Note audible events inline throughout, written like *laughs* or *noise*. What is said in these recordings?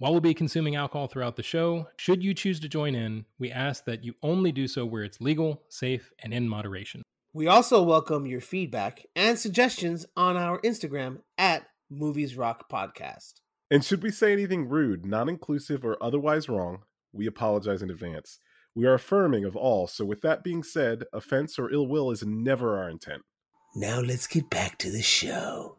While we'll be consuming alcohol throughout the show, should you choose to join in, we ask that you only do so where it's legal, safe, and in moderation. We also welcome your feedback and suggestions on our Instagram at Movies Rock Podcast. And should we say anything rude, non inclusive, or otherwise wrong, we apologize in advance. We are affirming of all, so with that being said, offense or ill will is never our intent. Now let's get back to the show.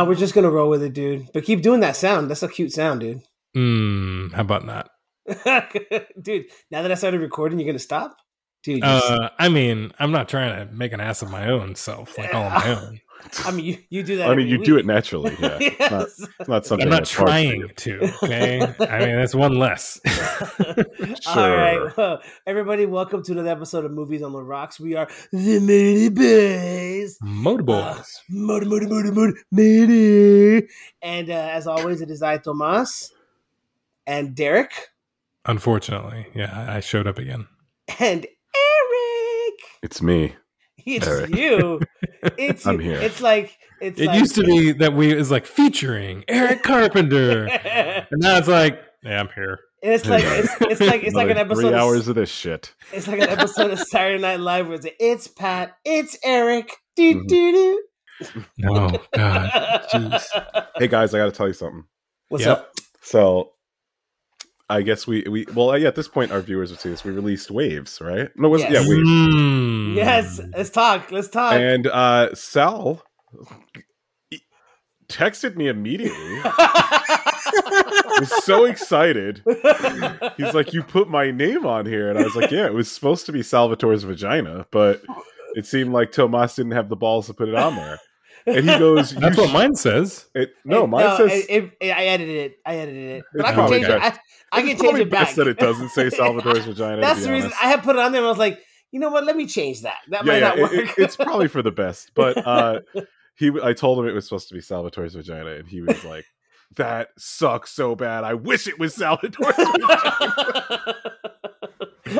Nah, we're just gonna roll with it, dude. But keep doing that sound. That's a cute sound, dude. Hmm, how about that? *laughs* dude, now that I started recording, you're gonna stop? Dude, Uh, I mean, I'm not trying to make an ass of my own self, like all on my *laughs* own. *laughs* I mean, you, you do that. I mean, every you do it naturally. Yeah. *laughs* It's, not, it's not something I'm not that's hard for trying to. Okay, I mean that's one less. *laughs* All right, Sure. well, everybody, welcome to another episode of Movies on the Rocks. We are the Moody Boys. Motor Uh, boys. Moody, Moody, Moody, Moody, Moody. And uh, as always, it is I, Tomas, and Derek, Unfortunately, yeah, I I showed up again. and Eric. It's me. It's Eric. you. *laughs* It's I'm here. It's like it's. It like, used to be that we is like featuring Eric *laughs* Carpenter, *laughs* and now it's like, yeah, I'm here. It's like it's, it's like it's like an episode. Three of, hours of this shit. It's like an episode of Saturday Night Live where it's like, it's Pat, it's Eric. Do Mhm. do do. Oh God, jeez. Hey guys, I got to tell you something. What's Yep. up? So, I guess we we well yeah, at this point our viewers would see this. We released waves, right? No, was Yes. yeah waves. Mm. Yes, let's talk. Let's talk. And uh Sal texted me immediately. *laughs* was so excited. He's like, "You put my name on here," and I was like, "Yeah, it was supposed to be Salvatore's vagina, but it seemed like Tomas didn't have the balls to put it on there." And he goes, *laughs* That's what mine says. It, no, mine says it, it- it- I edited it. I edited it, but I can probably change it. I. I can change it back. best that it doesn't say *laughs* Salvatore's vagina. That's the reason honest. I had put it on there. and I was like, you know what? Let me change that. That yeah, might yeah, not work. it- it's probably for the best. But uh, *laughs* he, I told him it was supposed to be Salvatore's vagina, and he was like, "That sucks so bad. I wish it was Salvatore's." vagina."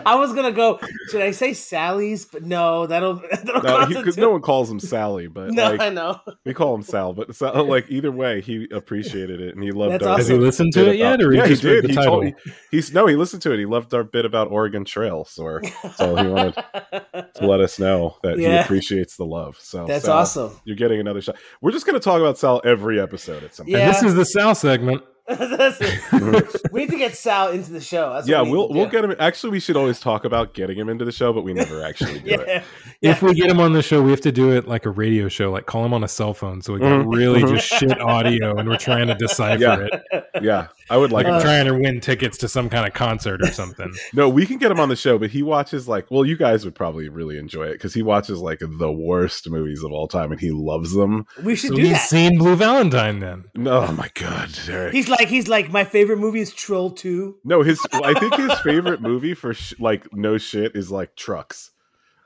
I was gonna go. Should I say Sally's? But no, that'll *laughs* that'll no, because constitute- no one calls him Sally, but *laughs* No, like I know. we call him Sal. But Sal, *laughs* like either way, he appreciated it and he loved. That's our awesome. Has he listened to bit it yet, or yeah, he he just read did. the He title? told, he, he's no, he listened to it. He loved our bit about Oregon Trail, so so he wanted to let us know that he appreciates the love. So That's Sal, awesome. You're getting another shot. We're just going to talk about Sal every episode at some point. Yeah. And this is the Sal segment. That's it. *laughs* we need to get Sal into the show. That's yeah, we need we'll we'll get him. Actually, we should always talk about getting him into the show, but we never actually do *laughs* it. Yeah, If we get him on the show, we have to do it like a radio show, like call him on a cell phone, so we got Mhm. really just shit audio, and we're trying to decipher Yeah. it, Yeah, I would like. like Uh, I'm trying to win tickets to some kind of concert or something. *laughs* no, we can get him on the show, but he watches like. Well, you guys would probably really enjoy it because he watches like the worst movies of all time, and he loves them. we should so do he's that. seen Blue Valentine then. No, oh my god, Derek. He's like he's like my favorite movie is Troll Two. No, his I think his favorite movie for sh- like no shit is like Trucks.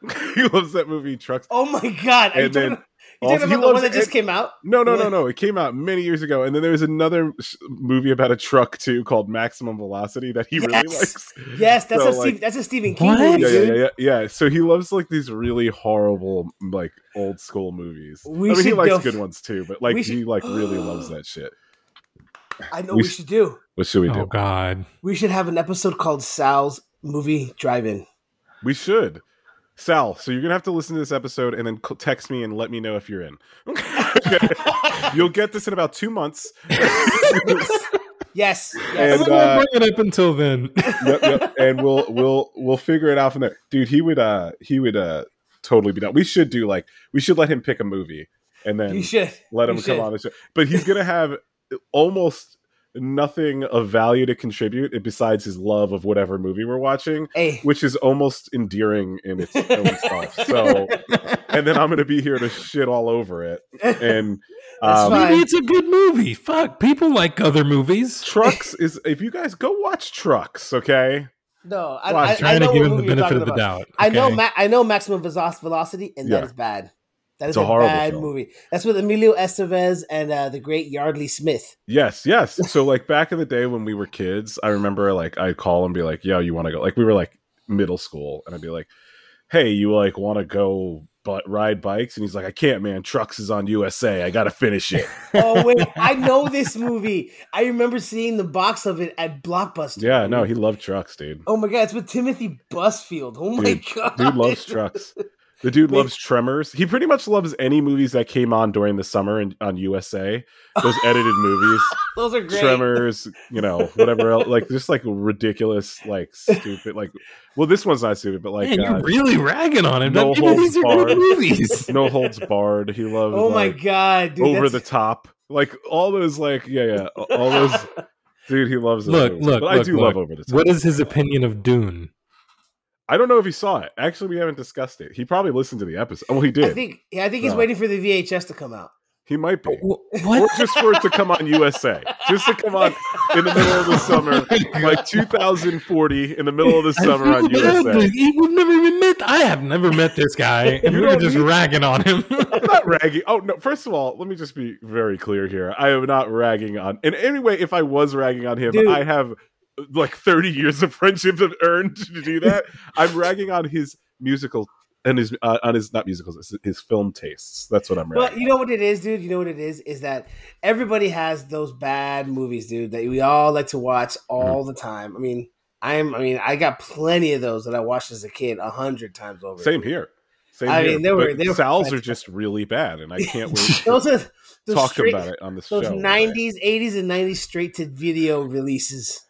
*laughs* he loves that movie Trucks. Oh my god! Are you And then about, you also talking he about the one that just it- came out? No, no, no, no. It came out many years ago, and then there was another sh- movie about a truck too called Maximum Velocity that he really likes. Yes, that's So, a Steve, that's a Stephen King What? movie, Yeah, yeah, yeah, yeah, yeah. So he loves like these really horrible, like old school movies. We I mean, he likes go- good ones too, but like we he like really loves that shit. *gasps* I know We we should do. What should we oh, do? Oh God, We should have an episode called Sal's Movie Drive-In. We should. Sal, so you're gonna have to listen to this episode and then c- text me and let me know if you're in. *laughs* Okay. You'll get this in about two months. Yes, And, yes. we won't uh, bring it up until then. yep, yep. And we'll we'll we'll figure it out from there. Dude, he would uh he would uh totally be down. We should do like we should let him pick a movie and then you should let him You come should. on the show. But he's gonna have almost nothing of value to contribute besides his love of whatever movie we're watching, Hey, which is almost endearing in its own *laughs* stuff. So and then I'm gonna be here to shit all over it. And *laughs* Um. Maybe it's a good movie. Fuck, people like other movies. Trucks is if you guys go watch Trucks, okay? No, I, Well, I'm I, I Trying know to give him the benefit of the about. doubt. I know, okay? ma- I know Maximum Velocity, and that Yeah. is bad. That is It's a a, horrible bad film. movie. That's with Emilio Estevez and uh, the great Yeardley Smith. Yes, yes. *laughs* So like back in the day when we were kids, I remember like I'd call and be like, "Yo, you want to go?" Like we were like middle school, and I'd be like, "Hey, you like want to go but ride bikes?" And he's like, "I can't, man. Trucks is on USA. I got to finish it." *laughs* Oh wait, I *laughs* know this movie. I remember seeing the box of it at Blockbuster. yeah, no, he loved trucks, dude. Oh my god, it's with Timothy Busfield. Oh my Dude, god, Dude loves trucks. The dude Wait. loves Tremors. He pretty much loves any movies that came on during the summer in, on USA. Those edited movies, *laughs* Those are great. Tremors, you know, whatever else, like just like ridiculous, like *laughs* stupid, like. Well, this one's not stupid, but like Man, uh, you're really ragging on him. No Holds these Barred. movies. No Holds Barred. He *laughs* loves. Oh my like, god, dude! over the top, like all those, like yeah, yeah, all those. Dude, he loves. Look, movies. look, but I do look. love over the top. What is his opinion of Dune? I don't know if he saw it. Actually, we haven't discussed it. He probably listened to the episode. Oh, he did. I think, yeah, I think he's No. waiting for the VHS to come out. he might be. Or What? just for it to come on USA, just to come on in the middle of the summer, *laughs* oh like 2040, in the middle of the summer on USA. We've never even met. I have never met this guy, *laughs* and You we were don't just need- ragging on him. I'm not ragging. Oh no! First of all, let me just be very clear here. I am not ragging on. In any way, if I was ragging on him, Dude. I have like 30 years of friendship have earned to do that. I'm ragging on his musical and his uh, on his not musicals, his, his film tastes. That's what I'm. But you know what it is, dude. You know what it is is that everybody has those bad movies, dude, that we all like to watch all Mm-hmm. the time. I mean, I'm, I mean, I got plenty of those that I watched as a kid a hundred times over. Same here. Same I here. mean, they were- they were Sal's are just really bad, and I *laughs* can't wait to those are those talk straight, about it on this Those show. '90s, '80s, and '90s straight to video releases.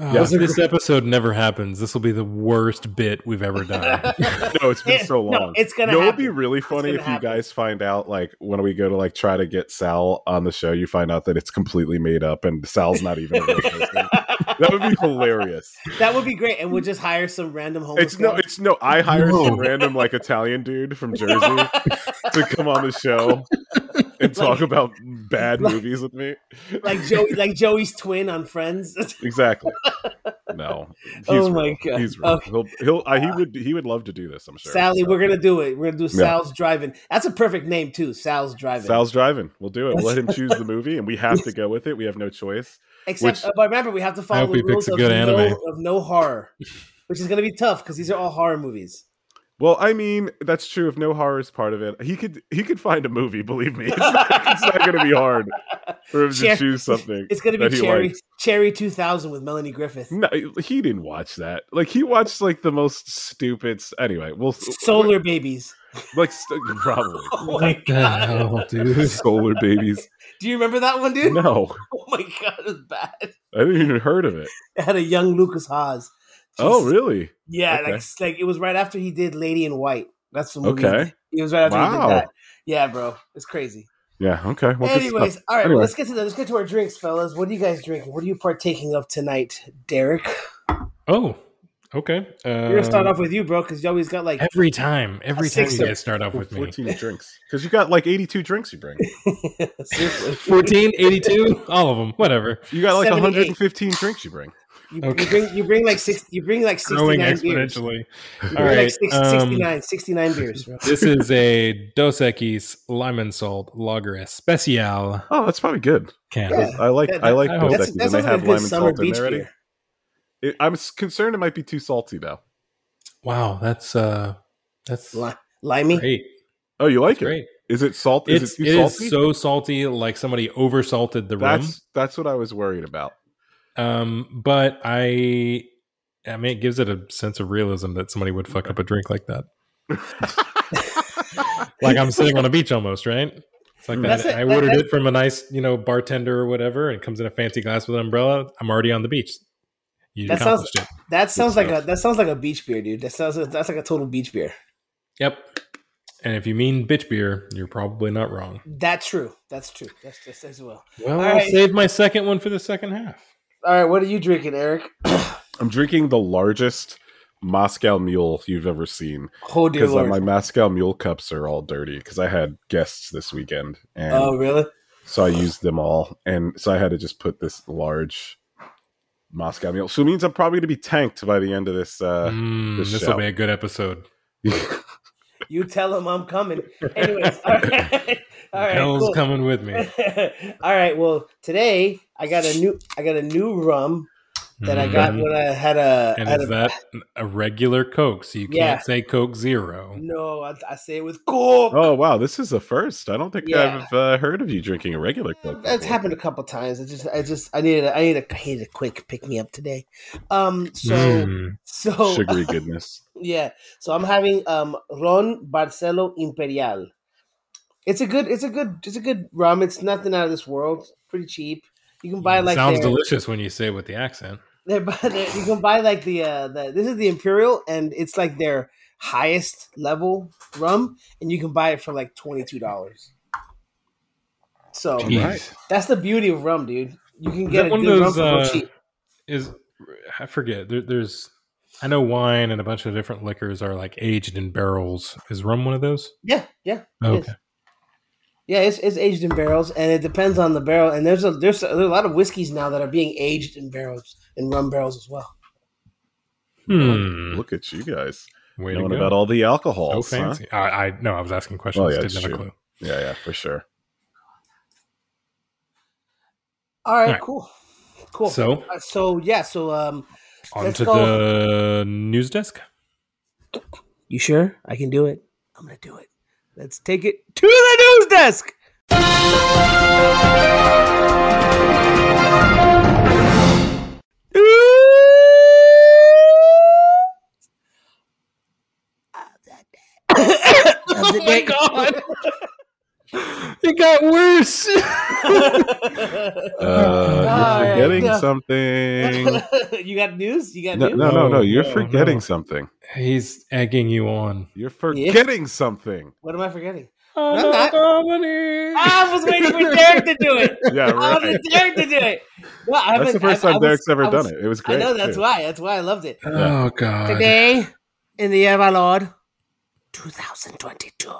Uh, if this episode never happens, this will be the worst bit we've ever *laughs* done. *laughs* No, it's been It- so no, long. it's gonna You know, it'd be really funny gonna if you guys find out, like, when we go to like try to get Sal on the show, you find out that it's completely made up and Sal's not even a real person. *laughs* that would be hilarious. That would be great, and we'll just hire some random homeless. It's no, guy. it's no. I hired some random like Italian dude from Jersey to come on the show *laughs* and talk about bad like- movies with me. like Joey, like Joey's twin on Friends. *laughs* Exactly. No. *laughs* He's Oh my real. God. He's real. Okay. He'll, he'll, uh, he would, he would love to do this. I'm sure. Sally, So, we're gonna do it. We're gonna do Yeah. Sal's Driving. That's a perfect name too. Sal's Driving. Sal's driving. We'll do it. We'll let him choose the movie, and we have to go with it. We have no choice. Except, which- uh, but remember, we have to follow the rules picks a of good no, of no horror, which is gonna be tough because these are all horror movies. Well, I mean, that's true. If no horror is part of it, he could he could find a movie. Believe me, it's not, not going to be hard for him to choose something. It's gonna be Cherry likes. Cherry 2000 with Melanie Griffith. No, he didn't watch that. Like he watched like the most stupid. Anyway, well, Solar Babies. like st- *laughs* probably Oh my what the god! hell, dude? solar babies. Do you remember that one, dude? No, *laughs* Oh my god, it was bad. I didn't even heard of it. It had a young Lukas Haas. Oh, really? Yeah, Okay. like like it was right after he did Lady in White. That's the movie. Okay. It was right after he did that. Yeah, bro, it's crazy. Yeah. Okay. Well, Anyways, all right, Anyway. well, let's get to the, let's get to our drinks, fellas. What are you guys drinking? What are you partaking of tonight, Derek? Oh, okay. We're gonna start Um, off with you, bro, because you always got like every time. Every time you sixer. guys start off with me. 14 drinks because you got like 82 drinks you bring. *laughs* seriously. 14, 82, all of them, whatever. You got like 78. 115 drinks you bring. You, Okay. you bring you bring like six you bring like *laughs* Growing 69 beers. exponentially. You All like six, um, 69, 69 beers, bro. this is a Dos Equis Lemon Salt Lager Especial Oh, that's probably good. can. Yeah. I like That- I like I Dos hope- That's, Equis, and they a have good lemon summer salt in there already. It, I'm concerned it might be too salty though. Wow, that's uh that's Li- limey. great. Oh, you like it? Great. Is it salt? Is It's it too it is salty? so salty, like somebody oversalted the rum. that's that's what I was worried about. Um, but I, I mean, it gives it a sense of realism that somebody would fuck up a drink like that. *laughs* like I'm sitting on a beach almost, right? It's like that. it. I ordered it from a nice, you know, bartender or whatever, and it comes in a fancy glass with an umbrella. I'm already on the beach. You That sounds- it. That sounds like a that sounds like a beach beer, dude. That sounds that's like a total beach beer. Yep. And if you mean bitch beer, you're probably not wrong. That's true. That's true. That's just as well. Well, All I'll right. save my second one for the second half. All right, what are you drinking, Eric? *coughs* I'm drinking the largest Moscow Mule you've ever seen Oh dear because lord. my Moscow Mule cups are all dirty because I had guests this weekend and oh really? so I used them all, and so I had to just put this large Moscow Mule. So it means I'm probably going to be tanked by the end of this. Uh, Mm, this this will show. be a good episode. *laughs* You tell him I'm coming. Anyways, all right, *laughs* all right, Hell's cool. coming with me. *laughs* all right. Well, today I got a new I got a new rum that I got Mhm. when I had a. And had is a- that a regular Coke? So you Yeah. can't say Coke Zero. No, I, I say it with Coke. oh wow, this is a first. I don't think Yeah. I've uh, heard of you drinking a regular Coke. That's before. happened a couple times. I just, I just, I needed, a, I needed, a, I needed a quick pick me up today. Um, so, Mm. so, Sugary *laughs* goodness. yeah. So I'm having um Ron Barcelo Imperial. It's a good, it's a good, it's a good rum. It's nothing out of this world. It's pretty cheap. You can buy like Sounds their- delicious when you say it with the accent. *laughs* They're, they're- you can buy like the uh the this is the imperial and it's like their highest level rum and you can buy it for like twenty two dollars. So Jeez. That's the beauty of rum, dude. You can get one of those, for uh, cheap. Is I forget. There, there's I know wine and a bunch of different liquors are like aged in barrels. Is rum one of those? Yeah, yeah, it Oh, is. Okay. yeah. It's, it's aged in barrels and it depends on the barrel. And there's a there's a, there's a lot of whiskeys now that are being aged in barrels in rum barrels as well. Hmm. Look at you guys Way to knowing about all the so alcohols. huh? fancy. I, I no, I was asking questions. Oh, yeah, Didn't it's have a clue. Yeah, yeah, for sure. All right, All right. cool, cool. So Uh, so yeah, so um, on to go. the news desk. You sure? I can do it. I'm gonna do it. Let's take it to the news desk. *laughs* Oh my god! *laughs* *laughs* it got worse. *laughs* Uh, you're forgetting no. something. *laughs* you got news? You got No, news? no, no, no. No, You're no, forgetting no. something. He's egging you on. You're forgetting something. What am I forgetting? I'm not. I was waiting for Derek to do it. Yeah, I was right. waiting for Derek to do it. No, I That's the haven't- first I- I time was- Derek's ever was- done it. It was great. I know that's too. why. That's why I loved it. Oh god. Today, in the year of our Lord, 2022.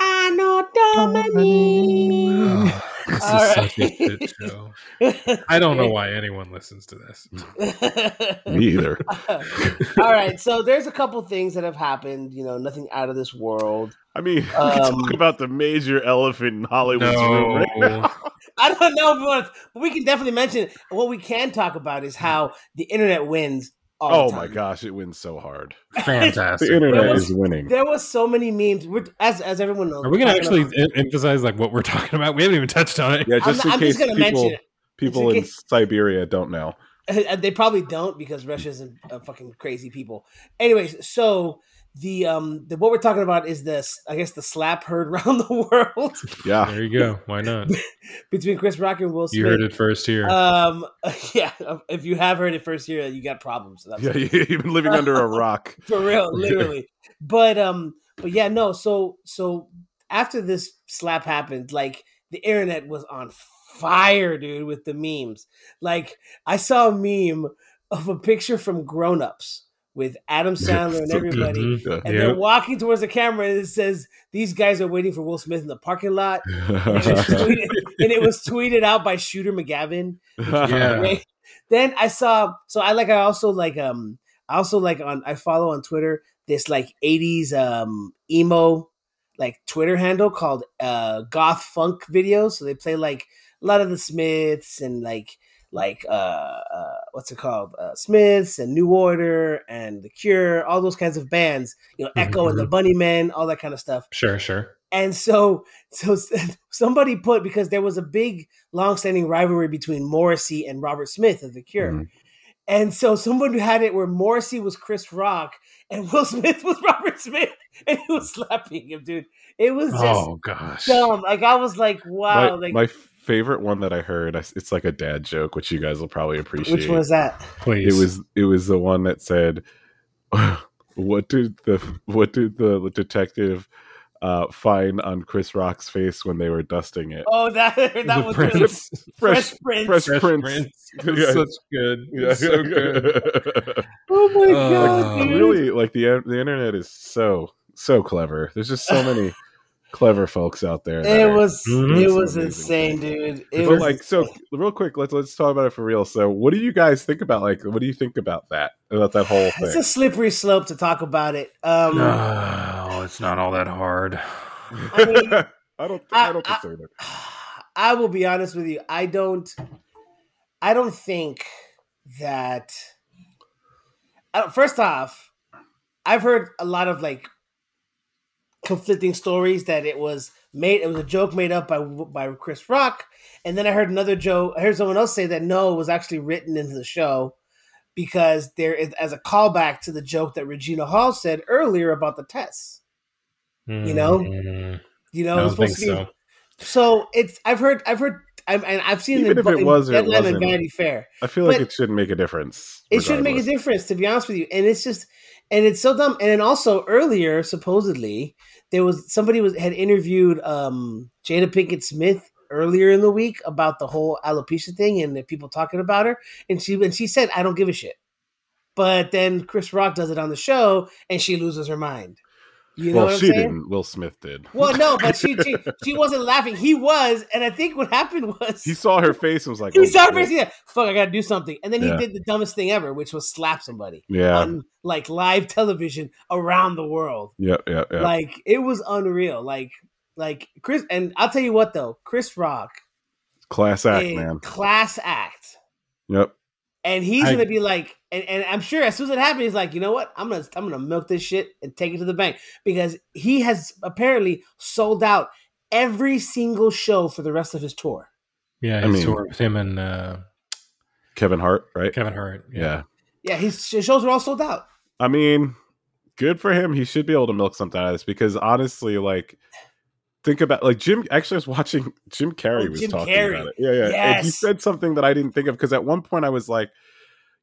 I know Dominique. Oh, this All is right. such a shit show. I don't know why anyone listens to this. *laughs* Me either. All right, so there's a couple things that have happened. You know, nothing out of this world. I mean, we can Um, talk about the major elephant in Hollywood's room right No. now. *laughs* I don't know if we want to, but we can definitely mention. What we can talk about is how the internet wins. All Oh the my gosh, it wins so hard. *laughs* Fantastic. The internet was- is winning. There was so many memes. We're, as as everyone knows, Are we gonna actually em- emphasize like what we're *laughs* talking about? We haven't even touched on it. Yeah, I'm just in I'm case just gonna people, mention it. people Just in in case- Siberia don't know. *laughs* They probably don't because Russia's a, a fucking crazy people. Anyways, so the um the what we're talking about is this I guess the slap heard *laughs* around the world Yeah. There you go. Why not? *laughs* between Chris Rock and Will Smith. You heard it first here. Um *laughs* yeah, if you have heard it first here, you got problems. So that's Yeah, you've been living under a rock. for real, literally. But um, but yeah, no. So so after this slap happened, like the internet was on fire, dude, with the memes. Like I saw a meme of a picture from Grown Ups with Adam Sandler and *laughs* everybody. And they're walking towards the camera, and it says, "These guys are waiting for Will Smith in the parking lot." And it was *laughs* tweeted, and it was tweeted out by Shooter McGavin. Yeah. *laughs* Then I saw so I like I also like um I also like on I follow on Twitter this like 80s um emo like Twitter handle called uh goth funk videos. So they play like a lot of the Smiths and like like uh, uh what's it called? Uh Smiths and New Order and The Cure, all those kinds of bands, you know, Echo and the Bunnymen, all that kind of stuff. Sure, sure. And so, so *laughs* somebody put because there was a big, long-standing rivalry between Morrissey and Robert Smith of The Cure, Mhm. and so someone had it where Morrissey was Chris Rock and *laughs* Will Smith was Robert Smith, and he was *laughs* slapping him, dude. It was just Oh gosh. dumb. Like I was like, wow, my, like my favorite one that I heard, it's like a dad joke, which you guys will probably appreciate. which was that? Please. it was it was the one that said, *laughs* "What did the what did the detective uh, find on Chris Rock's face when they were dusting it?" Oh, that *laughs* that the was Prince. really- Fresh, Fresh Prince. Fresh, Fresh Prince. Prince. *laughs* Yeah. such good. Yeah. so good. Oh my Uh, god, dude. really, like the the internet is so so clever. There's just so many Clever folks out there. It are- was Mhm. it was Amazing insane, dude. It but was like so real quick let's let's talk about it for real so what do you guys think about like what do you think about that about that whole it's a slippery slope to talk about it. Um, No, it's not all that hard. I mean, *laughs* I don't i, I- don't I- think so either. I will be honest with you. I don't. I don't think that. I don't- First off, I've heard a lot of like conflicting stories that it was made. It was a joke made up by by Chris Rock, and then I heard another joke. I heard someone else say that no, it was actually written into the show because there is as a callback to the joke that Regina Hall said earlier about the tests. You know? Mm, You know, was don't think supposed to be so. so it's I've heard I've heard I'm, and I've seen Even it if it in was or it wasn't, Vanity Fair. i feel like But- it shouldn't make a difference It shouldn't make a difference, to be honest with you. And it's just and it's so dumb. And then also earlier, supposedly there was somebody was had interviewed um Jada Pinkett Smith earlier in the week about the whole alopecia thing and the people talking about her, and she and she said I don't give a shit. But then Chris Rock does it on the show, and she loses her mind. You know well she saying? didn't will smith did Well, no, but she, she *laughs* she wasn't laughing. He was, and I think what happened was he saw her face and was like *laughs* he oh, saw her face. Yeah, fuck, I gotta do something. And then Yeah. he did the dumbest thing ever, which was slap somebody yeah on like live television around the world. yeah yeah yeah Like it was unreal. Like like Chris, and I'll tell you what though, Chris Rock, class act man class act, yep and he's I- gonna be like, and, and I'm sure as soon as it happens, he's like, you know what, I'm gonna I'm gonna milk this shit and take it to the bank because he has apparently sold out every single show for the rest of his tour. Yeah, I mean- tour with him and uh, kevin hart right Kevin Hart. yeah Yeah, his, his shows are all sold out. I mean, good for him. He should be able to milk something out of this because honestly, like, think about like Jim. Actually, I was watching Jim Carrey Oh, was Jim talking Carrey. about it. Yeah, yeah. And he said something that I didn't think of because at one point I was like,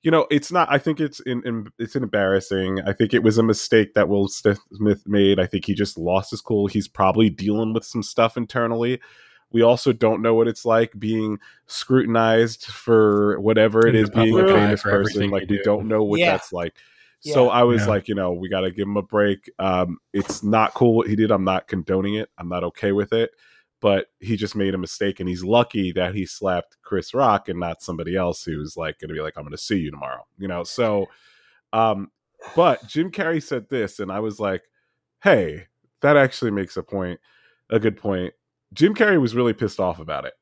you know, it's not. I think it's in, in it's embarrassing. I think it was a mistake that Will Smith made. I think he just lost his cool. He's probably dealing with some stuff internally. We also don't know what it's like being scrutinized for whatever it In is being a famous person. Like we do. don't know what Yeah. that's like. So Yeah. I was Yeah. like, you know, we got to give him a break. Um, it's not cool what he did. I'm not condoning it. I'm not okay with it. But he just made a mistake, and he's lucky that he slapped Chris Rock and not somebody else who's like going to be like, "I'm going to see you tomorrow." You know. So, um, but Jim Carrey said this, and I was like, "Hey, that actually makes a point, a good point." Jim Carrey was really pissed off about it.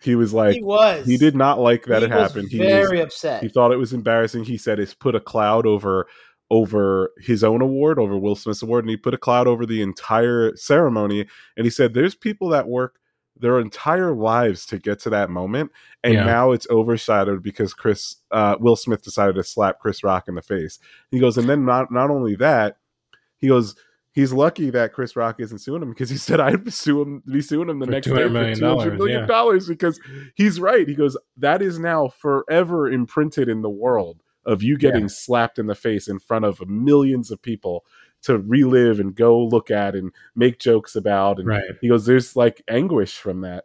He was like, he was. he did not like that He it happened. He was very upset. he thought it was embarrassing. He said it's put a cloud over over his own award, over Will Smith's award, and he put a cloud over the entire ceremony. And he said there's people that work their entire lives to get to that moment, and Yeah. now it's overshadowed because Chris uh, Will Smith decided to slap Chris Rock in the face. He goes, and then not not only that, he goes. He's lucky that Chris Rock isn't suing him because he said I'd sue him, be suing him the For next day $200 for two hundred million yeah. dollars because he's right. He goes, that is now forever imprinted in the world of you getting slapped in the face in front of millions of people to relive and go look at and make jokes about. And Right. he goes, there's like anguish from that.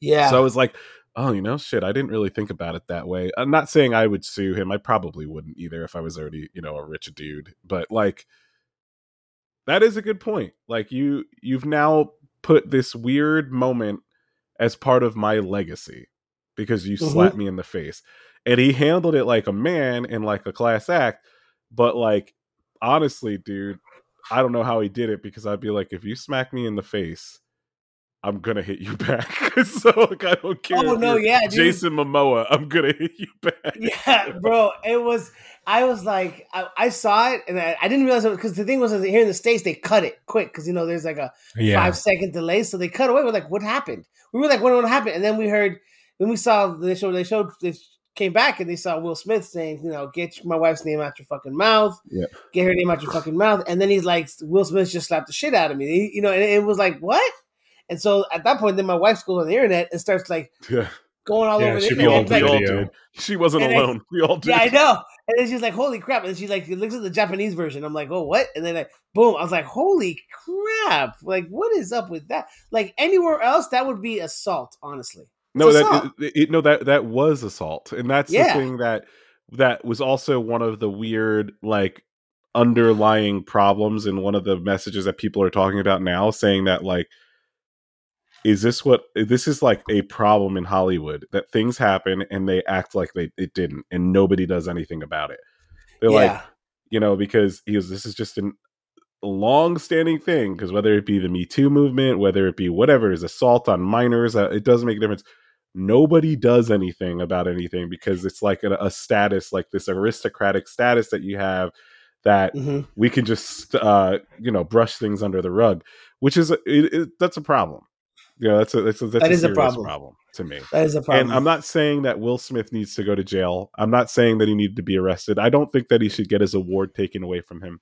yeah. So I was like, oh, you know, shit, I didn't really think about it that way. I'm not saying I would sue him. I probably wouldn't either if I was already, you know, a rich dude. But like, that is a good point. Like you, you've now put this weird moment as part of my legacy because you Mhm. slapped me in the face, and he handled it like a man and like a class act. But like, honestly, dude, I don't know how he did it because I'd be like, if you smack me in the face. I'm gonna hit you *laughs* back. *laughs* so like, I don't care. Oh, no, you're yeah, dude. Jason Momoa. I'm gonna *laughs* hit you back. yeah, bro. It was. I was like, I, I saw it, and I, I didn't realize it because the thing was that here in the states they cut it quick because you know there's like a Yeah. five second delay, so they cut away. We're like, what happened? We were like, what, what happened? And then we heard when we saw they showed they showed they came back and they saw Will Smith saying, you know, get my wife's name out your fucking mouth, Yeah. get her name out your fucking mouth, and then he's like, Will Smith just slapped the shit out of me, He- you know, and it was like what? And so at that point, then my wife goes on the internet and starts like Yeah, going all Yeah, over the she all, internet. pulled we the like, all video. did. She wasn't And I- alone. we all did. yeah, I know. And then she's like, "Holy crap!" And she's like, looks at the Japanese version. I'm like, "Oh, what?" And then, like, boom! I was like, "Holy crap!" Like, what is up with that? Like, anywhere else, that would be assault. Honestly, no, that it, it- no that that was assault, and that's Yeah. the thing that that was also one of the weird like underlying problems in one of the messages that people are talking about now, saying that like, is this what this is like a problem in Hollywood that things happen and they act like they it didn't and nobody does anything about it. They're like, you know, because he was, this is just an long standing thing because whether it be the Me Too movement, whether it be whatever is assault on minors, uh, it doesn't make a difference. Nobody does anything about anything because it's like a, a status, like this aristocratic status that you have that Mhm. we can just, uh, you know, brush things under the rug, which is it, it, that's a problem. You know, that's a that's a, that's That a is a problem. problem to me. That is a problem. And I'm not saying that Will Smith needs to go to jail. I'm not saying that he needed to be arrested. I don't think that he should get his award taken away from him.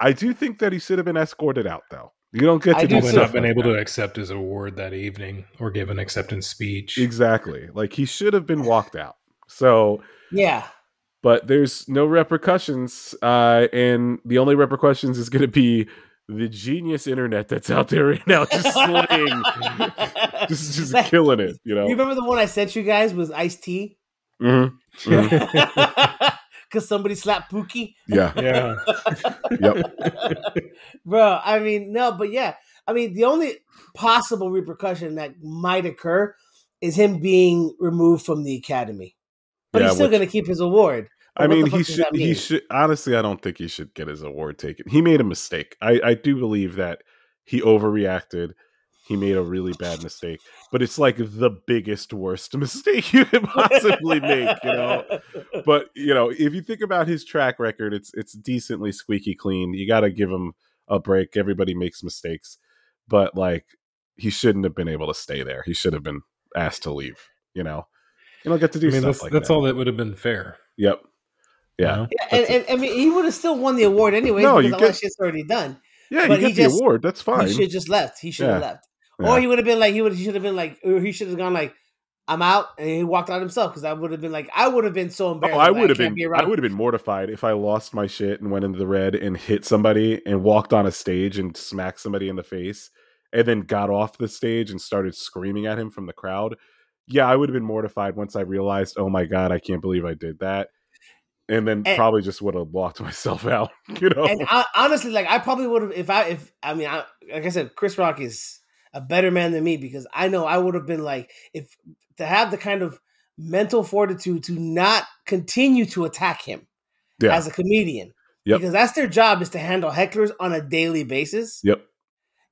I do think that he should have been escorted out, though. You don't get to do do He would too. not stuff been like able that. to accept his award that evening or give an acceptance speech. Exactly. Like he should have been walked out. So, yeah. but there's no repercussions, uh, and the only repercussions is going to be the genius internet that's out there right now, just *laughs* slaying, just just Like, killing it. You know. You remember the one I sent you guys was Ice-T? Mhm. Mhm. *laughs* Because somebody slapped Pookie? Yeah. *laughs* yeah. Yep. *laughs* Bro, I mean, no, but yeah. I mean, the only possible repercussion that might occur is him being removed from the academy. But Yeah, he's still going to keep his award. I But what mean, he should. that He should. Honestly, I don't think he should get his award taken. He made a mistake. I, I do believe that he overreacted. He made a really bad mistake, but it's like the biggest, worst *laughs* mistake you could possibly make. You know. But you know, if you think about his track record, it's it's decently squeaky clean. You got to give him a break. Everybody makes mistakes, but like he shouldn't have been able to stay there. He should have been asked to leave. You know, you don't get to do I mean, stuff that's, like that's that. all that would have been fair. Yep. Yeah. Yeah, and, and I mean, he would have still won the award anyway No, because you all get- that shit's already done. Yeah, But you he get just- the award. That's fine. He should have just left. He should have left, Yeah. or he would have been like he would. He should have been like, or he should have gone like, "I'm out," and he walked out himself. Because I would have been like, I would have been so Oh, embarrassed. I would have been. be I would have been mortified if I lost my shit and went into the red and hit somebody and walked on a stage and smacked somebody in the face and then got off the stage and started screaming at him from the crowd. Yeah, I would have been mortified once I realized, oh my god, I can't believe I did that, and then And- probably just would have walked *laughs* myself out. You know, And I, honestly, like I probably would have if I if I mean, I, like I said, Chris Rock is a better man than me because I know I would have been like if to have the kind of mental fortitude to not continue to attack him yeah, as a comedian Yep. because that's their job is to handle hecklers on a daily basis. yep,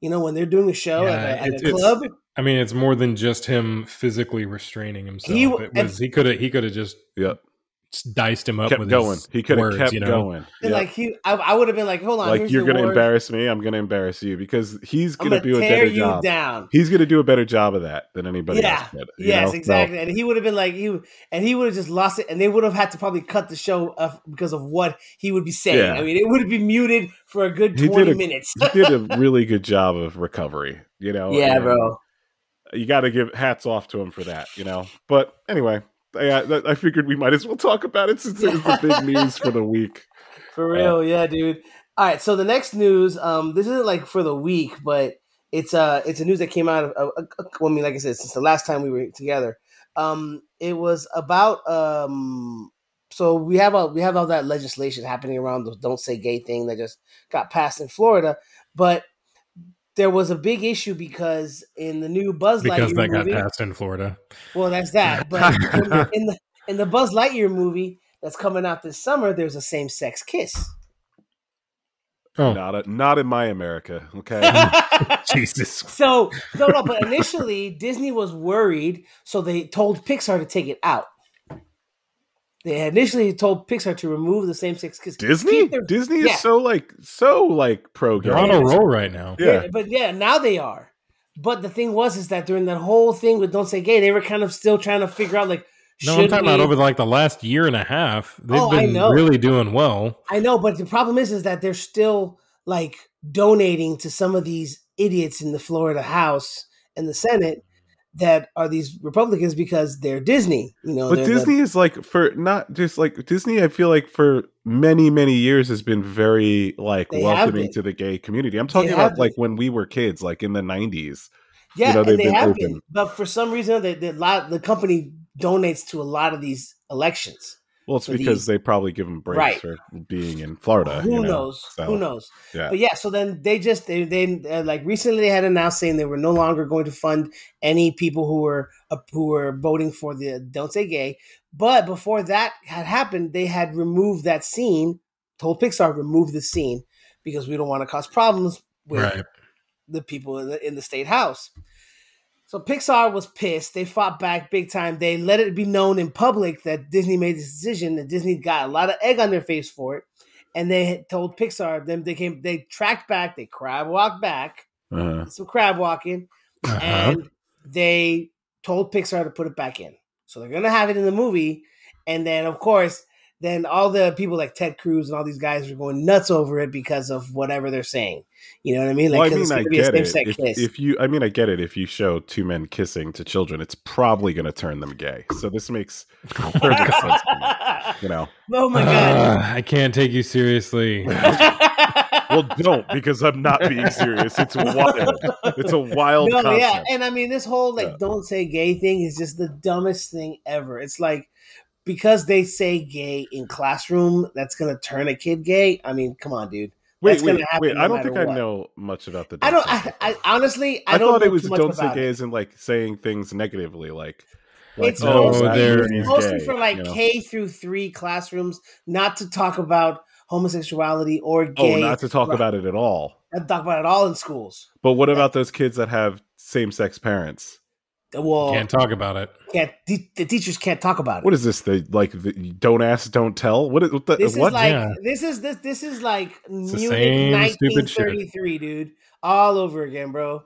You know when they're doing a show Yeah, at a, at it's- a club. I mean, it's more than just him physically restraining himself. He w- it was he could have he could have just yep. Diced him up Kept with going. his He could have kept you know? going. And Yep. like he, I, I would have been like, hold on, like you're gonna award. embarrass me, I'm gonna embarrass you because he's gonna gonna do a better you job. down. He's gonna do a better job of that than anybody Yeah. else did. you Yes, know? So- exactly. And he would have been like you, and he would have just lost it, and they would have had to probably cut the show off because of what he would be saying. Yeah. I mean, it would have been muted for a good He twenty a- minutes. he did a *laughs* really good job of recovery. You know, yeah, and bro. You got to give hats off to him for that. You know, but anyway, I, I figured we might as well talk about it since it was the big *laughs* news for the week. For real, yeah, dude. All right, so the next news, um, this isn't like for the week, but it's uh it's a news that came out of uh, uh, well, I mean, like I said, since the last time we were together. Um, it was about um so we have all we have all that legislation happening around the don't say gay thing that just got passed in Florida, but there was a big issue because in the new Buzz because Lightyear that got movie, passed in Florida. well, that's that. *laughs* But in the, in the in the Buzz Lightyear movie that's coming out this summer, there's a same sex kiss. Oh, Not a, not in my America. Okay, *laughs* *laughs* Jesus! so no, no. But initially, Disney was worried, so they told Pixar to take it out. They had initially told Pixar to remove the same sex kiss. Disney. Their- Disney yeah. is so like so like pro gay. They're on a roll right now. Yeah. but yeah, now they are. But the thing was, is that during that whole thing with "Don't Say Gay," they were kind of still trying to figure out, like, No, I'm talking we- about over like the last year and a half. They've Oh, I been know. really doing well. I know, but the problem is, is that they're still like donating to some of these idiots in the Florida House and the Senate that are these Republicans because they're Disney. You know, But they're the- Disney is like for not just like Disney. I feel like for many many years has been very like They welcoming to the gay community. I'm talking have about like when we were kids, like in the 90s. yeah, know, they've and they been have open. been, but for some reason, they, they, lot, the company donates to a lot of these elections. Well, it's because they probably give them breaks Right. for being in Florida. Who you know? knows? So, Who knows? Yeah. But yeah, so then they just they, they uh, like recently they had announced saying they were no longer going to fund any people who were uh, who were voting for the Don't Say Gay. But before that had happened, they had removed that scene. Told Pixar remove the scene because we don't want to cause problems with Right. the people in the, in the state house. So Pixar was pissed. They fought back big time. They let it be known in public that Disney made this decision. That Disney got a lot of egg on their face for it. And they told Pixar them they came they tracked back, they crab walked back, Uh-huh. some crab walking, Uh-huh. and they told Pixar to put it back in. So they're gonna have it in the movie, and then of course, then all the people like Ted Cruz and all these guys are going nuts over it because of whatever they're saying. You know what I mean? well, I 'cause mean, it's I gonna be get it. same-sex If, kiss. if you, I mean, I get it. If you show two men kissing to children, it's probably going to turn them gay. So this makes *laughs* perfect sense. To me, you know, *laughs* oh my god! Uh, I can't take you seriously. *laughs* well, don't because I'm not being serious. It's wild. It's a wild no, concept. yeah, and I mean this whole like Yeah. don't say gay thing is just the dumbest thing ever. It's like because they say gay in classroom, that's gonna turn a kid gay. I mean, come on, dude. wait, that's wait, wait. no I don't matter think I know much about the. I don't. I, I honestly, I, I don't thought know it was too much don't say about gay it. as in like saying things negatively, like like It's Oh, mostly, they're- it's mostly gay, for like you know? K through three classrooms, not to talk about homosexuality or gay. Oh, gay. not to talk Right. about it at all. Not to talk about it all in schools. But what about those kids that have same-sex parents? Well, Can't talk about it. can't the, the teachers can't talk about it. What is this? The like the, don't ask, don't tell. What is what the, This what? is like Yeah. this is this this is like Munich same stupid shit. 1933, dude, all over again, bro.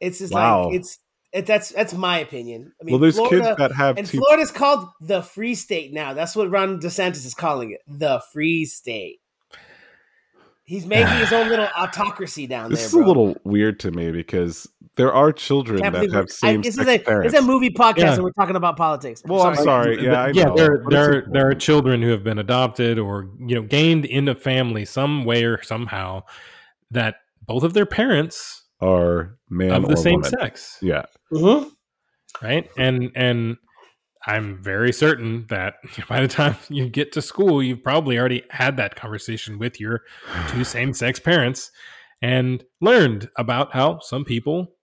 It's just Wow. like it's it, that's that's my opinion. I mean, well, there's Florida, kids that have and two. Florida's called the Free State now. That's what Ron DeSantis is calling it, the Free State. He's making his own *sighs* little autocracy down there. This is bro. a little weird to me because there are children that have we're- I- this sex is a parents. it's a movie podcast Yeah. and we're talking about politics. well, I'm sorry. Yeah, I yeah, know, there there there are children who have been adopted or you know gained in a family some way or somehow that both of their parents are man of the or same woman. sex, Yeah, Mhm. right? And and I'm very certain that *laughs* by the time you get to school, you've probably already had that conversation with your two *sighs* same sex parents and learned about how some people,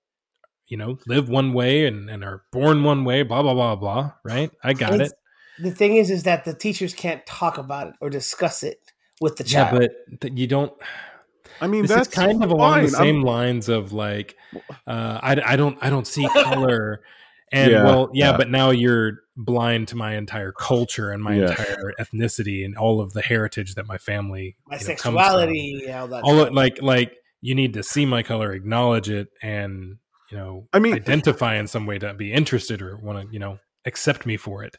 you know, live one way and, and are born one way, blah, blah, blah, blah. Right? I got It's- it. The thing is, is that the teachers can't talk about it or discuss it with the Yeah, child. but th- you don't. I mean This that's is kind of along the fine. I'm- same lines of like, uh, I, I don't I don't see *laughs* color, and Yeah, well, yeah, yeah. but now you're blind to my entire culture and my Yeah. entire ethnicity and all of the heritage that my family, My you know, comes from. sexuality, all that. all of, like like you need to see my color, acknowledge it, and you know, I mean, identify in some way to be interested or want to you know accept me for it.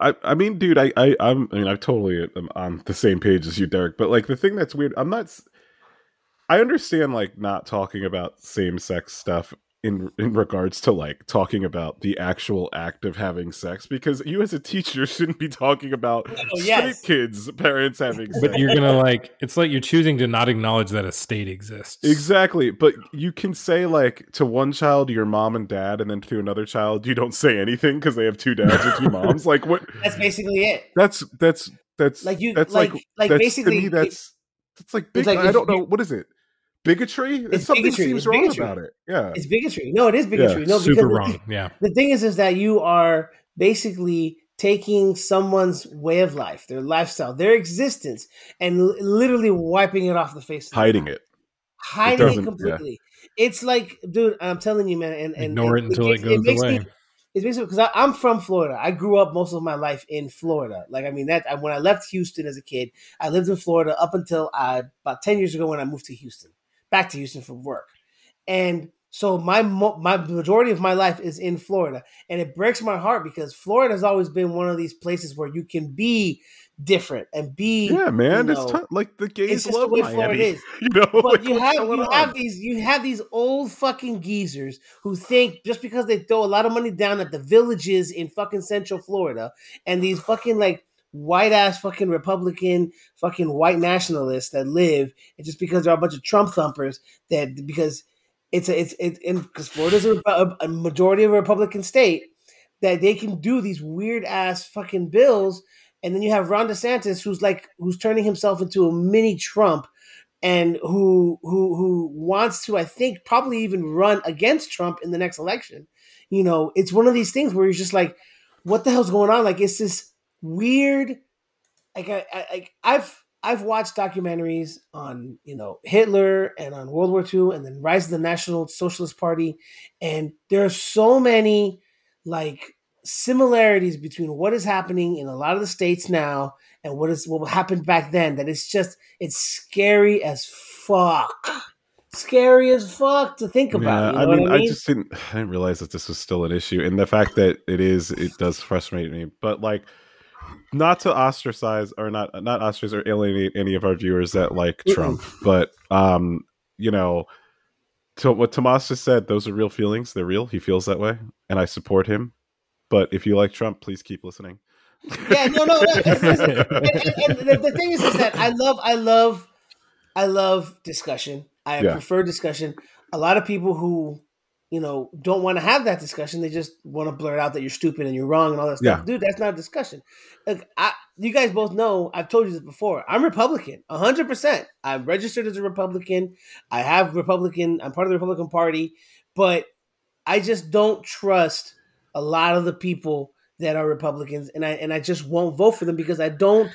I, I mean, dude, I, I, I'm, I mean, I totally am on the same page as you, Derek. But like, the thing that's weird, I'm not. I understand like not talking about same sex stuff in in regards to like talking about the actual act of having sex because you as a teacher *laughs* shouldn't be talking about Oh, straight yes. kids parents having sex. But you're gonna like it's like you're choosing to not acknowledge that a state exists. Exactly, but you can say like to one child your mom and dad, and then to another child you don't say anything because they have two dads or two *laughs* moms. Like what? That's basically it. That's that's that's Like you- That's like- like like that's, basically, to me. That's It's like big. like I don't know what is it. Bigotry? It's Something bigotry, seems it's wrong bigotry. about it. Yeah. It's bigotry. No, it is bigotry. Yeah, no, super because wrong. Yeah. The thing is, is that you are basically taking someone's way of life, their lifestyle, their existence, and l- literally wiping it off the face. Of Hiding it. hiding it, doesn't- completely. It's like, dude, I'm telling you, man, and, and Ignore it until it goes makes away. Me, it's basically because I'm from Florida. I grew up most of my life in Florida. Like, I mean, that I, when I left Houston as a kid, I lived in Florida up until I, about ten years ago when I moved to Houston, back to Houston for work, and so my mo- my majority of my life is in Florida, and it breaks my heart because Florida has always been one of these places where you can be different and be Yeah, man. you It's t- like the gays the love Miami. Florida is. *laughs* You know, but like, you have you on? have these you have these old fucking geezers who think just because they throw a lot of money down at the villages in fucking Central Florida and these fucking like white ass fucking Republican fucking white nationalists that live and just because they're a bunch of Trump thumpers that because it's a, it's it and because Florida's a, a majority of a Republican state that they can do these weird ass fucking bills and then you have Ron DeSantis, who's like who's turning himself into a mini Trump, and who who who wants to, I think, probably even run against Trump in the next election. You know, it's one of these things where you're just like, what the hell's going on? Like, it's this weird. Like, I, I, I've I've watched documentaries on you know Hitler and on World War II and then Rise of the National Socialist Party, and there are so many like similarities between what is happening in a lot of the states now and what is what happened back then that it's just it's scary as fuck scary as fuck to think about you know I mean, I, i just didn't, I didn't realize that this was still an issue, and the fact that it is, it does frustrate me. But like, not to ostracize or not not ostracize or alienate any of our viewers that like Trump, but um, you know, to what Tomas just said, those are real feelings. They're real. He feels that way, and I support him. But if you like Trump, please keep listening. yeah no no, no it's- it's- *laughs* and, and the, the thing is, is that I love, I love, I love discussion. I Yeah. prefer discussion. A lot of people who, you know, don't want to have that discussion. They just want to blurt out that you're stupid and you're wrong and all that stuff. Yeah. Dude, that's not a discussion. Look, I, you guys both know. I've told you this before. I'm Republican, hundred percent. I'm registered as a Republican. I have Republican. I'm part of the Republican Party, but I just don't trust a lot of the people that are Republicans, and I and I just won't vote for them because I don't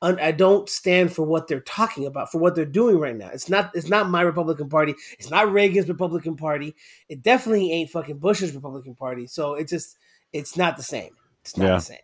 I don't stand for what they're talking about, for what they're doing right now. It's not it's not my Republican Party. It's not Reagan's Republican Party. It definitely ain't fucking Bush's Republican Party. So it just it's not the same. It's not Yeah. the same.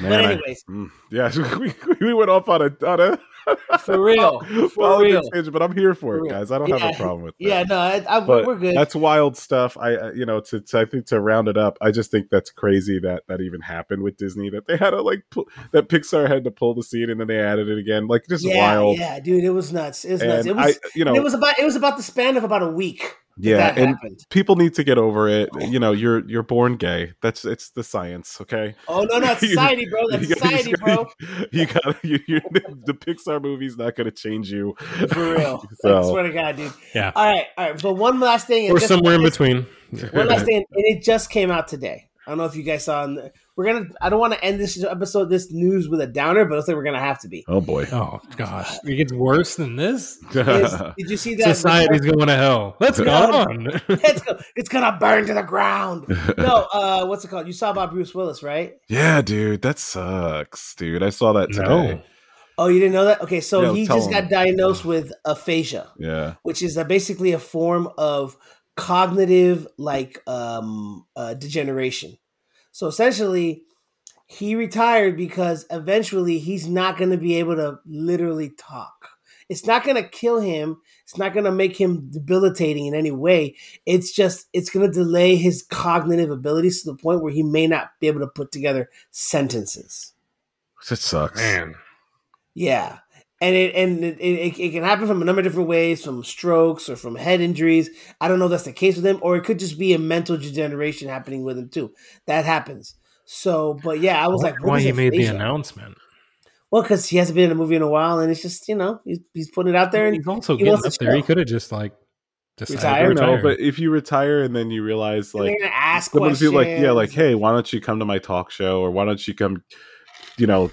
Man, but I- anyways, mm, yeah, *laughs* we, we went off on a on a *laughs* for real, *laughs* for politics real. tangent, but I'm here for For it, guys. I don't have a problem with that. Yeah, no, I, I, we're good. that's wild stuff. I, you know, to, to I think to round it up, I just think that's crazy that that even happened with Disney. That they had to like pull, that Pixar had to pull the scene and then they added it again. Like just yeah, wild. yeah, dude, it was nuts. It was nuts. It was, I, you know, it was about it was about the span of about a week. That yeah, that and happened. people need to get over it. You know, you're you're born gay. That's it's the science. Okay. Oh no, no, it's *laughs* You- society, bro. That's *laughs* You gotta- society, bro. *laughs* You got you, you, the Pixar movie's not going to change you. For real. I swear to God, dude. Yeah. All right, all right. but one last thing, and Or just- somewhere in between. One last thing, and it just came out today. I don't know if you guys saw. On we're gonna. I don't want to end this episode, this news with a downer, but I think we're gonna have to be. oh boy. Oh gosh, it gets worse than this. Is- *laughs* did you see that? Society's going to hell. Let's go Yeah. on. *laughs* It's, go, it's gonna burn to the ground. No, uh, what's it called? You saw about Bruce Willis, right? yeah, dude, that sucks, dude. I saw that today. no. Oh, you didn't know that? Okay, so No, he just him. got diagnosed with aphasia. Yeah. which is uh basically a form of cognitive like um uh, degeneration so essentially he retired because eventually he's not going to be able to literally talk it's not going to kill him it's not going to make him debilitating in any way it's just it's going to delay his cognitive abilities to the point where he may not be able to put together sentences That sucks. Man. yeah. And it and it, it, it can happen from a number of different ways, from strokes or from head injuries. I don't know if that's the case with him, or it could just be a mental degeneration happening with him too. That happens. So, but yeah, I was like, why is he made the aphasia? announcement. Well, because he hasn't been in a movie in a while, and it's just you know he's, he's putting it out there, and He's also he getting up there. He could have just like decided Retire? I don't know, but if you retire and then you realize like ask someone's questions. like, yeah, like, hey, why don't you come to my talk show or why don't you come, you know,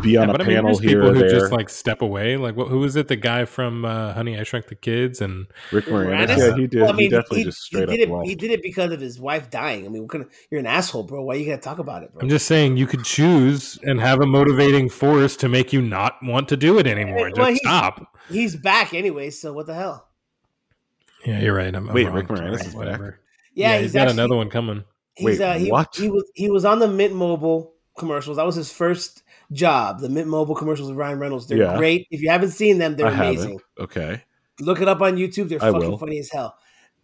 be on Yeah, a but I mean, panel there's here people or who there. just like step away. Like, what, who was it? The guy from uh, Honey, I Shrunk the Kids, and Rick Moranis, Moranis? yeah, he did. Well, I mean, he definitely he, just he straight did up it. left. He did it because of his wife dying. I mean, what kind of, you're an asshole, bro. Why you gotta talk about it, bro? I'm just saying you could choose and have a motivating force to make you not want to do it anymore. Just Well, he- stop. He's back anyway, so what the hell? Yeah, you're right. I'm, I'm Wait, wrong. Rick Moranis Sorry, is back? whatever. Yeah, Yeah, he's, he's got actually, another one coming. He's, Wait, uh, he, what? he was he was on the Mint Mobile commercials. That was his first job. The Mint Mobile commercials with Ryan Reynolds. They're Yeah. great. If you haven't seen them, they're I haven't. amazing. Okay. Look it up on YouTube. They're I fucking will. funny as hell.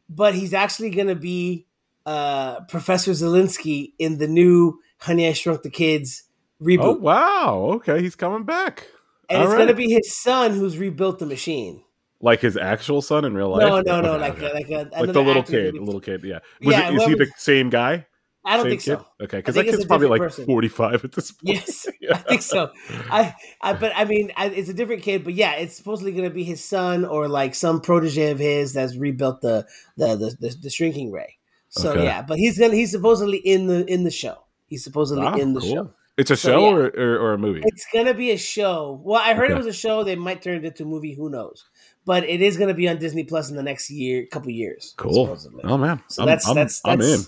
But he's actually gonna be uh, Professor Szalinski in the new Honey I Shrunk the Kids reboot, Oh wow. Okay, he's coming back. and all it's right. gonna be his son who's rebuilt the machine. Like his actual son in real life. No, no, no, Okay, like okay. like a like the little kid, the little kid. Yeah. Was Yeah, it, is he the same guy? I don't think kid? so. Okay, because that it's kid's probably like person. forty-five at this point. Yes, *laughs* I think so. I, I, but I mean, I, it's a different kid. But yeah, it's supposedly going to be his son or like some protege of his that's rebuilt the the the, the, the shrinking ray. So Okay. yeah, but he's gonna he's supposedly in the in the show. He's supposedly Ah, in the cool. show. It's a So, show yeah. or, or or a movie. It's gonna be a show. Well, I heard it was a show. They might turn it into a movie. Who knows? But it is gonna be on Disney Plus in the next year, couple years. Cool. supposedly. Oh man, So I'm, that's I'm, that's I'm in.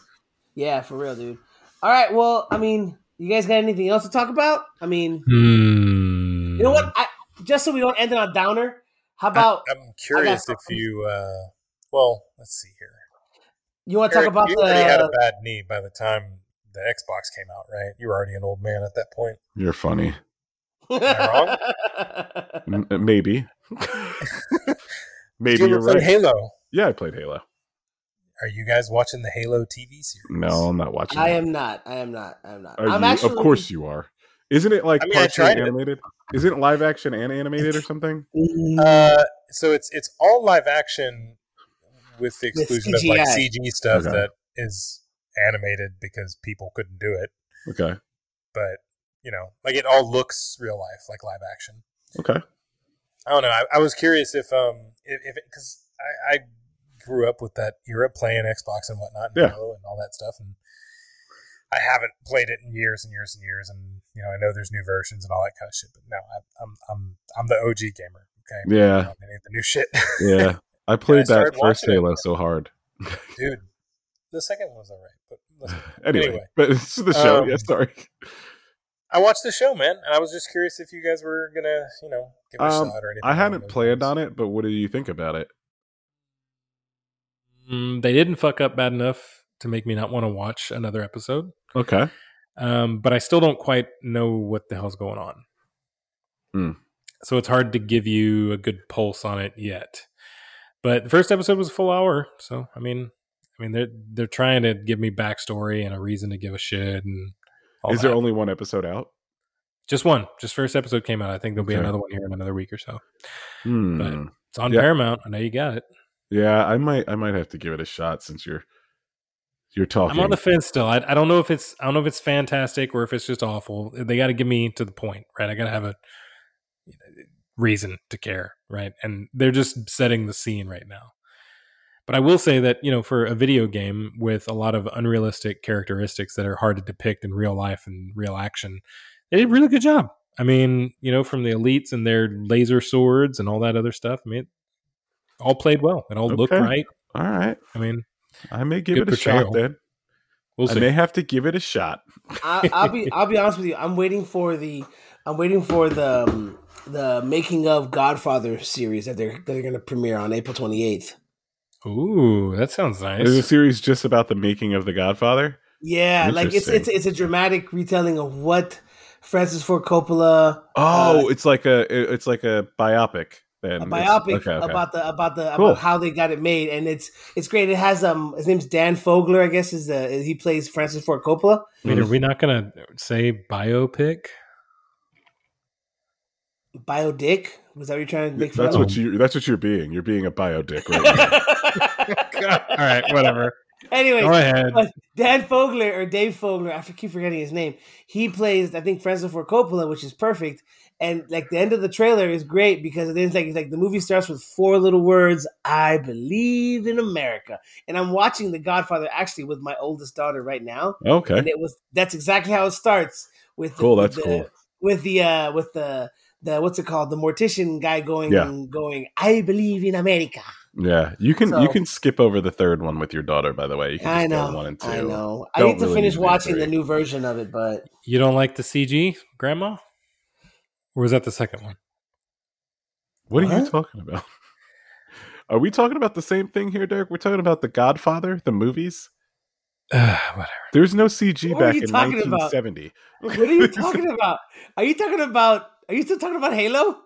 Yeah, for real, dude. All right, well, I mean, you guys got anything else to talk about? I mean, Hmm. you know what? I, just so we don't end it on a downer, how about I, am curious if you. Uh, well, let's see here. you want to talk about you already had a the? bad knee by the time the Xbox came out, right? You were already an old man at that point. You're funny. I *laughs* M- maybe. *laughs* *laughs* Maybe you you're right. Halo? Yeah, I played Halo. Are you guys watching the Halo TV series? No, I'm not watching. I it. am not. I am not. I am not. Are I'm you? actually. Of course you are. Isn't it like I mean, partially tried it. animated? Isn't it live action and animated or something? Mm, Uh, so it's it's all live action with the With exclusion of like CG stuff Okay. that is animated because people couldn't do it. Okay. But you know, like it all looks real life, like live action. Okay. I don't know. I, I was curious if um if because I, I grew up with that era playing Xbox and whatnot, and Yeah. And all that stuff, and I haven't played it in years and years and years, and you know I know there's new versions and all that kind of shit, but no, I, I'm I'm I'm the OG gamer. Okay, Yeah. don't need the new shit, *laughs* Yeah. I played that first. Halo so hard. dude. The second one was alright, but *laughs* Anyway, Anyway. but it's the show. Um, yeah, sorry. I watched the show, man, and I was just curious if you guys were gonna, you know, give it a Um, shot or anything. I hadn't planned lines. on it, but what do you think about it? Mm, they didn't fuck up bad enough to make me not want to watch another episode. Okay. Um, but I still don't quite know what the hell's going on. Hmm. So it's hard to give you a good pulse on it yet. But the first episode was a full hour, so I mean, I mean they're they're trying to give me backstory and a reason to give a shit and Is there only one episode out? just one? Just first episode came out. I think there'll be Okay. another one here in another week or so. Hmm. It's on Yeah. Paramount. I know you got it. Yeah, I might. I might have to give it a shot since you're you're talking. I'm on the fence still. I, I don't know if it's I don't know if it's fantastic or if it's just awful. They got to get me to the point, right? I got to have a reason to care, right? And they're just setting the scene right now. But I will say that you know, for a video game with a lot of unrealistic characteristics that are hard to depict in real life and real action, they did a really good job. I mean, you know, from the elites and their laser swords and all that other stuff. I mean, all played well. It all looked right. All right, I mean, I may give it a shot then. we'll I see. may have to give it a shot. I, I'll be I'll be honest with you. I'm waiting for the I'm waiting for the um, the making of Godfather series that they're that they're going to premiere on April 28th. Ooh, that sounds nice. There's a series just about the making of The Godfather. Yeah, like it's it's it's a dramatic retelling of what Francis Ford Coppola Oh, Uh, it's like a it's like a biopic. Then a biopic okay, okay. about the about the Cool. about how they got it made, and it's it's great. It has um his name's Dan Fogler, I guess is the he plays Francis Ford Coppola. I mean, are we not going to say biopic? Biodick was that what you're trying to make fun That's of? what you. That's what you're being. You're being a biodick right. *laughs* *laughs* All right, whatever. Anyways, Go ahead. But Dan Fogler or Dave Fogler, I keep forgetting his name. He plays, I think, Francis Ford Coppola, which is perfect. And like the end of the trailer is great because it's like it's like the movie starts with four little words: "I believe in America." And I'm watching The Godfather actually with my oldest daughter right now, Okay. and it was that's exactly how it starts with the, Cool, that's the- cool. with the uh with the the what's it called the mortician guy going Yeah. going I believe in America. Yeah, you can So- you can skip over the third one with your daughter. By the way, you can I just go know, one and two. I know. I Don't need to really finish need watching three. the new version of it, but You don't like the CG, Grandma? Or was that the second one? What are you talking about? *laughs* Are we talking about the same thing here, Derek? We're talking about The Godfather, the movies. *sighs* whatever. There's no CG What back you in talking about? 1970. what are you *laughs* talking about? Are you talking about? Are you still talking about Halo?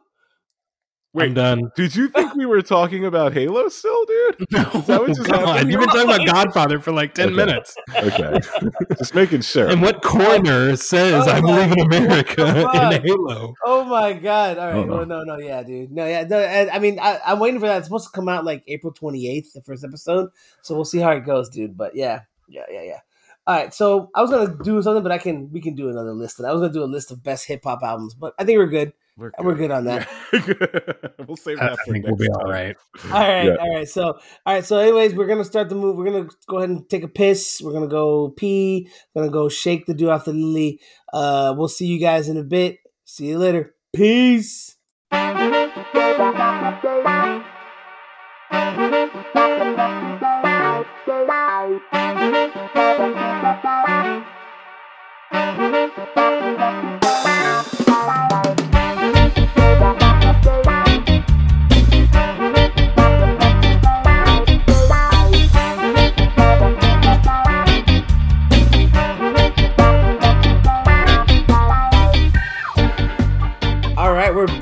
Wait, I'm done. Did you think we were talking about Halo still, dude? *laughs* No, that what just God, happened? you've been talking about Godfather for like 10 Okay. minutes. Okay, *laughs* just making sure. And what corner says, Oh I believe in America *laughs* in Halo? Oh my god! All right, Oh, no. well, no, no, yeah, dude, no, yeah. No, I, I mean, I, I'm waiting for that. It's supposed to come out like April 28th, the first episode. So we'll see how it goes, dude. But yeah, yeah, yeah, yeah. All right, so I was gonna do something, but I can we can do another list. And I was gonna do a list of best hip hop albums, but I think we're good. We're good on that. *laughs* *laughs* we'll save that I for think next we'll be all time. right. All right, Yeah. all right. So, all right. So, anyways, we're gonna start the move. We're gonna go ahead and take a piss. We're gonna go pee. We're gonna go shake the dew off the lily. Uh, we'll see you guys in a bit. See you later. Peace.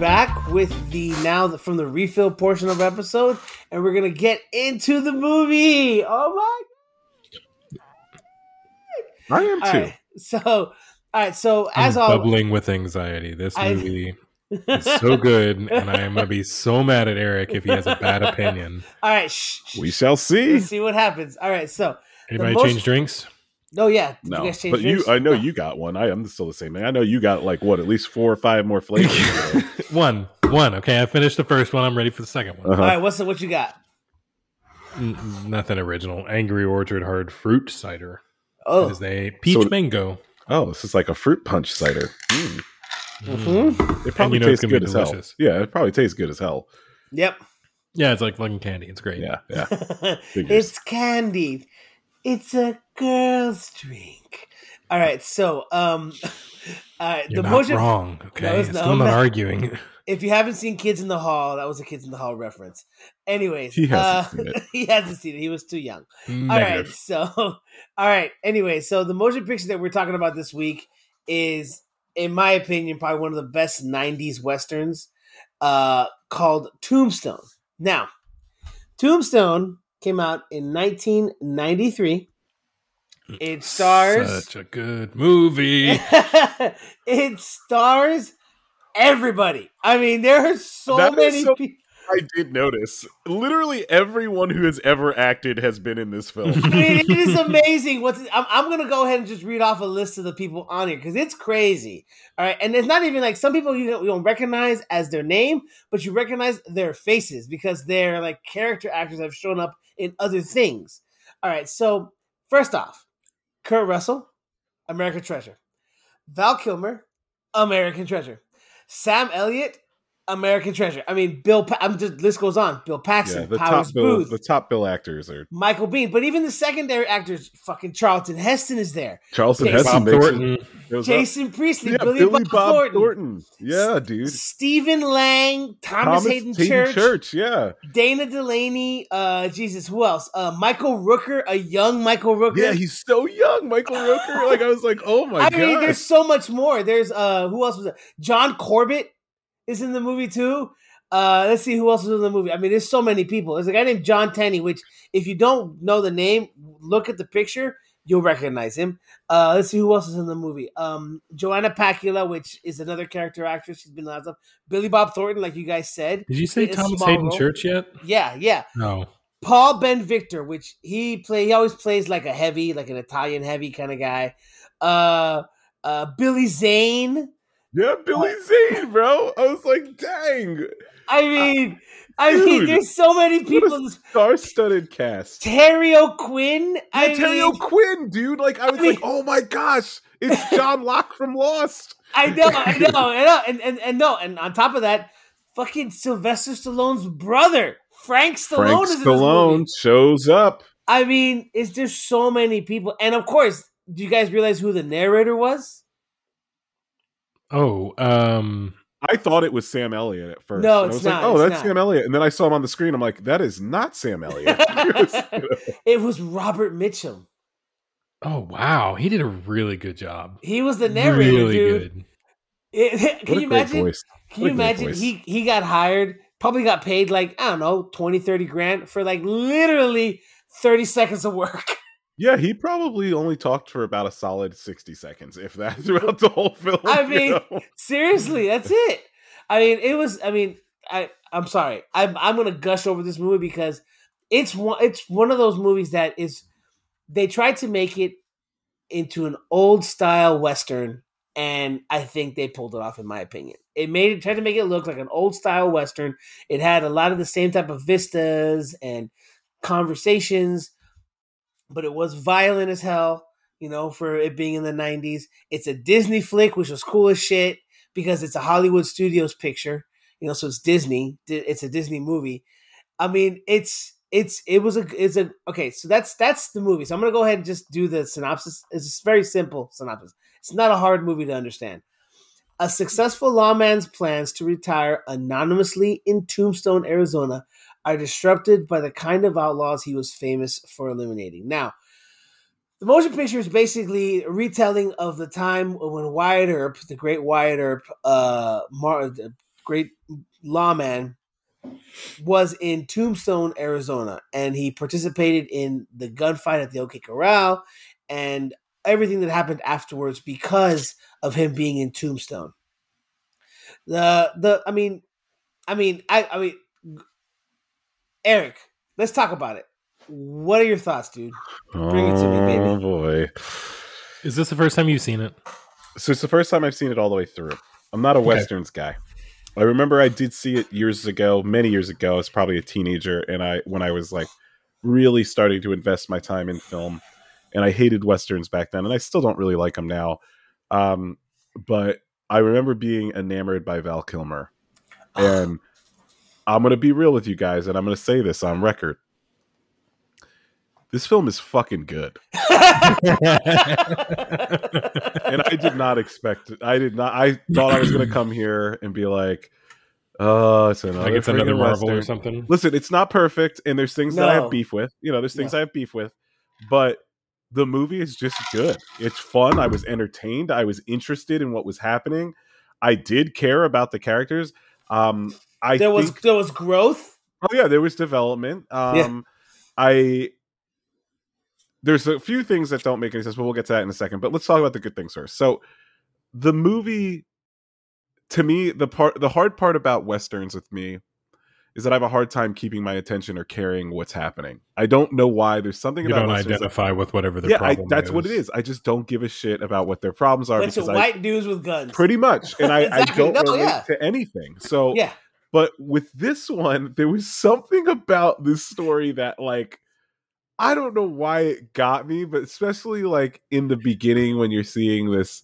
Back with the now the, from the refill portion of episode, and we're gonna get into the movie. Oh my! God. I am All too. right, so, all right, so as I'm always, bubbling with anxiety. This I- movie *laughs* is so good, and I am gonna be so mad at Eric if he has a bad *laughs* opinion. all right, shh, shh, We shall see. Let's see what happens. All right, so Anybody most- change drinks? No, yeah, Did No, you guys change but you. I know you got one. I am still the same man. I know you got like what, at least four or five more flavors. *laughs* one, one. Okay, I finished the first one. I'm ready for the second one. Uh-huh. All right, what's the, what you got? N- nothing original. Angry Orchard Hard Fruit Cider. Oh, It is a peach So- mango. Oh, this is like a fruit punch cider. Mm. mhm. It probably you know tastes good as hell. Yeah, it probably tastes good as hell. yep. Yeah, it's like fucking candy. It's great. Yeah, yeah. *laughs* it's candy. It's a girl's drink. All right, so um, *laughs* all right, You're the not motion. wrong. Okay, No, it's still not- not, I'm not- arguing. *laughs* If you haven't seen Kids in the Hall, that was a Kids in the Hall reference. Anyways, He hasn't uh, seen it. *laughs* he hasn't seen it. He was too young. All right, so all right. Anyway, so the motion picture that we're talking about this week is, in my opinion, probably one of the best '90s westerns, uh, called Tombstone. Now, Tombstone came out in 1993. It stars. Such a good movie. *laughs* it stars everybody. I mean, there are so That many so- people. I did notice. Literally everyone who has ever acted has been in this film. I *laughs* mean, it is *laughs* amazing. What's I'm, I'm gonna go ahead and just read off a list of the people on here because it's crazy. All right, and it's not even like some people you don't, you don't recognize as their name, but you recognize their faces because they're like character actors that have shown up in other things. All right, so first off, Kurt Russell, American Treasure, Val Kilmer, American Treasure, Sam Elliott, American Treasure. I mean, Bill. Pa- I'm just list goes on. Bill Paxton, yeah, the Powers top bill, Booth, the top bill actors are Michael Biehn, but even the secondary actors, fucking Charlton Heston is there. Charlton Jason Heston. Bob Thornton. goes up. Jason Priestley, yeah, Billy, Billy, Bob, Bob, Thornton, Thornton. Yeah, dude. Stephen Lang, Thomas, Haden, Church, Yeah, Dana Delany, uh, Jesus, who else? Uh, Michael Rooker, a young Michael Rooker. yeah. He's so young, Michael Rooker. Like I was like, oh my I god. mean, there's so much more. There's uh, who else was it? John Corbett is in the movie too. Uh, let's see who else is in the movie. I mean, there's so many people. There's a guy named Jon Tenney, which if you don't know the name, look at the picture, you'll recognize him. Uh, let's see who else is in the movie. Um, Joanna Pacula, which is another character actress. She's been lots of Billy Bob Thornton, like you guys said. Did you say Thomas Haden role. Church yet? Yeah, yeah. No. Paul Ben Victor, which he play, he always plays like a heavy, like an Italian heavy kind of guy. Uh, uh, Billy Zane. Yeah, Billy Zane, bro. I was like, dang, I mean, I mean, there's so many people. star-studded cast. Terry O'Quinn. I Yeah, Terry mean, O'Quinn, dude. Like I was I mean- like, oh my gosh, it's *laughs* John Locke from Lost. I know, I *laughs* know, I know, and, and and no, and on top of that, fucking Sylvester Stallone's brother, Frank Stallone, Frank is in this Stallone shows up. I mean, is there so many people, and of course, do you guys realize who the narrator was? Oh, um, I thought it was Sam Elliott at first. No, And I it's was not, like, oh, that's not. Sam Elliott. And then I saw him on the screen. I'm like, that is not Sam Elliott. *laughs* *laughs* it was Robert Mitchum. oh wow, he did a really good job. He was the narrator, really dude. good. It- *laughs* can what you a great imagine? voice. Can What you imagine voice. he he got hired, probably got paid like, I don't know, 20, 30 grand for like literally 30 seconds of work. Yeah, he probably only talked for about a solid 60 seconds, if that, *laughs* throughout the whole film. I you mean, know? *laughs* Seriously, that's it. I mean, it was I mean, I I'm sorry. I'm I'm gonna gush over this movie because it's one it's one of those movies that is they tried to make it into an old style western and I think they pulled it off in my opinion. it made it tried to make it look like an old style western. It had a lot of the same type of vistas and conversations, but it was violent as hell. You know, for it being in the '90s, it's a Disney flick, which was cool as shit because it's a Hollywood Studios picture. You know, so it's Disney. It's a Disney movie. I mean, it's it's it was a it's a okay. So that's that's the movie. So I'm gonna go ahead and just do the synopsis. It's a very simple synopsis. It's not a hard movie to understand. A successful lawman's plans to retire anonymously in Tombstone, Arizona, are disrupted by the kind of outlaws he was famous for eliminating. Now, the motion picture is basically a retelling of the time when Wyatt Earp, the great Wyatt Earp, uh, Mar- the great lawman, was in Tombstone, Arizona, and he participated in the gunfight at the OK Corral and everything that happened afterwards because of him being in Tombstone. The the I mean, I mean, I I mean, Eric, let's talk about it. What are your thoughts, dude? Bring it to me, baby. Oh boy. Is this the first time you've seen it? So it's the first time I've seen it all the way through. I'm not a Okay. westerns guy. I remember I did see it years ago, many years ago. I was probably a teenager, and I when I was like really starting to invest my time in film, and I hated westerns back then, and I still don't really like them now. Um, but I remember being enamored by Val Kilmer, and I'm gonna be real with you guys, and I'm gonna say this on record. This film is fucking good. *laughs* and I did not expect it. I did not. I thought I was going to come here and be like, "Oh, it's another, like it's another friggin' Marvel or something. Listen, it's not perfect, and there's things that I have beef with. You know, there's things No. I have beef with, but the movie is just good. It's fun. I was entertained. I was interested in what was happening. I did care about the characters. Um, I there was think there was growth. Oh yeah, there was development. Um Yeah. I there's a few things that don't make any sense, but we'll get to that in a second. But let's talk about the good things first. So the movie to me, the part the hard part about westerns with me is that I have a hard time keeping my attention or caring what's happening. I don't know why. There's something You about don't westerns that- identify with whatever the yeah, I, problem that's what it is. I just don't give a shit about what their problems are Bunch of because I white dudes with guns. pretty much, and I, *laughs* Exactly. I don't No, relate yeah. to anything. So yeah. But with this one, there was something about this story that, like, I don't know why it got me, but especially like in the beginning when you're seeing this,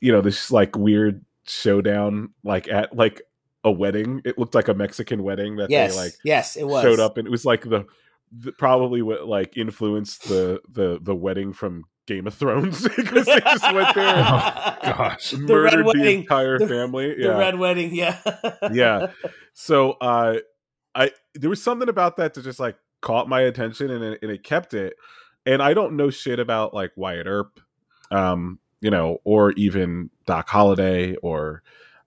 you know, this like weird showdown, like at like a wedding. It looked like a Mexican wedding that Yes. they like yes, it was. showed up, and it was like the, the probably what like influenced the the the wedding from Game of Thrones *laughs* because they just went there and *laughs* Gosh. The red murdered the wedding. entire The- family. The red wedding, yeah. *laughs* Yeah. so uh i there was something about that that just like caught my attention and it, and it kept it and i don't know shit about like wyatt earp um you know or even doc holliday or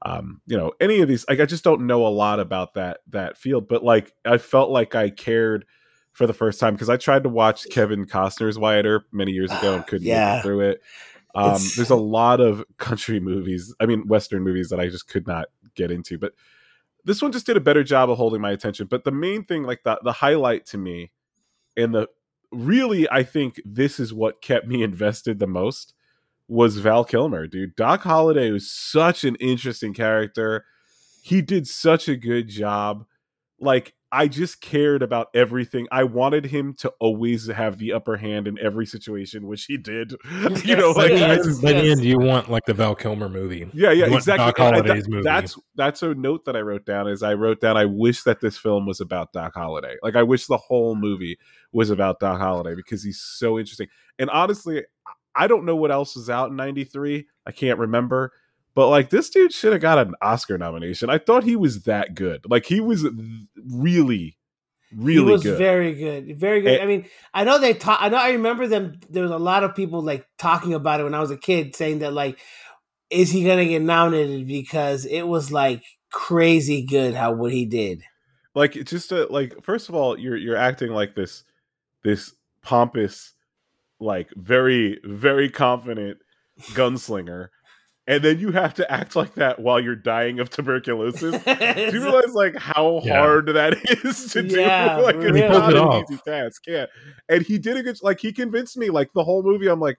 um you know any of these like i just don't know a lot about that that field but like i felt like i cared for the first time because i tried to watch kevin costner's wyatt earp many years ago and *sighs* couldn't Yeah. get through it um there's a lot of country movies i mean western movies that i just could not get into but this one just did a better job of holding my attention. But the main thing, like the the highlight to me, and the really, I think this is what kept me *laughs* invested the most was Val Kilmer, dude. Doc Holliday was such an interesting character. He did such a good job. Like I just cared about everything. I wanted him to always have the upper hand in every situation, which he did. *laughs* you know, Yes, like By the, just- the yes. end, you want like the Val Kilmer movie. yeah, yeah, You exactly. Doc And I- Holliday's that- movie. That's that's a note that I wrote down. Is I wrote down. I wish that this film was about Doc Holliday. Like I wish the whole movie was about Doc Holliday because he's so interesting. And honestly, I don't know what else was out in '93. I can't remember. But like this dude should have got an Oscar nomination. I thought he was that good. Like he was really, really he was good. very good, very good. Eh. I mean, I know they talk. I know I remember them. There was a lot of people like talking about it when I was a kid, saying that like, is he gonna get nominated because it was like crazy good how what he did. like it's just a, like first of all you're you're acting like this this pompous like very very confident gunslinger and then you have to act like that while you're dying of tuberculosis *laughs* do you realize like how Yeah. hard that *laughs* is to do Yeah, *laughs* like for it's not He pulled it an off. easy task yeah and he did a good like he convinced me like the whole movie i'm like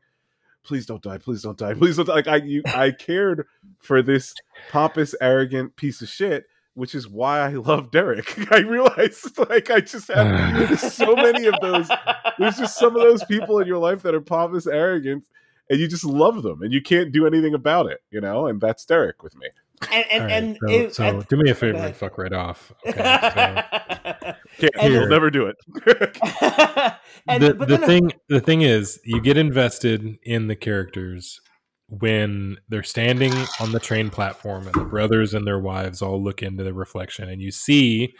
please don't die, please don't die, please don't die. Like I you I cared for this pompous, arrogant piece of shit, which is why I love Derek. I realized like I just have so many of those. There's just some of those people in your life that are pompous, arrogant, and you just love them, and you can't do anything about it, you know. And that's Derek with me. and and, All right, and so, it- so and- do me a favor and fuck right off. Okay, so- *laughs* Can't, And- we'll never do it. *laughs* and the, but the then thing the thing is you get invested in the characters when they're standing on the train platform and the brothers and their wives all look into the reflection and you see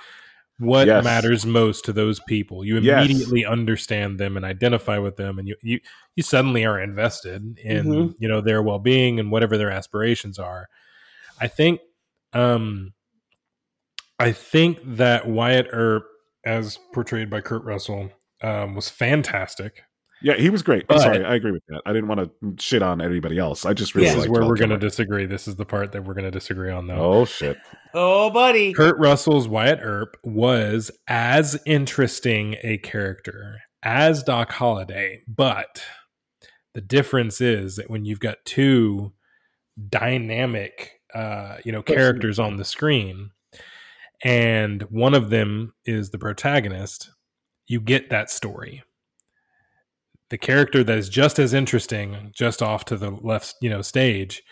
what Yes. matters most to those people you Yes. immediately understand them and identify with them and you you, you suddenly are invested in Mhm. you know their well-being and whatever their aspirations are i think um i think that wyatt earp as portrayed by kurt russell um, was fantastic Yeah, he was great. I'm sorry, I agree with that. I didn't want to shit on anybody else. I just really this is where Val we're going to disagree. This is the part that we're going to disagree on, though. Oh shit! oh buddy Kurt Russell's Wyatt Earp was as interesting a character as Doc Holliday, but the difference is that when you've got two dynamic, uh, you know, characters on the screen, and one of them is the protagonist, you get that story. The character that is just as interesting, just off to the left, you know, stage,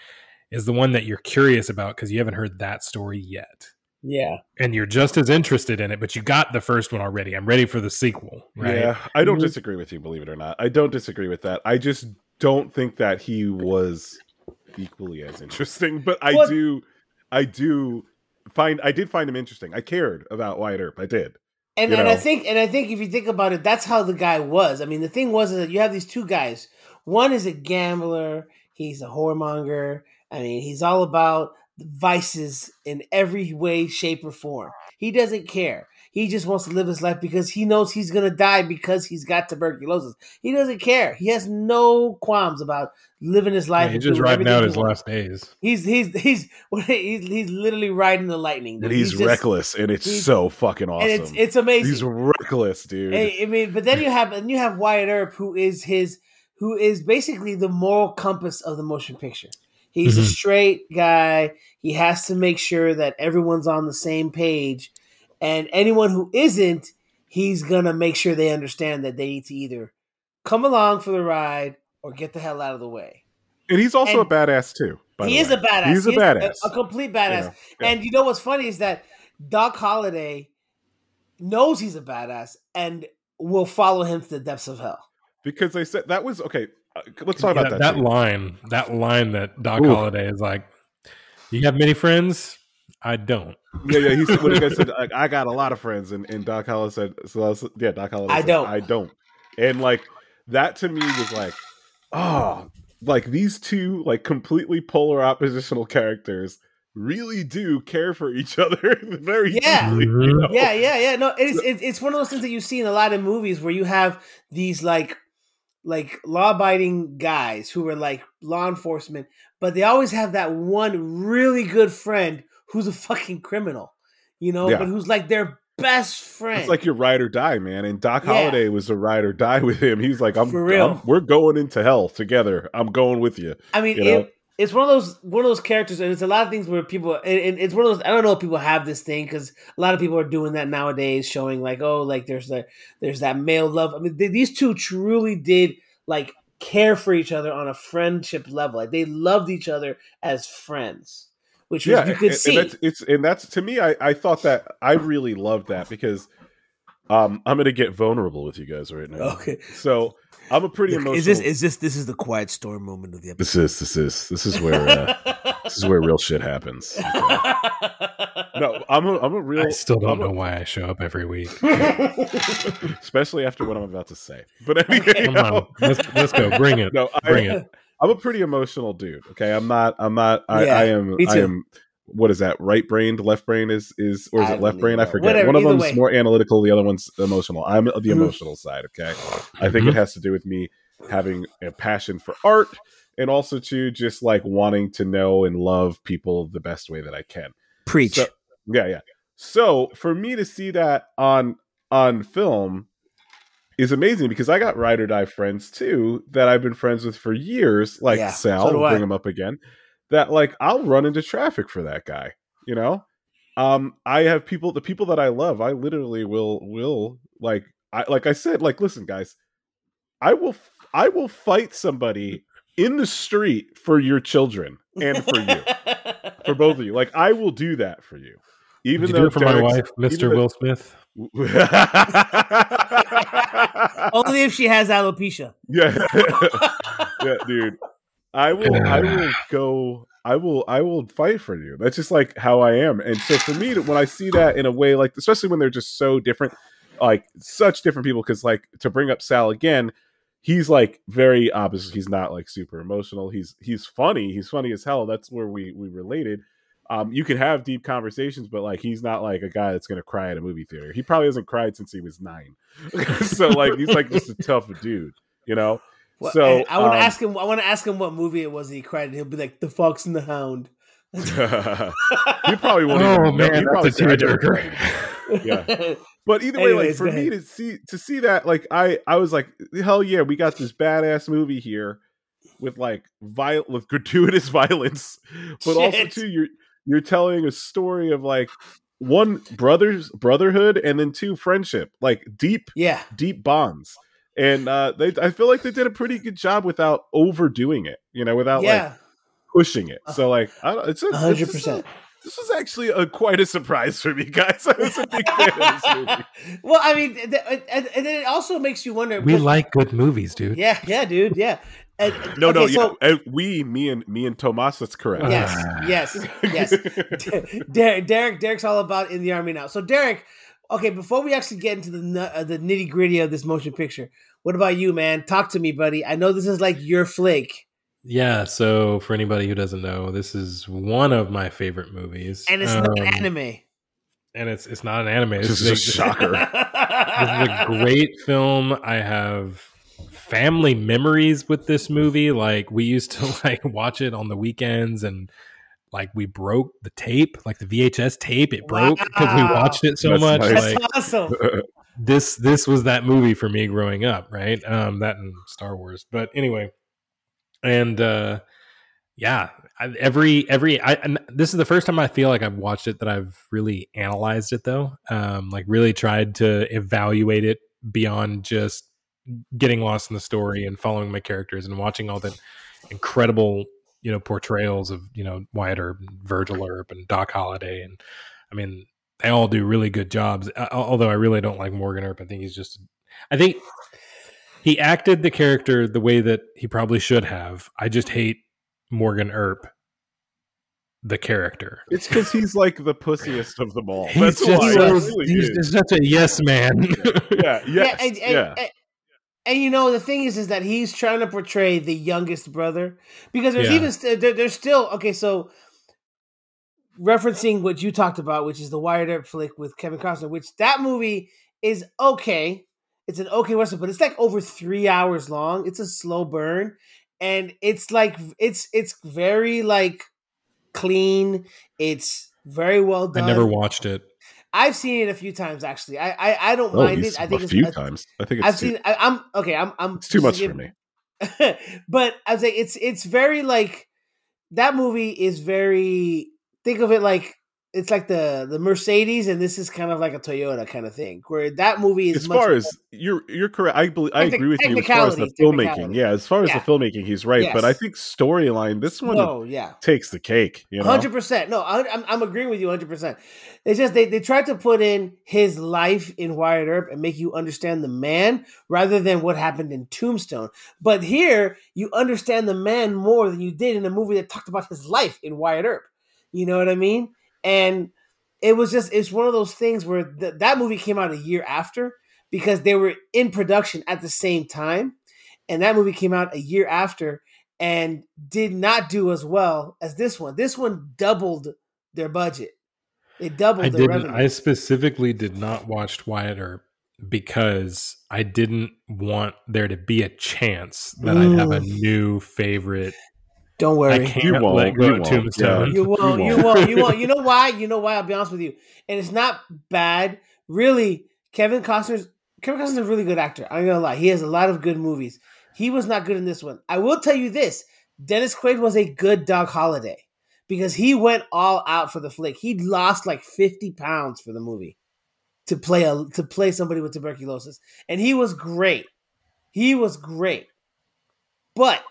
is the one that you're curious about because you haven't heard that story yet yeah and you're just as interested in it, but you got the first one already. I'm ready for the sequel, right? Yeah, I don't Mhm. disagree with you. Believe it or not, I don't disagree with that. I just don't think that he was equally as interesting. But I Well- do, I do find I did find him interesting. I cared about Wyatt Earp. I did. And you and I think and I think if you think about it, that's how the guy was. I mean, the thing was is that you have these two guys. One is a gambler. He's a whoremonger. I mean, he's all about vices in every way, shape, or form. He doesn't care. He just wants to live his life because he knows he's gonna die because he's got tuberculosis. He doesn't care. He has no qualms about living his Yeah, life. he's just riding out his last days. He's he's he's *laughs* he's he's literally riding the lightning. And dude. he's, just- reckless, and it's so fucking awesome. and it's it's amazing. he's reckless, dude. I, I mean, but then you have and you have Wyatt Earp, who is his, who is basically the moral compass of the motion picture. He's a Mhm. straight guy. He has to make sure that everyone's on the same page, and anyone who isn't, he's gonna make sure they understand that they need to either come along for the ride or get the hell out of the way. And he's also and- a badass too. by he the is way. a badass. He's a He is badass. a, complete badass. Yeah, yeah. And you know what's funny is that Doc Holliday knows he's a badass and will follow him to the depths of hell. because they said that was okay. uh, Let's talk Yeah, about that. that too. line. That line that Doc Ooh. Holliday is like, "You have many friends? I don't." Yeah, yeah. He said when the guy said, *laughs* like, "I got a lot of friends," and, and Doc Holliday said, "So I was- yeah, Doc Holliday, I said, don't. I don't," and like that to me was like, oh, like these two like completely polar oppositional characters really do care for each *laughs* other very Yeah. deeply. Mhm. You know? Yeah, yeah, yeah. No, it's, it's it's one of those things that you see in a lot of movies where you have these like like law abiding guys who are like law enforcement, but they always have that one really good friend who's a fucking criminal, you know, Yeah. but who's like their best friend. It's like your ride or die, man. And Doc Yeah. Holliday was a ride or die with him. He's like, I'm, For real. I'm- we're going into hell together. I'm going with you. I mean, you know? it, it's one of those one of those characters, and it's a lot of things where people. And, and it's one of those. I don't know if people have this thing because a lot of people are doing that nowadays, showing like, oh, like there's that there's that male love. I mean, th- these two truly did like care for each other on a friendship level. Like they loved each other as friends, which was, you could and, see. And that's, it's and that's to me. I I thought that I really loved that because um I'm gonna get vulnerable with you guys right now. okay, So I'm a pretty emotional. is this is this this is the quiet storm moment of the episode? this is this is this is where uh, *laughs* this is where real shit happens. *laughs* No, I'm a I'm a real. I still don't I'm a- know why I show up every week. *laughs* especially after what I'm about to say. But anyway, Come on, let's, let's go. Bring it. no, I, Bring it. I'm a pretty emotional dude. Okay, I'm not. I'm not. I, Yeah, I am. I am. What is that? Right brained, left brain is is or is I it left brain? I forget. Whatever, One of them's way. more analytical. The other one's emotional. I'm the Mhm. emotional side. Okay, I think it has to do with me having a passion for art and also to just like wanting to know and love people the best way that I can. Preach. So- Yeah, yeah. So for me to see that on on film is amazing because I got ride or die friends too that I've been friends with for years, like Yeah, Sal, so do we'll I. bring him up again. That like I'll run into traffic for that guy, you know. Um, I have people, the people that I love, I literally will will like I like I said, like listen, guys, I will I will fight somebody in the street for your children and for you, for both of you. Like I will do that for you, even Would you though do it for my wife, Mr. Will Smith. *laughs* Only if she has alopecia. *laughs* yeah. Yeah dude. I will i will go i will i will fight for you. That's just like how i am. And so for me when i see that in a way like especially when they're just so different like such different people because like to bring up sal again he's like very opposite he's not like super emotional. He's he's funny. He's funny as hell. That's where we we related um, you can have deep conversations, but like he's not like a guy that's gonna cry at a movie theater. He probably hasn't cried since he was nine. *laughs* so like he's like just a tough dude, you know. Well, So, I want to um, ask him. I want to ask him what movie it was. That he cried, and he'll be like, "The Fox and the Hound." *laughs* he probably won't. Oh, even know. man, He'd probably that's a say, "I tearjerker." Yeah. *laughs* But either way, like for me ahead. to see to see that, like I I was like, hell yeah, we got this badass movie here with like viol- with gratuitous violence, but also too you're you're telling a story of like one brothers brotherhood and then two friendship, like deep yeah, deep bonds. And uh they I feel like they did a pretty good job without overdoing it, you know, without like pushing it. So like I don't, it's a, a hundred percent this was actually a quite a surprise for me, guys. *laughs* I was a *laughs* big fan of this movie. well, I mean, th- th- and, and then it also makes you wonder. We like good movies, dude. yeah, yeah, dude, yeah. And- No, no, so- yeah. we, me, and me and Tomas. That's correct. Yes, Ah. yes, yes. *laughs* Derek, Derek, Derek's all about in the army now. So, Derek, okay, before we actually get into the uh, the nitty gritty of this motion picture, what about you, man? Talk to me, buddy. I know this is like your flick, Yeah, so for anybody who doesn't know, this is one of my favorite movies. and it's not Um, anime. And it's it's not an anime. It's, This is a is a, shocker. *laughs* this is a great film. I have family memories with this movie. Like we used to *laughs* like watch it on the weekends and like we broke the tape, like the VHS tape. It broke because we watched it so That's much. nice. That's Like awesome. *laughs* this this was that movie for me growing up, right? Um that and Star Wars. But anyway, and uh yeah, I, every every I and this is the first time I feel like I've watched it that I've really analyzed it though. Um like really tried to evaluate it beyond just getting lost in the story and following my characters and watching all the incredible you know portrayals of you know Wyatt Earp, Virgil Earp, and Doc Holliday, and I mean they all do really good jobs. Uh, although I really don't like Morgan Earp. I think he's just I think he acted the character the way that he probably should have. I just hate Morgan Earp, the character. It's because he's like the pussiest of them all. He's That's just why. so- It really he's just such a yes man. yeah, yes, and, and, yeah. and, and you know the thing is, is that he's trying to portray the youngest brother because there's Yeah. even st- there, there's still okay. So referencing what you talked about, which is the Wyatt Earp flick with Kevin Costner, which that movie is okay. It's an okay western, but it's like over three hours long. It's a slow burn, and it's like it's it's very like clean. It's very well done. I never watched it. I've seen it a few times actually. I I, I don't Oh, mind it. I think it's a few times. I think it's I've too, seen. I, I'm okay. I'm. I'm. it's too much for me. *laughs* but I was like, it's it's very like that movie is very. Think of it like it's like the the Mercedes, and this is kind of like a Toyota kind of thing. Where that movie is As much far as you're you're correct, I believe I agree with you as far as the filmmaking. Yeah, as far as Yeah. the filmmaking, he's right. But I think storyline, this one no, yeah, takes the cake. You know, hundred percent. No, I, I'm I'm agreeing with you hundred percent. It's just they they tried to put in his life in Wyatt Earp and make you understand the man rather than what happened in Tombstone. But here you understand the man more than you did in a movie that talked about his life in Wyatt Earp. You know what I mean? And it was just it's one of those things where th- that movie came out a year after because they were in production at the same time, and that movie came out a year after and did not do as well as this one. This one doubled their budget. They doubled I their didn't. revenue. I specifically did not watch Wyatt Earp because I didn't want there to be a chance that I'd have a new favorite. Don't I worry. can't You let won't, go you of won't, Tombstone. yeah. You won't. You You won't. won't. You *laughs* won't. You know why? You know why? I'll be honest with you. And it's not bad, really. Kevin Costner's Kevin Costner's a really good actor. I'm gonna lie. He has a lot of good movies. He was not good in this one. I will tell you this: Dennis Quaid was a good Doc Holliday because he went all out for the flick. He lost like 50 pounds for the movie to play a to play somebody with tuberculosis, and he was great. He was great, but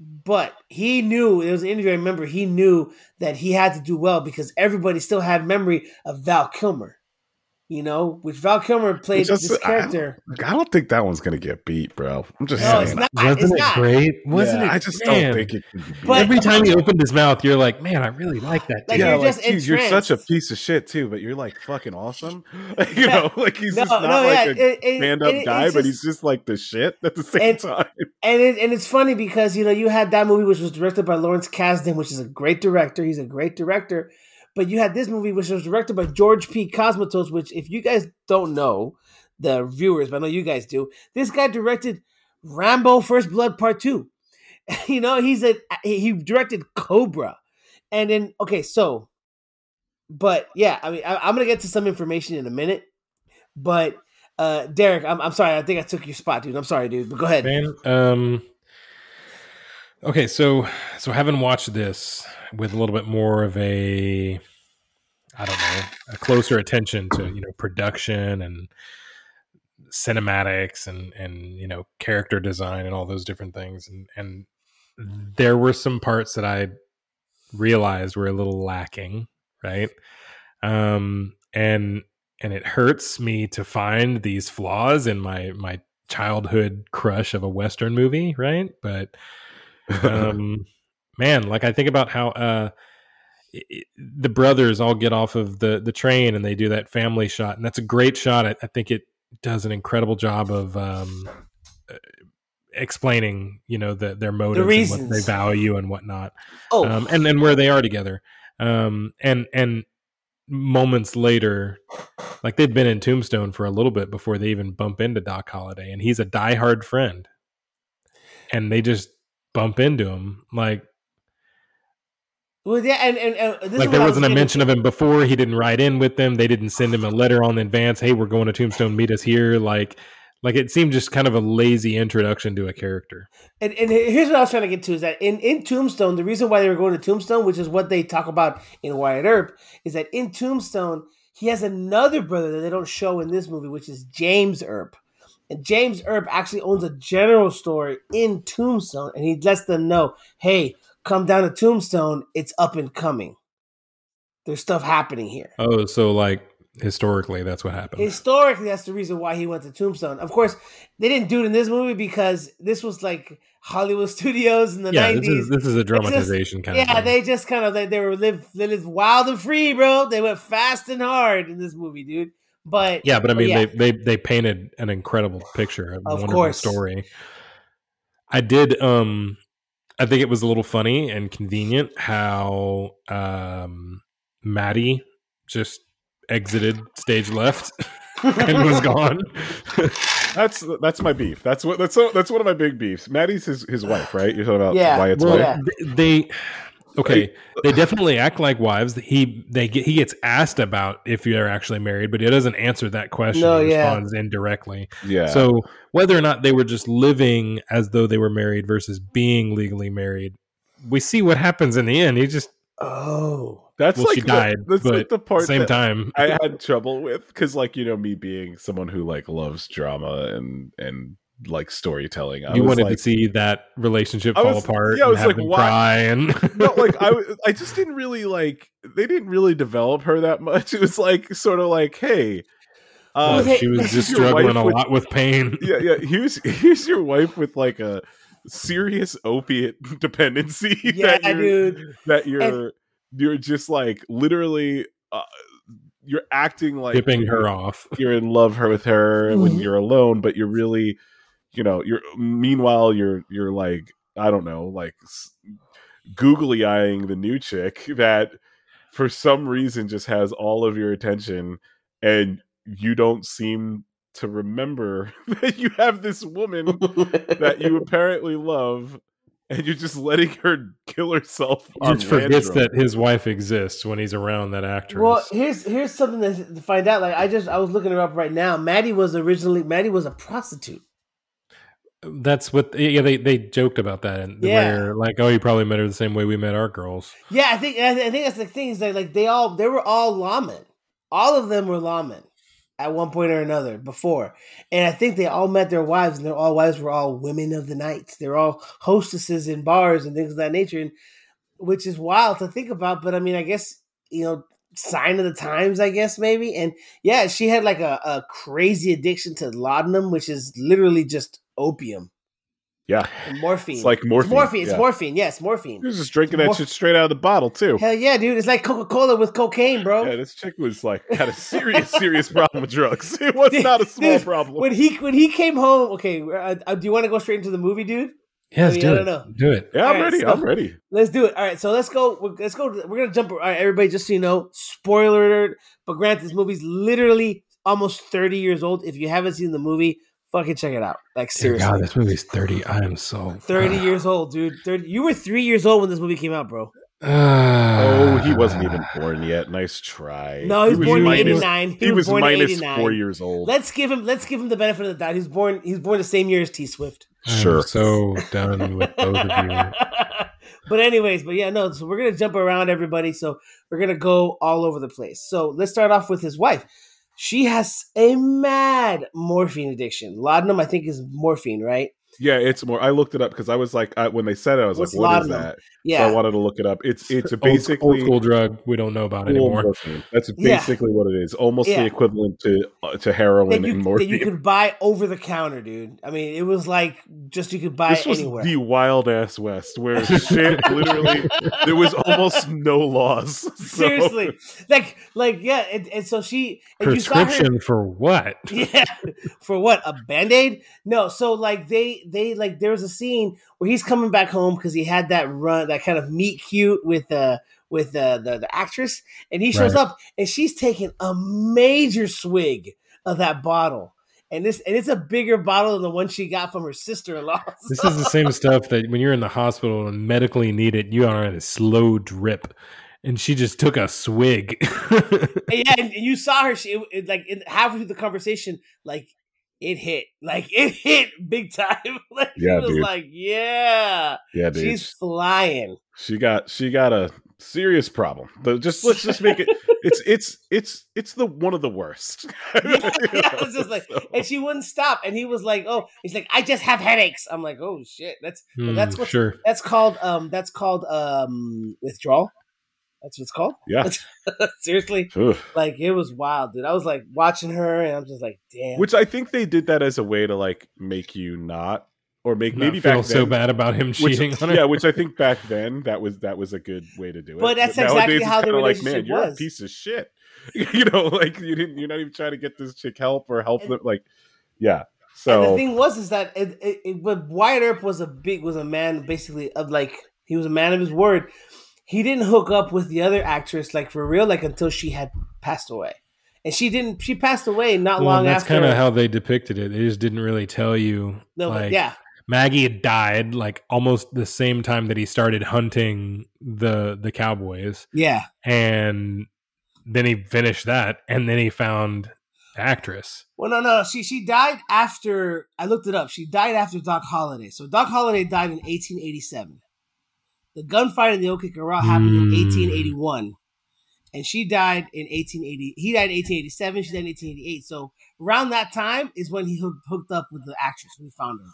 but he knew it was an interview. I remember he knew that he had to do well because everybody still had memory of Val Kilmer. You know, which Val Kilmer played Just- this I don't- character. I don't think that one's gonna get beat, bro. I'm just No, saying. it's not. Wasn't it's it not. great? Wasn't Yeah, it? I just man. don't think it can be beat. But- Every time he opened his mouth, you're like, man, I really like that. Like, yeah, you're like, just geez, you're such a piece of shit too, but you're like fucking awesome. *laughs* you Yeah. know, *laughs* like he's No, just not no, like yeah, a it- it- stand up it- it's guy, but he's just like the shit at the *laughs* same And- time. and it, and it's funny because you know you had that movie which was directed by Lawrence Kasdan, which is a great director. He's a great director, but you had this movie which was directed by George P. Cosmatos. Which, if you guys don't know, the viewers, but I know you guys do. This guy directed Rambo: First Blood Part Two. *laughs* you know, he's a he directed Cobra, and then okay, so, but yeah, I mean, I, I'm gonna get to some information in a minute, but. Uh, Derek, I'm, I'm sorry. I think I took your spot, dude. I'm sorry, dude. But go ahead. Man, um, okay, so so having watched this with a little bit more of a, I don't know, a closer attention to you know production and cinematics and and you know character design and all those different things and and there were some parts that I realized were a little lacking, right? Um, and and it hurts me to find these flaws in my my childhood crush of a western movie, right? But um man, like I think about how uh the brothers all get off of the the train and they do that family shot and that's a great shot. I, I think it does an incredible job of um uh, explaining, you know, the, their motives and what they value and whatnot Oh, um, and and where they are together. Um, and and moments later, like they'd been in Tombstone for a little bit before they even bump into Doc Holliday, and he's a diehard friend, and they just bump into him like well, yeah, and and, and this like there I was wasn't a mention to. of him before. He didn't write in with them. They didn't send him a letter on the advance. Hey, we're going to Tombstone. Meet us here. Like like it seemed just kind of a lazy introduction to a character. And, and here's what I was trying to get to is that in, in Tombstone, the reason why they were going to Tombstone, which is what they talk about in Wyatt Earp, is that in Tombstone, he has another brother that they don't show in this movie, which is James Earp. And James Earp actually owns a general store in Tombstone, and he lets them know, hey, come down to Tombstone, it's up and coming. There's stuff happening here. Oh, so like historically, that's what happened. Historically, that's the reason why he went to Tombstone. Of course, they didn't do it in this movie because this was like Hollywood *laughs* Studios in the yeah, nineties. this is this is a It's just- dramatization kind of yeah, they just kind of they, they were live they lived wild and free, bro. They went fast and hard in this movie, dude. But Yeah, but I mean, yeah. they, they they painted an incredible picture, a Of wonderful course. story. I did. Um, I think it was a little funny and convenient how um, Mattie just exited stage left *laughs* and was gone. *laughs* That's that's my beef. That's what that's that's one of my big beefs. Mattie's his his wife, right? You're talking about Yeah. Wyatt's well, wife. yeah. they, they okay. Uh, they definitely act like wives. He they get he gets asked about if you're actually married, but he doesn't answer that question. No, he yeah. responds indirectly. Yeah. So whether or not they were just living as though they were married versus being legally married, we see what happens in the end. He just oh, that's well, like she the- died, that's but like the part same time. *laughs* I had trouble with because, like, you know, me being someone who like loves drama and and like storytelling. I you was wanted like, to see that relationship I fall was- apart yeah, I and was like, why- cry and *laughs* no, like I, *laughs* I just didn't really like. They didn't really develop her that much. *laughs* It was like sort of like, hey, uh, hey, she was just struggling a with- lot with pain. yeah, yeah. Here's here's your wife with like a serious opiate dependency. yeah, that you're, dude. that you're you're just like literally uh, you're acting like Tipping her off. you're in love her with her when Mhm. you're alone but you're really you know you're meanwhile you're you're like i don't know like googly eyeing the new chick *laughs* that for some reason just has all of your attention and you don't seem to remember *laughs* that you have this woman that you *laughs* apparently love and you're just letting her kill herself. He just forgets that his wife exists when he's around that actress. Well, here's here's something to to find out. Like I just I was looking her up right now. Mattie was originally Mattie was a prostitute. That's what yeah they they joked about that and Yeah. where like oh you probably met her the same way we met our girls. Yeah, I think I think that's the thing is that like they all they were all lawmen. All of them were lawmen at one point or another before, and I think they all met their wives, and their all wives were all women of the night. They're all hostesses in bars and things of that nature, and which is wild to think about. But I mean, I guess you know, sign of the times, I guess maybe. And yeah, she had like a, a crazy addiction to laudanum, which is literally just opium, Yeah, and morphine. it's like It's morphine. morphine. It's yeah. morphine. Yes, morphine. He was just drinking that Mor- shit straight out of the bottle too. Hell yeah, dude! It's like Coca Cola with cocaine, bro. Yeah, this chick was like had a serious, serious problem with drugs. *laughs* It was not a *laughs* small Dude, problem. When he when he came home, okay. Uh, uh, do you want to go straight into the movie, dude? Yes, I mean, do I it. don't know. Do it. yeah, I'm Alright, ready. so- I'm ready. Let's do it. All right, so let's go. Let's go. We're gonna jump. All right, everybody, just so you know, spoiler alert. But granted, this movie's literally almost thirty years old. If you haven't seen the movie, fucking check it out. Like Dear seriously, God, this movie's thirty. I am so thirty *sighs* years old, dude. Thirty. You were three years old when this movie came out, bro. *sighs* Oh, he wasn't even born yet. Nice try. No, he was born in '89. He, He was, was born in '89. four years old. Let's give him. Let's give him the benefit of the doubt. He's born. He was born the same year as T Swift. I'm Sure. so done with both of you. *laughs* but anyways, but yeah, no. So we're gonna jump around everybody. So we're gonna go all over the place. So let's start off with his wife. She has a mad morphine addiction. Laudanum, I think, is morphine, right? Yeah, it's more. I looked it up because I was like, I, when they said it, I was What's like, "What is laudanum? that?" So I wanted to look it up. It's it's a basically old school drug we don't know about cool anymore. morphine. That's *laughs* Yeah. basically what it is. Almost Yeah. the equivalent to uh, to heroin That you, and that morphine. you could buy over the counter, dude. I mean, it was like just you could buy this was anywhere. the wild ass west where *laughs* shit literally there was almost no laws. *laughs* So- Seriously, like, like, yeah, and, and so she and you saw her- Prescription for what? Yeah, for what? A band aid? No. So like they they like there was a scene where he's coming back home because he had that run that kind of meet cute with uh with uh, the the actress, and he shows Right. up and she's taking a major swig of that bottle. And this and it's a bigger bottle than the one she got from her sister in law. *laughs* This is the same stuff that when you're in the hospital and medically need it, you are in a slow drip. And she just took a swig. *laughs* yeah, and, and you saw her. She it, it, like in, halfway through the conversation, like it hit, *laughs* like it hit big time. *laughs* like Yeah, she was dude. like, yeah, yeah, dude. she's flying. she got she got a serious problem. But just let's just make it. *laughs* It's it's it's it's the one of the worst. yeah, yeah, I was just like, So- and she wouldn't stop. And he was like, "Oh, he's like, I just have headaches." I'm like, "Oh shit, that's Hmm, that's what sure. that's called. Um, that's called um withdrawal. That's what it's called. yeah. *laughs* Seriously, Ugh. like it was wild, dude. I was like watching her, and I'm just like, damn. Which I think they did that as a way to like make you not or make Not maybe feel back so bad about him Which, cheating on her. yeah, which I think back then that was that was a good way to do it. But that's nowadays exactly it's how the kinda like, man, relationship you're a piece of shit. *laughs* you know, like you didn't. You're not even trying to get this chick help or help And- them. Like, yeah. And So the thing was is that it, it, it, but Wyatt Earp was a big was a man basically of like he was a man of his word. He didn't hook up with the other actress like for real like until she had passed away, and she didn't. She passed away not well, long that's after. That's kind of how they depicted it. They just didn't really tell you. no, like, yeah, Maggie had died like almost the same time that he started hunting the the cowboys, yeah. and then he finished that, and then he found the actress. Well, no, no, she she died after I looked it up. She died after Doc Holliday. So Doc Holliday died in 1887. The gunfight in the O.K. Corral happened in Hmm. 1881, and she died in 1880. He died in 1887. She died in 1888. So around that time is when he hooked, hooked up with the actress We found her.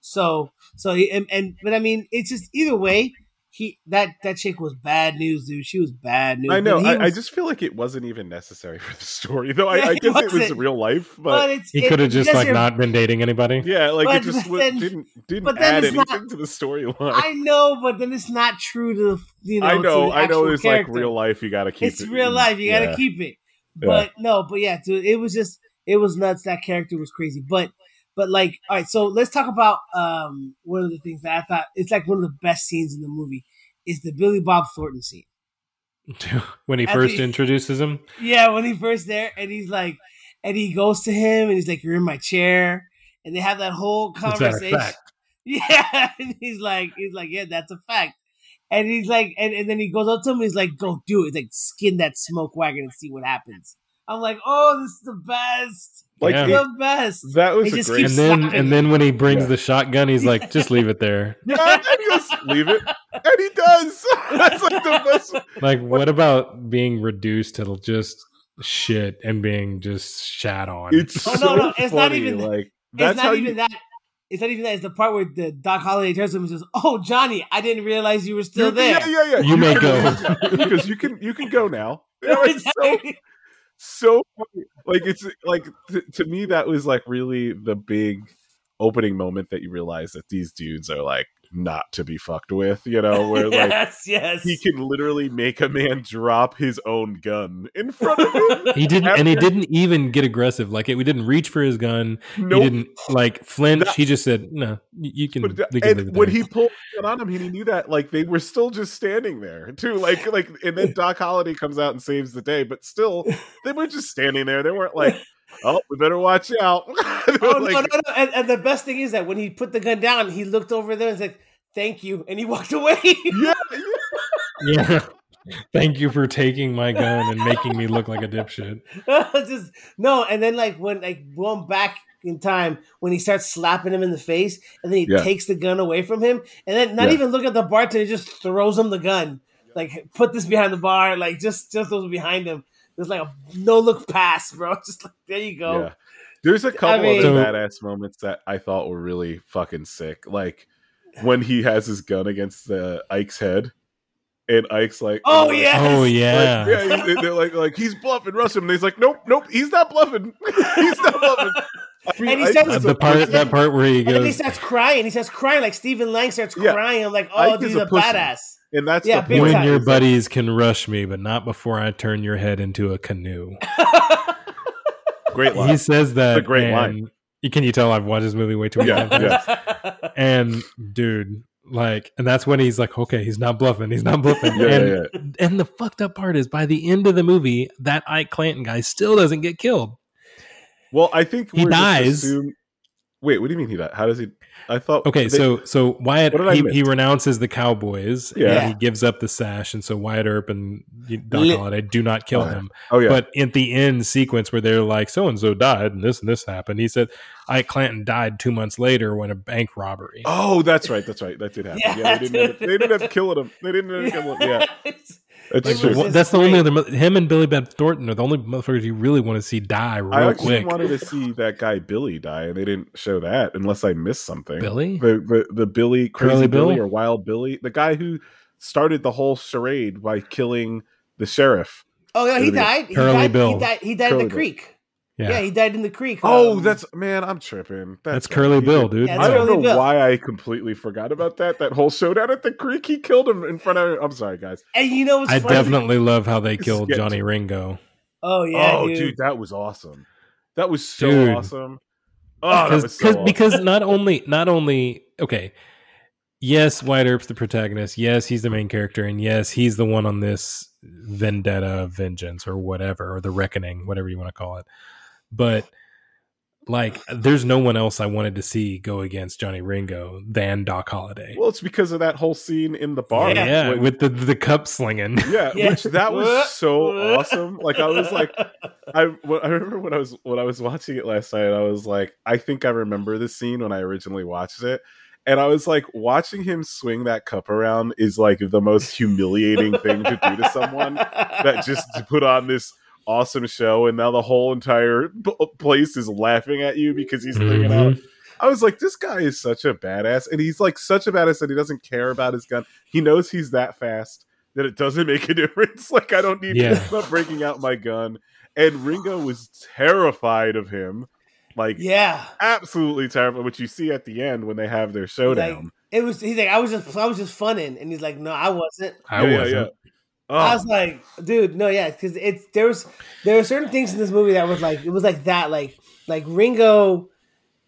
So so and, and but I mean it's just either way. He that that chick was bad news, dude. She was bad news. I know. But he I, I just feel like it wasn't even necessary for the story, though. I, *laughs* Yeah, I it guess it was real life, but but, it's He could have just like not been dating anybody. yeah, like but it just then- didn't didn't but then add it's anything not- to the storyline. I know, but then it's not true to the you know. I to know, the I know. actual There's character. like real life. You got to keep It's it. real life. You got to yeah. keep it. Yeah. But no, but yeah, dude, it was just it was nuts. That character was crazy. But but like, all right, so let's talk about um one of the things that I thought it's like one of the best scenes in the movie is the Billy Bob Thornton scene. *laughs* when he first introduces him. Yeah, when he first there, and he's like, and he goes to him, and he's like, "You're in my chair," and they have that whole that conversation. effect? *laughs* Yeah, and he's like, he's like, yeah, that's a fact. And he's like, and, and then he goes up to him. He's like, go do it. He's like, skin that smoke wagon and see what happens. I'm like, oh, this is the best, Like Yeah. it- the best. that was He a just great. And then slapping and then when he brings Yeah. the shotgun, he's like, just leave it there. *laughs* Yeah, and he goes, leave it, and he does. *laughs* That's like the best. Like, what about being reduced to just shit and being just shat on? It's Oh, so no, it's not even- like It's that's not even you. that. It's not even that. It's the part where the Doc Holliday turns to him and says, "Oh, Johnny, I didn't realize you were still there." Yeah, yeah, yeah. You may can go. *laughs* because you can. You can go now. You know, it's so so funny. like it's like t- to me that was like really the big opening moment that you realize that these dudes are like not to be fucked with. You know, where like yes, yes. he can literally make a man drop his own gun in front of him. *laughs* He didn't, and he didn't even get aggressive. Like it, we didn't reach for his gun. Nope. He didn't like flinch. That- he just said, "No, you you can." Put it we can and when he pulled the gun on him, he knew that like they were still just standing there too. Like like, and then Doc Holliday comes out and saves the day, but still they were just standing there. They weren't like, *laughs* oh, we better watch out. *laughs* Oh like, no, no, no! And, and the best thing is that when he put the gun down, he looked over there and said, "Thank you," and he walked away. Yeah, *laughs* yeah. *laughs* Thank you for taking my gun and making me look like a dipshit. *laughs* Just no, and then like when like going back in time when he starts slapping him in the face, and then he Yeah. takes the gun away from him, and then not Yeah. even look at the bartender, he just throws him the gun. Like put this behind the bar, like just just those behind him. There's like a no look pass, bro. Just like there you go. yeah. There's a couple mean- other badass moments that I thought were really fucking sick. Like when he has his gun against the Ike's head, and Ike's like, Oh, like, yeah. Oh Like, yeah. yeah, he- they're like, like he's bluffing, rush him. And he's like, nope, nope, he's not bluffing. *laughs* he's not bluffing. I mean, And he Ike starts- Uh, the part pussy. that part where he goes, And then he starts crying. He starts crying like Stephen Lang starts Yeah. crying. I'm like, oh, Ike dude, is he's a a badass. and that's Yeah, the big "You point. and your buddies can rush me, but not before I turn your head into a canoe." *laughs* Great line. He says that. It's a great and line. Can you tell I've watched this movie way too many Yeah, times? yeah. *laughs* And dude, like, and that's when he's like, "Okay, he's not bluffing. He's not bluffing." Yeah, and yeah, yeah. and the fucked up part is, by the end of the movie, that Ike Clanton guy still doesn't get killed. Well, I think He we're just dies. assume- Wait, what do you mean he died? How does he? I thought. Okay, they- so so Wyatt What did I he, he renounces the Cowboys. Yeah. and he gives up the sash, and so Wyatt Earp and Doc Lit- Holliday do not kill him. oh yeah, But at the end sequence where they're like, so and so died, and this and this happened, he said Ike Clanton died two months later when a bank robbery. oh, that's right, that's right, that did happen. *laughs* Yeah, Yeah, they, didn't end up, dude. they didn't end up killing him. They didn't end up killing him. Yeah, *laughs* It's- that's Like, true. was wha- just that's the only other him and Billy Bob Thornton are the only motherfuckers you really want to see die real quick. I actually quick. wanted to see that guy Billy die, and they didn't show that unless I missed something. Billy? the the, the Billy, crazy Curly Bill? Billy, or Wild Billy, the guy who started the whole charade by killing the sheriff. oh yeah, he It'll be died. He died. Bill. He died. He died in the Bill. creek. Yeah, Yeah. he died in the creek. Oh, Um, that's man, I'm tripping. that's guy. Curly Bill, dude. Yeah, I don't Curly know Bill. why I completely forgot about that. That whole showdown at the creek, he killed him in front of. I'm sorry, guys. and you know what's I funny? definitely love how they *laughs* killed sketchy. Johnny Ringo. Oh yeah, oh, dude. dude. that was awesome. That was so Dude. awesome. Oh, that because was so awesome. because not only not only okay yes Wyatt Earp's the protagonist yes he's the main character and yes he's the one on this vendetta vengeance or whatever or the reckoning whatever you want to call it but like there's no one else I wanted to see go against Johnny Ringo than Doc Holliday well, it's because of that whole scene in the bar. yeah, when- with the the cup slinging yeah, *laughs* Yeah. which that was *laughs* so awesome. Like I was like, I I remember when I was when I was watching it last night. I was like, I think I remember the scene when I originally watched it, and I was like, watching him swing that cup around is like the most humiliating thing to do to someone that just to put on this awesome show, and now the whole entire p- place is laughing at you because he's thinking mm-hmm. out. I was like, this guy is such a badass, and he's like such a badass that he doesn't care about his gun. He knows he's that fast that it doesn't make a *laughs* difference. Like I don't need Yeah. *laughs* I'm not breaking out my gun. And Ringo was terrified of him, like yeah, absolutely terrified. Which you see at the end when they have their showdown. it was. He's like, I was just, I was just funning, and he's like, no, I wasn't. I wasn't Oh, I was like, dude, no, yeah, because it's there was there were certain things in this movie that was like it was like that, like like Ringo,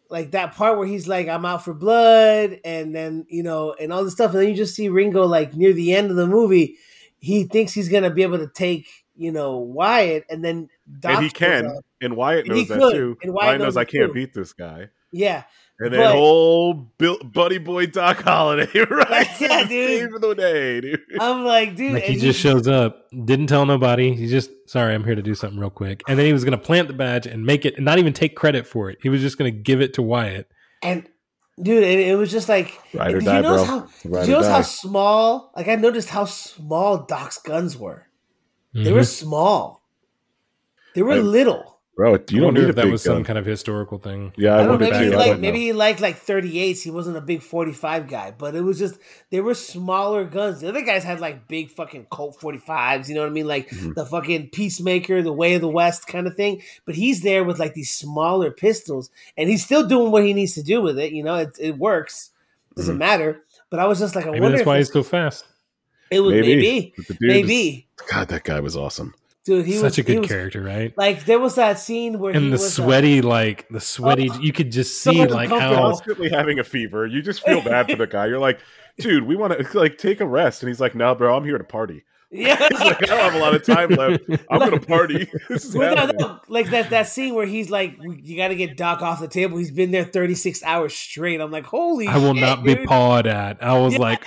like that part where he's like, I'm out for blood, and then you know, and all this stuff, and then you just see Ringo like near the end of the movie, he thinks he's gonna be able to take you know Wyatt, and then Doc and he can, up. and Wyatt And knows that could, too. and Wyatt Wyatt knows knows I can't too. beat this guy. Yeah, And then But- whole Bill, buddy boy Doc Holliday, *laughs* right? *laughs* Yeah, to dude. Save the day, dude. I'm like, dude, Like he and just shows up, didn't tell nobody. He's just sorry, I'm here to do something real quick. And then he was going to plant the badge and make it, and not even take credit for it. He was just going to give it to Wyatt. and dude, it, it was just like, Ride or did die, you notice bro. how? Ride Did or you notice how small? Like I noticed how small Doc's guns were. They were Mhm. small. They were I- little. Bro, I you don't wonder need a if that big was gun. some kind of historical thing. yeah, I I, don't know, maybe too. he I like don't know. maybe he liked like 38s. He wasn't a big 45 guy, but it was just they were smaller guns. The other guys had like big fucking Colt 45s. You know what I mean? Like Mhm. the fucking Peacemaker, the Way of the West kind of thing. But he's there with like these smaller pistols, and he's still doing what he needs to do with it. You know, it, it works. Doesn't matter. But I was just like, I Maybe wonder that's why it's- he's so fast. it was Maybe. maybe, But the dude maybe, is- God, that guy was awesome. Dude. He Such was a good he was- character, right? Like there was that scene where he And the was, uh, sweaty, like the sweaty, Oh, you could just see like how Constantly having a fever. You just feel bad for the guy. You're like, dude, we want to *laughs* like take a rest, and he's like, no, bro, I'm here to party. *laughs* yeah. He's like, I don't have a lot of time left. I'm gonna party. *laughs* This is no, no, like that that scene where he's like, "You got to get Doc off the table." He's been there thirty six hours straight. I'm like, "Holy!" I will shit, not be pawed at. I was Yeah. like,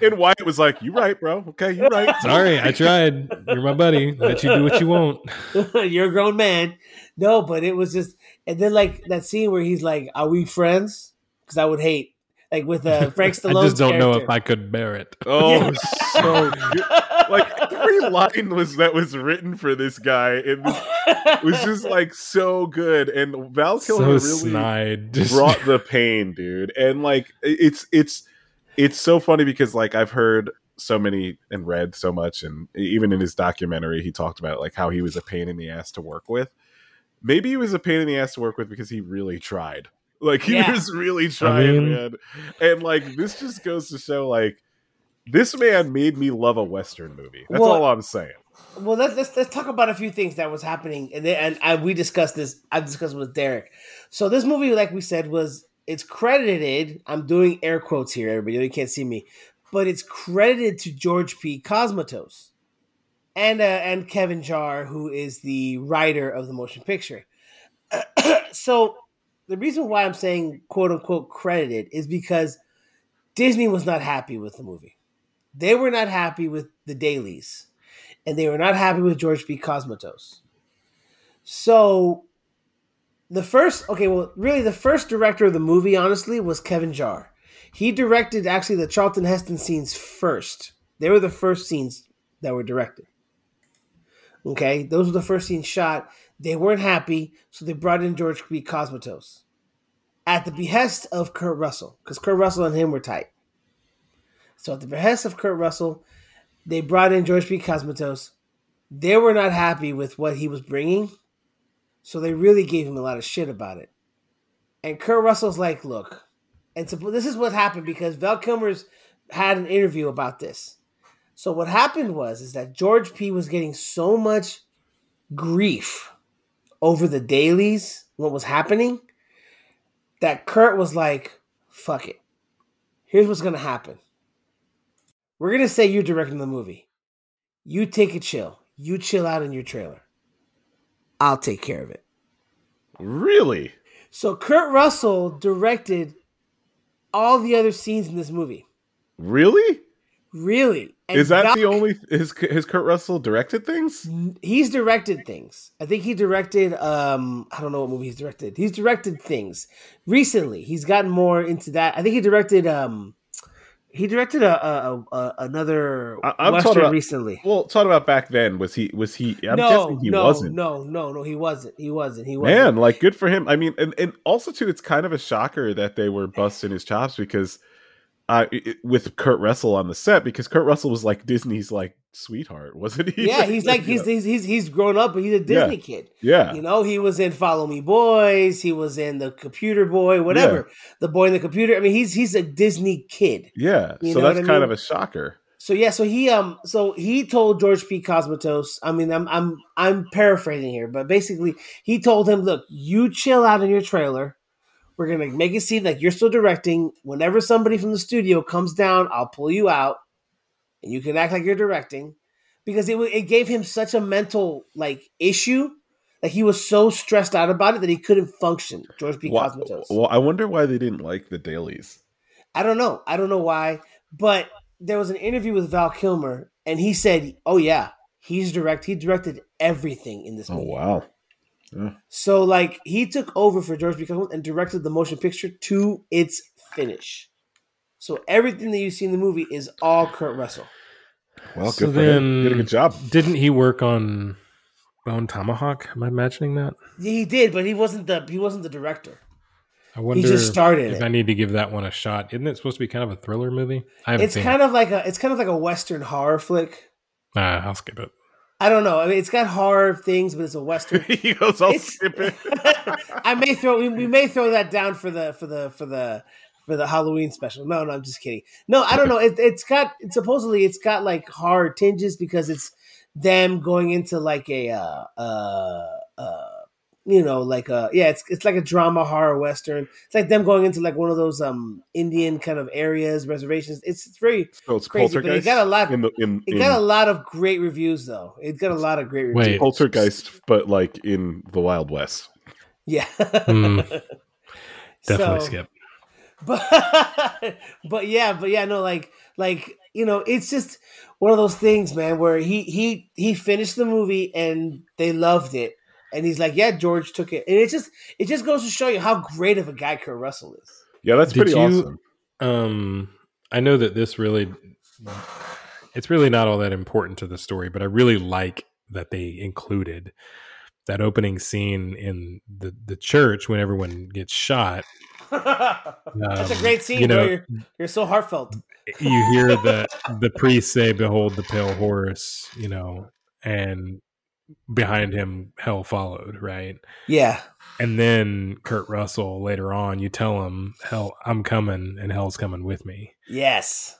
And Wyatt was like, "You right, bro? Okay, you right." *laughs* sorry, I tried. You're my buddy. Let you do what you want. *laughs* You're a grown man. No, but it was just, and then like that scene where he's like, "Are we friends?" Because I would hate like with uh, *laughs* Frank Stallone. I Stallone. just don't know if I could bear it. Oh, so good. like every line was that was written for this guy. It was, was just like so good, and Val Kilmer So really snide. Brought the pain, dude. And like it's it's it's so funny because like I've heard so many and read so much, and even in his documentary, he talked about like how he was a pain in the ass to work with. Maybe he was a pain in the ass to work with because he really tried. Like he Yeah. was really trying, mean- man. And like this just goes to show like this man made me love a western movie. That's Well- all I'm saying. well, let's, let's let's talk about a few things that was happening, and then, and I, we discussed this. I discussed with Derek. So this movie, like we said, was it's credited. I'm doing air quotes here, everybody. You can't see me, but it's credited to George P. Cosmatos and uh, and Kevin Jarre, who is the writer of the motion picture. *clears throat* so the reason why I'm saying quote unquote credited is because Disney was not happy with the movie. They were not happy with the dailies and they were not happy with George P. Cosmatos. So the first, okay, well, really the first director of the movie, honestly, was Kevin Jarre. He directed actually the Charlton Heston scenes first. They were the first scenes that were directed. Okay, those were the first scenes shot. They weren't happy, so they brought in George P. Cosmatos at the behest of Kurt Russell, because Kurt Russell and him were tight. So at the behest of Kurt Russell, they brought in George P. Cosmatos. They were not happy with what he was bringing, so they really gave him a lot of shit about it. And Kurt Russell's like, look, and so this is what happened because Val Kilmer's had an interview about this. So what happened was is that George P. was getting so much grief over the dailies, what was happening, that Kurt was like, fuck it. Here's what's gonna happen. We're gonna say you're directing the movie. You take a chill. You chill out in your trailer. I'll take care of it. Really? So Kurt Russell directed all the other scenes in this movie. Really? Really? And is that the only his his Kurt Russell directed things? He's directed things. I think he directed. Um, I don't know what movie he's directed. He's directed things recently. He's gotten more into that. I think he directed. Um, he directed a, a, a, another I- I'm western about- recently. Well, talking about back then, was he was he? I'm no, guessing he no, wasn't. no, no, no. He wasn't. He wasn't. He wasn't. Man, like good for him. I mean, and, and also too, it's kind of a shocker that they were busting his chops because uh, it- with Kurt Russell on the set because Kurt Russell was like Disney's like sweetheart, wasn't he? yeah, he's like *laughs* he's, he's he's he's grown up, but he's a Disney kid. yeah, You know, he was in Follow Me Boys. He was in the Computer Boy, whatever. The boy in the computer. I mean, he's he's a Disney kid. yeah. You So know that's kind mean? of a shocker. So yeah, so he um so he told George P. Cosmatos, I mean I'm I'm I'm paraphrasing here, but basically he told him, look, you chill out in your trailer. We're gonna make it seem like you're still directing. Whenever somebody from the studio comes down, I'll pull you out and you can act like you're directing. Because it it gave him such a mental like issue Like he was so stressed out about it that he couldn't function. George P. Why- Cosmatos. well, I wonder why they didn't like the dailies. I don't know. I don't know why, but there was an interview with Val Kilmer, and he said, "Oh yeah, he's direct. He directed everything in this movie. Oh movie. Wow. So like he took over for George P. Cosmatos and directed the motion picture to its finish. So everything that you see in the movie is all Kurt Russell. Well, So good for him. Did a good job. Didn't he work on Bone Tomahawk? Am I imagining that? Yeah, he did, but he wasn't the he wasn't the director. I wonder He just started if it. I need to give that one a shot. Isn't it supposed to be kind of a thriller movie? I haven't It's seen kind of like a it's kind of like a western horror flick. it. Nah, I'll skip it. I don't know. I mean, it's got horror things, but it's a western. *laughs* he goes, I'll It's- skip it. *laughs* I may throw we, we may throw that down for the for the for the for the Halloween special. No, no, I'm just kidding. No, I don't know. It, it's got supposedly it's got like horror tinges because it's them going into like a uh uh uh you know like a yeah it's it's like a drama horror western. It's like them going into like one of those um Indian kind of areas reservations. It's it's very So it's Crazy, but it got a lot- In the, in, it in got a lot of great reviews though. It got a lot of great reviews. Wait. poltergeist, but like in the Wild West. Yeah. Hmm. *laughs* Definitely So- skip. *laughs* but but yeah but yeah no like like you know it's just one of those things man where he he he finished the movie and they loved it and he's like yeah george took it and it just it just goes to show you how great of a guy kurt russell is Yeah, that's Did pretty you- awesome. Um, I know that this really, it's really not all that important to the story, but I really like that they included that opening scene in the the church when everyone gets shot. *laughs* that's a Um, great scene You know, you're, you're so heartfelt you hear the *laughs* the priest say, "Behold the pale horse," you know, and behind him, hell followed, right? yeah And then Kurt Russell later on, you tell him, "Hell, I'm coming, and hell's coming with me." yes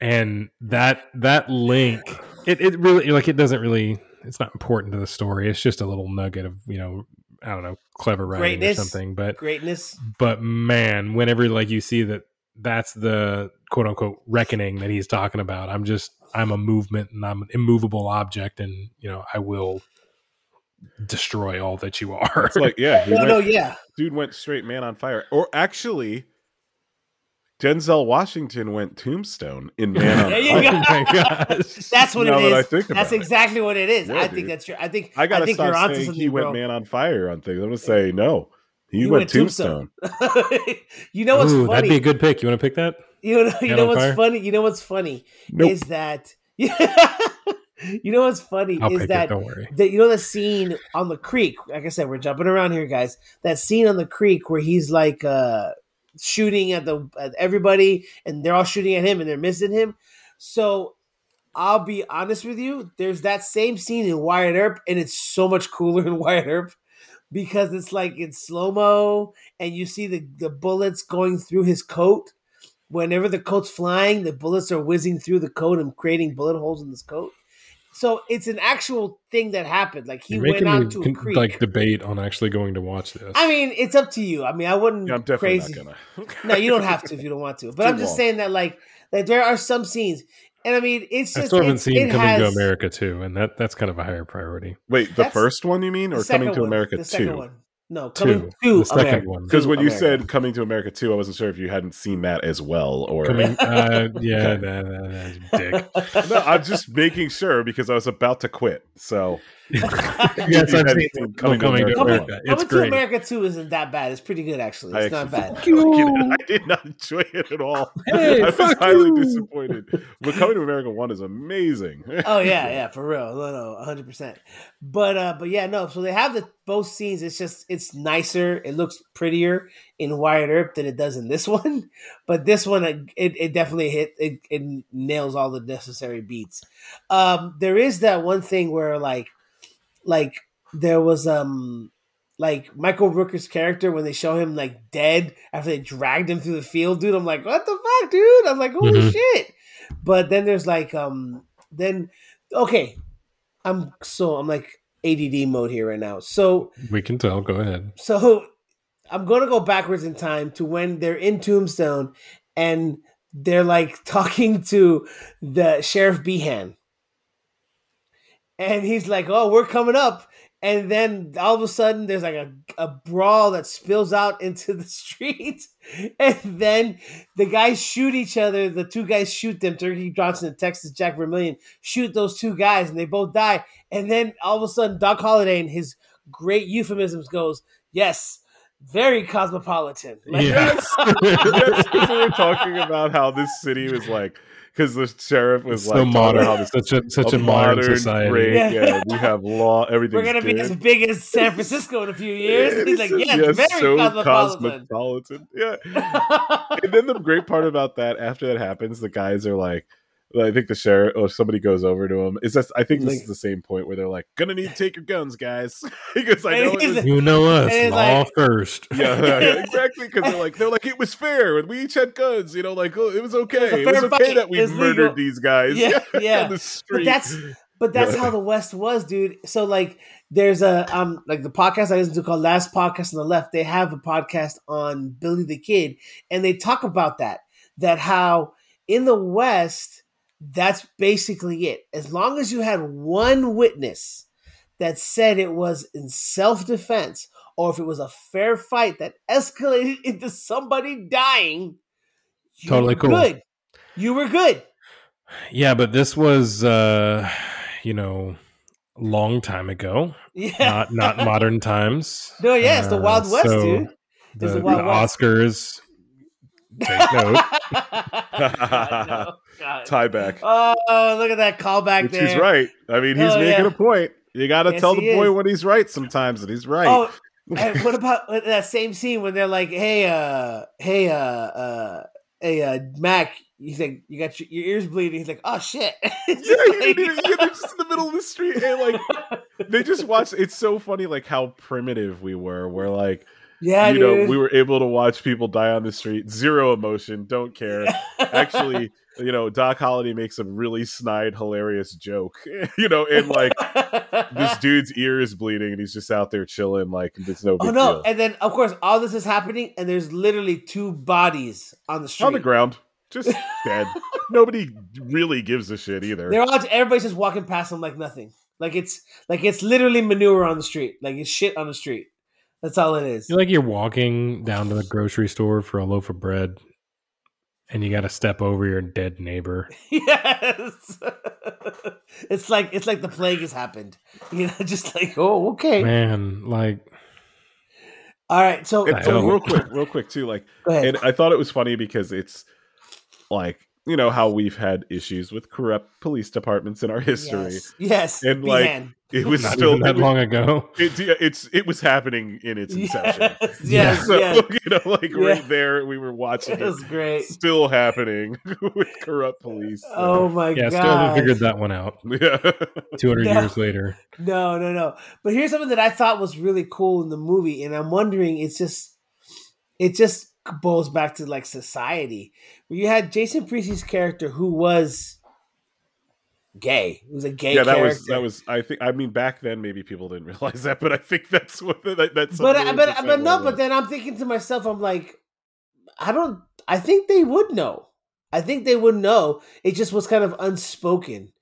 And that that link, it it really like it doesn't really. It's not important to the story. It's just a little nugget of you know, I don't know, clever writing Greatness. or something. But greatness but man, whenever like you see that that's the quote unquote reckoning that he's talking about, I'm just I'm a movement and I'm an immovable object, and you know I will destroy all that you are. It's like, yeah, he no *laughs* oh, went, no yeah dude went straight man on fire. Or actually, Denzel Washington went tombstone in Man on *laughs* Fire. oh my *laughs* gosh, that's what Now it that I think that's about it. exactly what it is Yeah, i think that's true i think I gotta think stop you're onto saying something he went bro. man on fire on things. I'm gonna say no. He You went, went tombstone. you know what's Ooh, funny? that'd be a good pick. You want to pick that? You know, you know what's Fire? funny? You know what's funny Nope. is that *laughs* you know what's funny I'll is that it. Don't worry. that you know the scene on the creek. Like I said, we're jumping around here, guys. That scene on the creek where he's like uh shooting at the at everybody, and they're all shooting at him, and they're missing him. So I'll be honest with you. There's that same scene in Wyatt Earp, and it's so much cooler in *laughs* Wyatt Earp because it's like in slow mo, and you see the the bullets going through his coat. Whenever the coat's flying, the bullets are whizzing through the coat and creating bullet holes in this coat. So it's an actual thing that happened. Like he You're went making out me to a con- creek. like debate on actually going to watch this. I mean, it's up to you. I mean, I wouldn't Yeah, I'm definitely crazy. not gonna. *laughs* No, you don't have to if you don't want to. But *laughs* Too I'm just long. saying that like like there are some scenes, and I mean, it's I just still haven't seen Coming has- to America too, and that that's kind of a higher priority. Wait, the That's- first one you mean, or second Coming to one, America the second two? one. No, coming Two. to The second America. one. Because To when you America. said Coming to America two, I wasn't sure if you hadn't seen that as well, or Coming, *laughs* uh, yeah, Okay. that, that, that's dick. no, I'm just making sure because I was about to quit. So *laughs* yes, I've seen seen Coming, Coming to to Coming, America. It's Coming to. America 2 isn't that bad. It's pretty good, actually. I It's not bad. fucking like. *laughs* I did not enjoy it at all. *laughs* Hey, I was fuck highly you. disappointed. But Coming to America one is amazing. oh yeah, yeah, for real. No, no, hundred percent. But uh, but yeah, no. So they have the both scenes. It's just it's nicer. It looks prettier in Wyatt Earp than it does in this one. But this one, it it definitely hit. It, it nails all the necessary beats. Um, there is that one thing where like, like there was um. Like Michael Rooker's character when they show him like dead after they dragged him through the field, dude. I'm like, what the fuck, dude? I'm like, holy Mhm. shit. But then there's like um then okay i'm so i'm like add mode here right now so We can tell. Go ahead. so i'm gonna go backwards in time to when they're in tombstone and they're like *laughs* talking to the sheriff behan and he's like oh we're coming up and then all of a sudden there's like a, a brawl that spills out *laughs* into the street, and then the guys shoot each other. The two guys shoot them. Turkey Johnson and Texas Jack Vermillion shoot those two guys, and they both die. And then all of a sudden, Doc Holliday and his great euphemisms goes, "Yes, very cosmopolitan." Like, Yeah. Yes, *laughs* because we were talking about how this city was like, because the sheriff was It's like, so modern. Oh, about Such a such a modern, society. great, Yeah. yeah. we have law, everything. We're gonna be as big as San Francisco in a few years. *laughs* He's like, yes, very so cosmopolitan. cosmopolitan. Yeah. *laughs* and then the great part about that, after that happens, the guys are like, I think the sheriff or somebody goes over to him. Is that I think this Like- is the same point where they're like, "Gonna need to take your guns, guys," *laughs* because I know it was, like- You know us, And law like- first. *laughs* yeah, yeah, *laughs* exactly. Because they're like, they're like, it was fair, and we each had guns. You know, like oh, it was okay. It was It was okay fight. that we murdered legal. these guys. Yeah, yeah. on the But that's but that's Yeah. how the West was, dude. So like there's a um like the podcast I listen to called Last Podcast on the Left, they have a podcast on Billy the Kid, and they talk about that. That how in the West, that's basically it. As long as you had one witness that said it was in self-defense, or if it was a fair fight that escalated *laughs* into somebody dying, you Totally were cool. Good. You were good. Yeah, but this was uh you know long time ago. Yeah. Not not *laughs* modern times. No, yeah, it's the Uh, Wild West, so dude. The, the the Wild West. Oscars take note. God, no. God. tie back. Oh, look at that callback Which there. he's right. I mean, he's Oh, making yeah. a point. You got to Yes, tell the boy is. when he's right sometimes, and he's right. Oh, and what about that same scene when they're like, "Hey, uh, hey, uh, uh, hey, uh, Mac," he's like, "You got your, your ears bleeding." He's like, "Oh shit!" *laughs* Yeah, you like- yeah, they're just in the middle of the street, and like they just watch. It's so funny, like how primitive we were. Where like yeah, you know we were able to watch people die on the street, zero emotion, don't care. Actually, you know, Doc Holliday makes a really snide, hilarious joke. *laughs* you know, and like this *laughs* dude's ear is bleeding, and he's just out there chilling, like it's no oh, big Oh no! deal. And then, of course, all this is happening, and there's literally two bodies on the street. on the ground, just *laughs* dead. Nobody really gives a shit either. They're all everybody's just walking past them like nothing. Like it's like it's literally manure on the street. Like it's shit on the street. That's all it is. You're like you're walking down to the grocery store for a loaf of bread and you got to step over your dead neighbor. *laughs* yes. *laughs* it's like it's like the plague has happened. You know, *laughs* just like oh okay. Man, like All right. So, so real quick, real quick too, like and I thought it was funny because it's like you know how we've had issues with corrupt police departments in our history. Yes. yes. And, like, Behan. It *laughs* was not still even that it was- long *laughs* ago. It, it's it was happening in its inception. Yes. Yes. *laughs* so yes. you know, like Yeah. right there, we were watching It it was great. still happening with corrupt police. Oh so, Oh my Yeah, god. Yeah, still haven't figured that one out. yeah. 200 No. years later. No, no, no. But here's something that I thought was really cool in the movie, and I'm wondering, it's just, it just boils back to like society, where you had Jason Priestley's character who was gay. He was a gay yeah, that character. was that was. I think. I mean, back then maybe people didn't *laughs* realize that, but I think that's what that, that's. But I, uh, but uh, but no. But then I'm thinking to myself, I'm like, I don't. I think they would know. I think they would know. It just was kind of unspoken.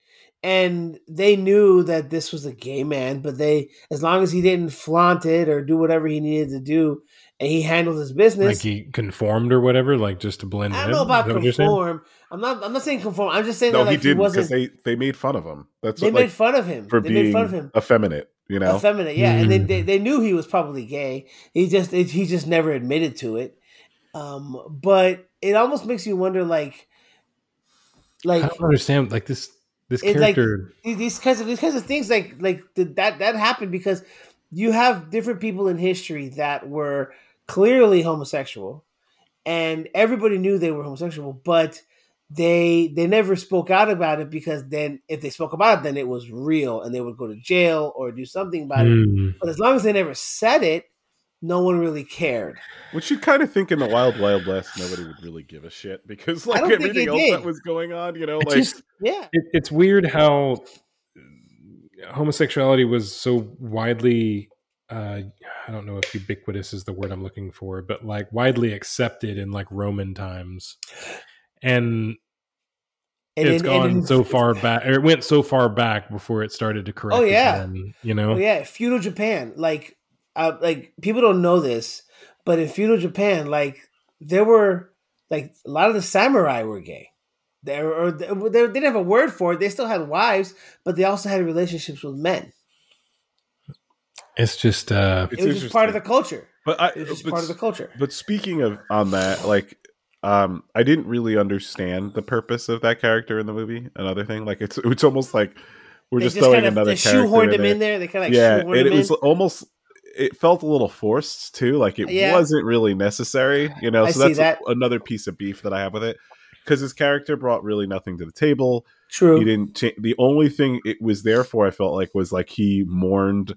And they knew that this was a gay man, but they, as long as he didn't flaunt it or do whatever he needed to do, and he handled his business, Like he conformed or whatever, like just to blend I don't know about Is that what you're saying? conform. I'm not. I'm not saying conform. I'm just saying no, that like he didn't because they they made fun of him. That's They what, made like fun of him. for they being made fun of him. effeminate. You know, effeminate yeah and they, Mm. they they knew he was probably gay he just it, he just never admitted to it um but it almost makes you wonder like like I don't understand. Like this, this It's like- character. these- these kinds of these kinds of things like like th- that that happened because you have different people in history that were clearly homosexual and everybody knew they were homosexual but they they never spoke out about it because then if they spoke about it then it was real and they would go to jail or do something about it Mm. But as long as they never said it, no one really cared. which you kind of think in the wild wild west nobody would really give a shit because like everything else did. that was going on, you know, It's like just Yeah. it, it's weird how homosexuality was so widely uh i don't know if ubiquitous is the word i'm looking for but like widely accepted in like roman times and And it's gone so *laughs* far back. Or it went so far back before it started to correct. Oh, yeah. again, you know. Oh yeah, feudal Japan. Like, uh, like people don't know this, but in feudal Japan, like there were like a lot of the samurai were gay. There or they, they didn't have a word for it. They still had wives, but they also had relationships with men. It's just uh, It's it was just part of the culture. But I, It was just but part of the culture. But speaking of on that, like, um, I didn't really understand the purpose of that character in the movie. Another thing, like, it's it's almost like we're They just, throwing kind of another they character shoehorned in him there. in there. They kind of like yeah, shoehorned and him it was in. almost. It felt a little forced too. Like it Yeah. wasn't really necessary, you know. I so that's that. another piece of beef that I have with it because his character brought really nothing to the table. True. He didn't. Cha- the only thing it was there for, I felt like, was like he mourned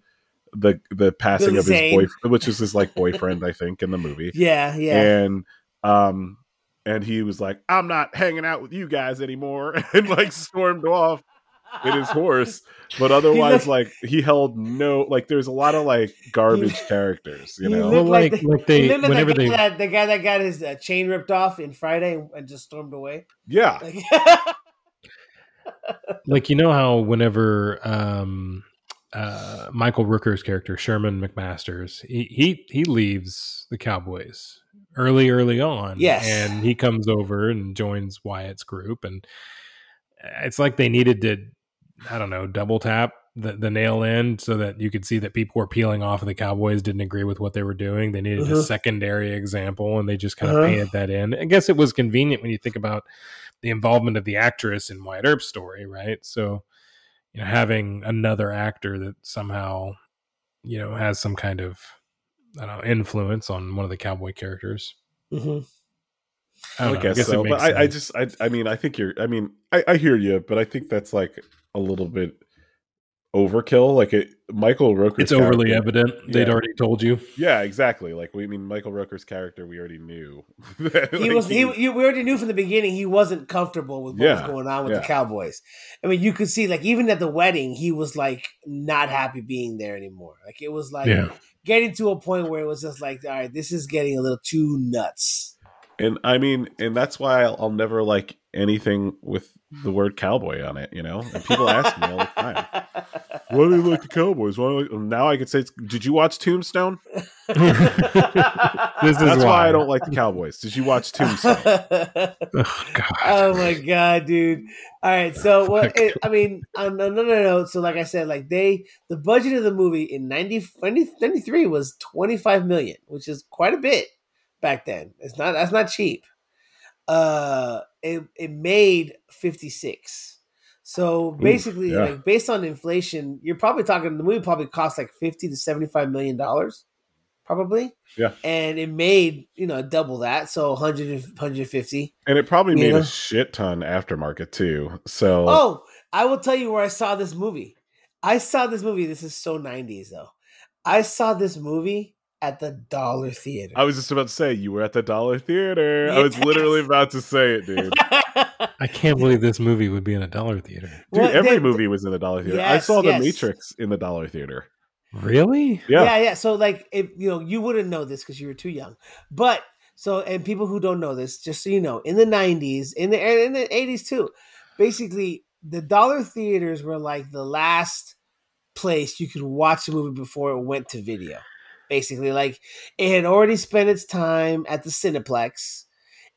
the the passing Billy of his boyfriend, which is his like boyfriend, I think, in the movie. *laughs* Yeah, yeah. and um and he was like i'm not hanging out with you guys anymore. *laughs* And like stormed off in his horse. But *laughs* otherwise looked- like he held no like there's a lot of like garbage characters you know? well, like like the- like they whenever the, guy they that, the guy that got his uh, chain ripped off in Friday and, and just stormed away. yeah. Like, like you know how whenever um uh Michael Rooker's character Sherman McMasters he he he leaves the Cowboys early early on Yes. and he comes over and joins Wyatt's group and it's like they needed to I don't know double tap the, the nail in so that you could see that people were peeling off of the Cowboys didn't agree with what they were doing they needed a Uh-huh. secondary example and they just kind of Uh-huh. painted that in I guess it was convenient when you think about the involvement of the actress in Wyatt Earp's story, right? So, you know, having another actor that somehow, you know, has some kind of I don't know influence on one of the cowboy characters. Mhm. I, i, don't know, guess, it so makes but I, I just I, I mean i think you're i mean I, I hear you but i think that's like a little bit overkill like it Michael Rooker it's overly evident. They'd already told you. yeah exactly like we I mean Michael Rooker's character we already knew *laughs* He was he, you, we already knew from the beginning he wasn't comfortable with what Yeah, was going on with yeah. the Cowboys. I mean, you could see like even at the wedding, he was like not happy being there anymore. Like it was like Yeah. getting to a point where it was just like, all right, this is getting a little too nuts. And I mean, and that's why I'll, I'll never like anything with the word cowboy on it, you know? And people ask me all the time, *laughs* why do you like the Cowboys? Why like-" Now I can say, did you watch Tombstone? *laughs* this is That's why. why I don't like the Cowboys. Did you watch Tombstone? *laughs* Oh, God. oh my god, dude! All right, so well, it, I mean, on another note, so like I said, like they the budget of the movie in 90, 90 93 was twenty five million, which is quite a bit back then. It's not that's not cheap. Uh, it it made fifty six. So basically, yeah. like based on inflation, you're probably talking the movie probably cost like fifty to seventy five million dollars, probably. Yeah. and it made you know double that, so 100, 150. And it probably made know? a shit ton aftermarket too. So Oh, I will tell you where I saw this movie. I saw this movie. This is so 90s though. I saw this movie at the Dollar Theater. I was just about to say, you were at the Dollar Theater. I was literally about to say it, dude. *laughs* I can't believe this movie would be in a dollar theater. Dude, Well, every they- movie was in the Dollar Theater. I Yes, saw The yes. Matrix in the Dollar Theater. Really? Yeah. yeah, yeah. So like, if you know, you wouldn't know this because you were too young. But so, and people who don't know this, just so you know, in the 90s, in the in the 80s too, basically the Dollar Theaters were like the last place you could watch a movie before it went to video. Basically, like it had already spent its time at the Cineplex,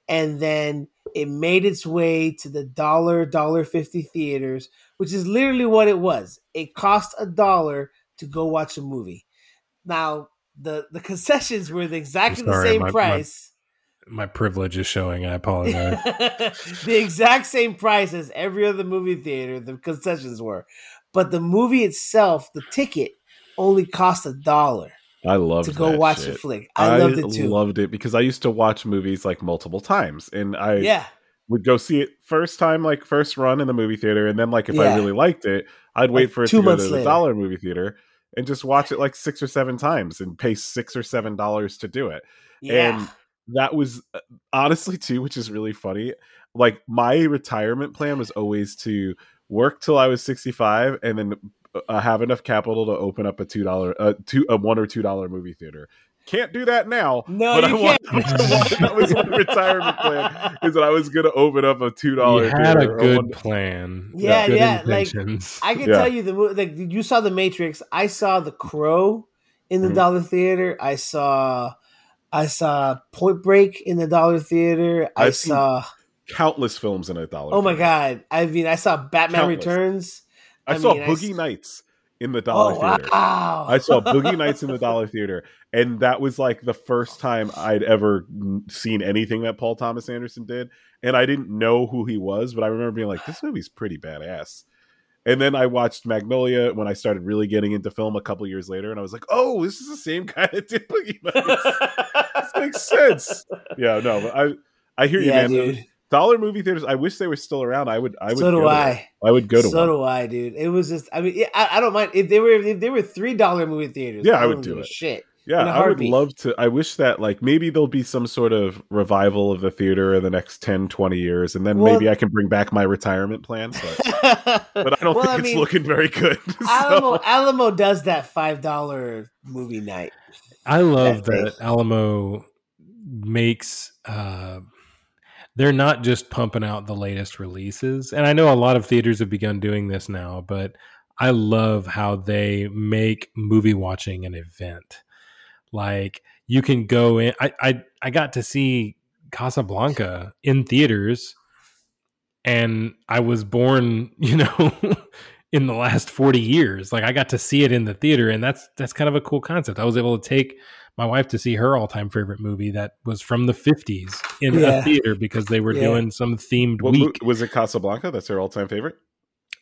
and then it made its way to the dollar dollar fifty theaters, which is literally what it was. It cost a dollar to go watch a movie. Now the the concessions were the exactly sorry, the same my- my- price. My privilege is showing. I apologize. *laughs* the exact same price as every other movie theater the concessions were but the movie itself the ticket only cost a dollar I loved to go watch shit. the flick i, loved it too loved it because I used to watch movies like multiple times, and I yeah would go see it first time, like first run in the movie theater, and then like if I really liked it, I'd wait Like, for it two to go to the dollar movie theater and just watch it like six or seven times and pay six or seven dollars to do it. yeah And that was uh, honestly too, which is really funny. Like my retirement plan was always to work till I was sixty five, and then uh, have enough capital to open up a two dollar, uh, two a one or two dollar movie theater. can't do that now. No, but you *laughs* I want, can't. that was my retirement plan. Is that I was going to open up a two dollar. You dollar. had a good plan. Yeah, good yeah, like. I can Yeah. tell you the mo- like you saw the Matrix. I saw the Crow in the Mhm. Dollar Theater. I saw I saw Point Break in the Dollar Theater. I I've saw countless films in a dollar. Oh my god! I mean, I saw Batman Countless. Returns. I saw mean, Boogie s- Nights in the oh, dollar Oh theater. wow! I saw Boogie Nights in the Dollar Theater, and that was like the first time I'd ever seen anything that Paul Thomas Anderson did, and I didn't know who he was, but I remember being like, "This movie's pretty badass." And then I watched Magnolia when I started really getting into film a couple years later, and I was like, "Oh, this is the same *laughs* guy that did Boogie Nights. this makes sense." Yeah, no, but I I hear you, yeah, man. dude. Dollar movie theaters. I wish they were still around. I would. I would. So do go to I. one. I would go to so one. do I, dude. It was just. I mean, yeah, I, I don't mind if they were if they were three dollar movie theaters. Yeah, I would don't do give a it. Shit. Yeah, in a I would love to. I wish that, like, maybe there'll be some sort of revival of the theater in the next 10, 20 years, and then Well- maybe I can bring back my retirement plan. But, *laughs* but I don't Well, think I it's mean, looking very good. *laughs* Alamo Alamo does that five dollar movie night. I love that that Alamo makes uh they're not just pumping out the latest releases. And I know a lot of theaters have begun doing this now, but I love how they make movie watching an event. Like you can go in I I, I got to see Casablanca in theaters and I was born, *laughs* you know, in the last 40 years. Like I got to see it in the theater and that's that's kind of a cool concept. I was able to take my wife to see her all-time favorite movie that was from the 50s in Yeah. a theater because they were Yeah. doing some themed what week. was it Casablanca? That's her all time favorite.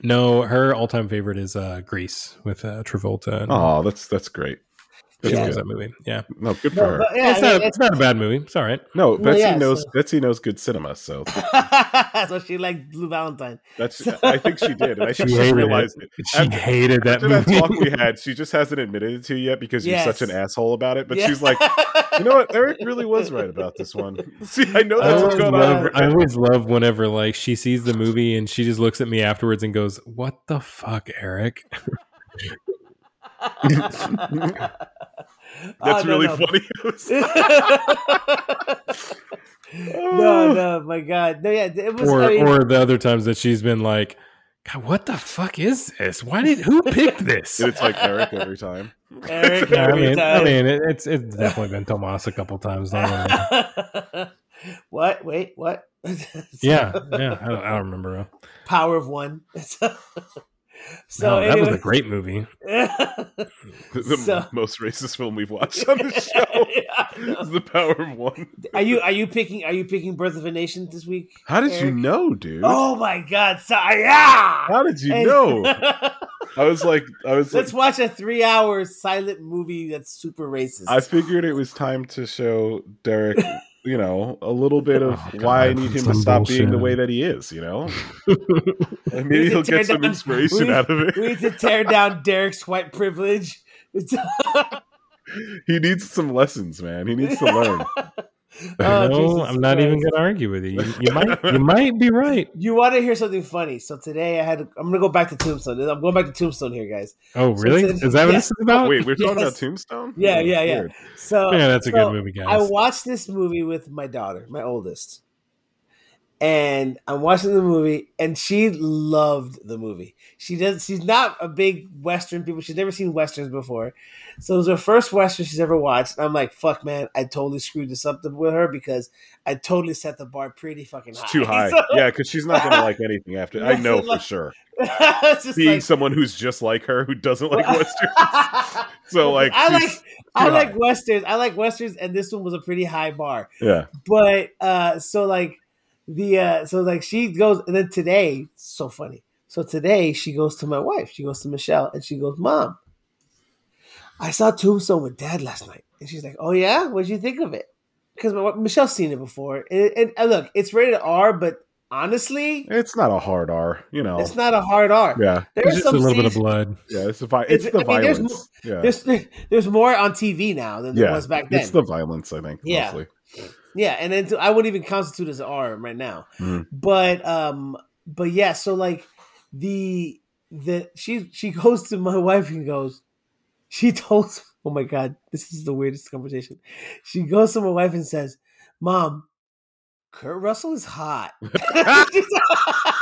No, her all-time favorite is uh Grease with uh, Travolta and Oh, that's that's great. She That's Yeah. loves good. that movie. Yeah. No, good for No, her. but yeah, it's, I not, mean, it's not a bad movie. It's all right. No, Well, Betsy yeah, knows. so- Betsy knows good cinema. So *laughs* so she liked Blue Valentine. that's. I think she did, and I She think she hated realized it. She After- hated that After that movie. talk we had, she just hasn't admitted it to you yet because you're such an asshole about it. But Yeah. she's like, you know what? Eric really was *laughs* right about this one. *laughs* See, I know I that's what's going love, on. I always love whenever like she sees the movie and she just looks at me afterwards and goes, "What the fuck, Eric?" *laughs* That's Oh, really no. funny. *laughs* *laughs* no, no, my God, no, yeah, it was. Or I mean, or the other times that she's been like, "God, what the fuck is this? Why did who picked this?" It's like Eric every time. Eric, Yeah, I every mean, I mean, it, it's it's definitely been Tomas a couple times. Don't worry. what? Wait, what? yeah, yeah, I don't, I don't remember. Power of One. So no, that was a great movie. *laughs* the So- most racist film we've watched *laughs* on the show Yeah, I know. is The Power of One. are you are you picking are you picking Birth of a Nation this week? How did you know, dude? Oh my God! So, yeah. How did you And- know? *laughs* I was like, I was like, Let's watch a three-hour silent movie that's super racist. I figured it was time to show Derek, you know, a little bit of Oh, why I need him some to stop being the way that he is, you know? *laughs* And maybe he'll get some down- inspiration we- out of it. we need to tear down Derek's white privilege. *laughs* He needs some lessons, man. He needs to learn. *laughs* Oh, no, Jesus I'm not even going to argue with you. You, you might you might be right. *laughs* You want to hear something funny? So today I had. I'm gonna go back to Tombstone. I'm going back to Tombstone here, guys. Oh, So really? today- Is that what yeah. this is about? Wait, we're talking Yes. about Tombstone? Yeah, yeah, yeah. weird. So yeah, that's a so good movie, guys. I watched this movie with my daughter, my oldest, and I'm watching the movie, and she loved the movie. She does. She's not a big Western people. She's never seen westerns before, so it was her first Western she's ever watched. And I'm like, "Fuck, man! I totally screwed this up with her because I totally set the bar pretty fucking high." It's too high. *laughs* So- Yeah, because she's not to like anything after. I *laughs* know for sure. *laughs* Being like, someone who's just like her, who doesn't like westerns. So, like, I like I like high. westerns. I like westerns, and this one was a pretty high bar. Yeah. But uh, so like the uh, so like she goes, and then today, so funny. So today she goes to my wife. She goes to Michelle, and she goes, "Mom, I saw Tombstone with Dad last night." And she's like, "Oh yeah, what did you think of it?" Because Michelle's seen it before, and, and, and look, it's rated R, but honestly, It's not a hard R, you know. it's not a hard R. Yeah. There's just a some little bit of blood. Yeah, it's the vi- it's It's- the I mean, there's violence. Yeah. There's *laughs* there's more on TV now than there yeah. was back then. It's the violence, I think, Yeah. mostly. Yeah, and then I wouldn't even constitute as R right now. Mhm. But um but yeah, so like the the she she goes to my *laughs* wife and goes, she told Oh my god, this is the weirdest conversation. She goes to my wife and says, "Mom, Kurt Russell is hot." *laughs* *laughs*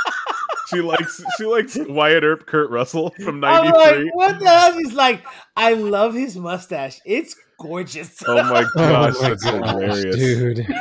She likes she likes Wyatt Earp, Kurt Russell from I'm '93. like, what the hell? He's like, I love his mustache. It's gorgeous. oh my *laughs* gosh, Oh my that's gosh, hilarious. dude. *laughs*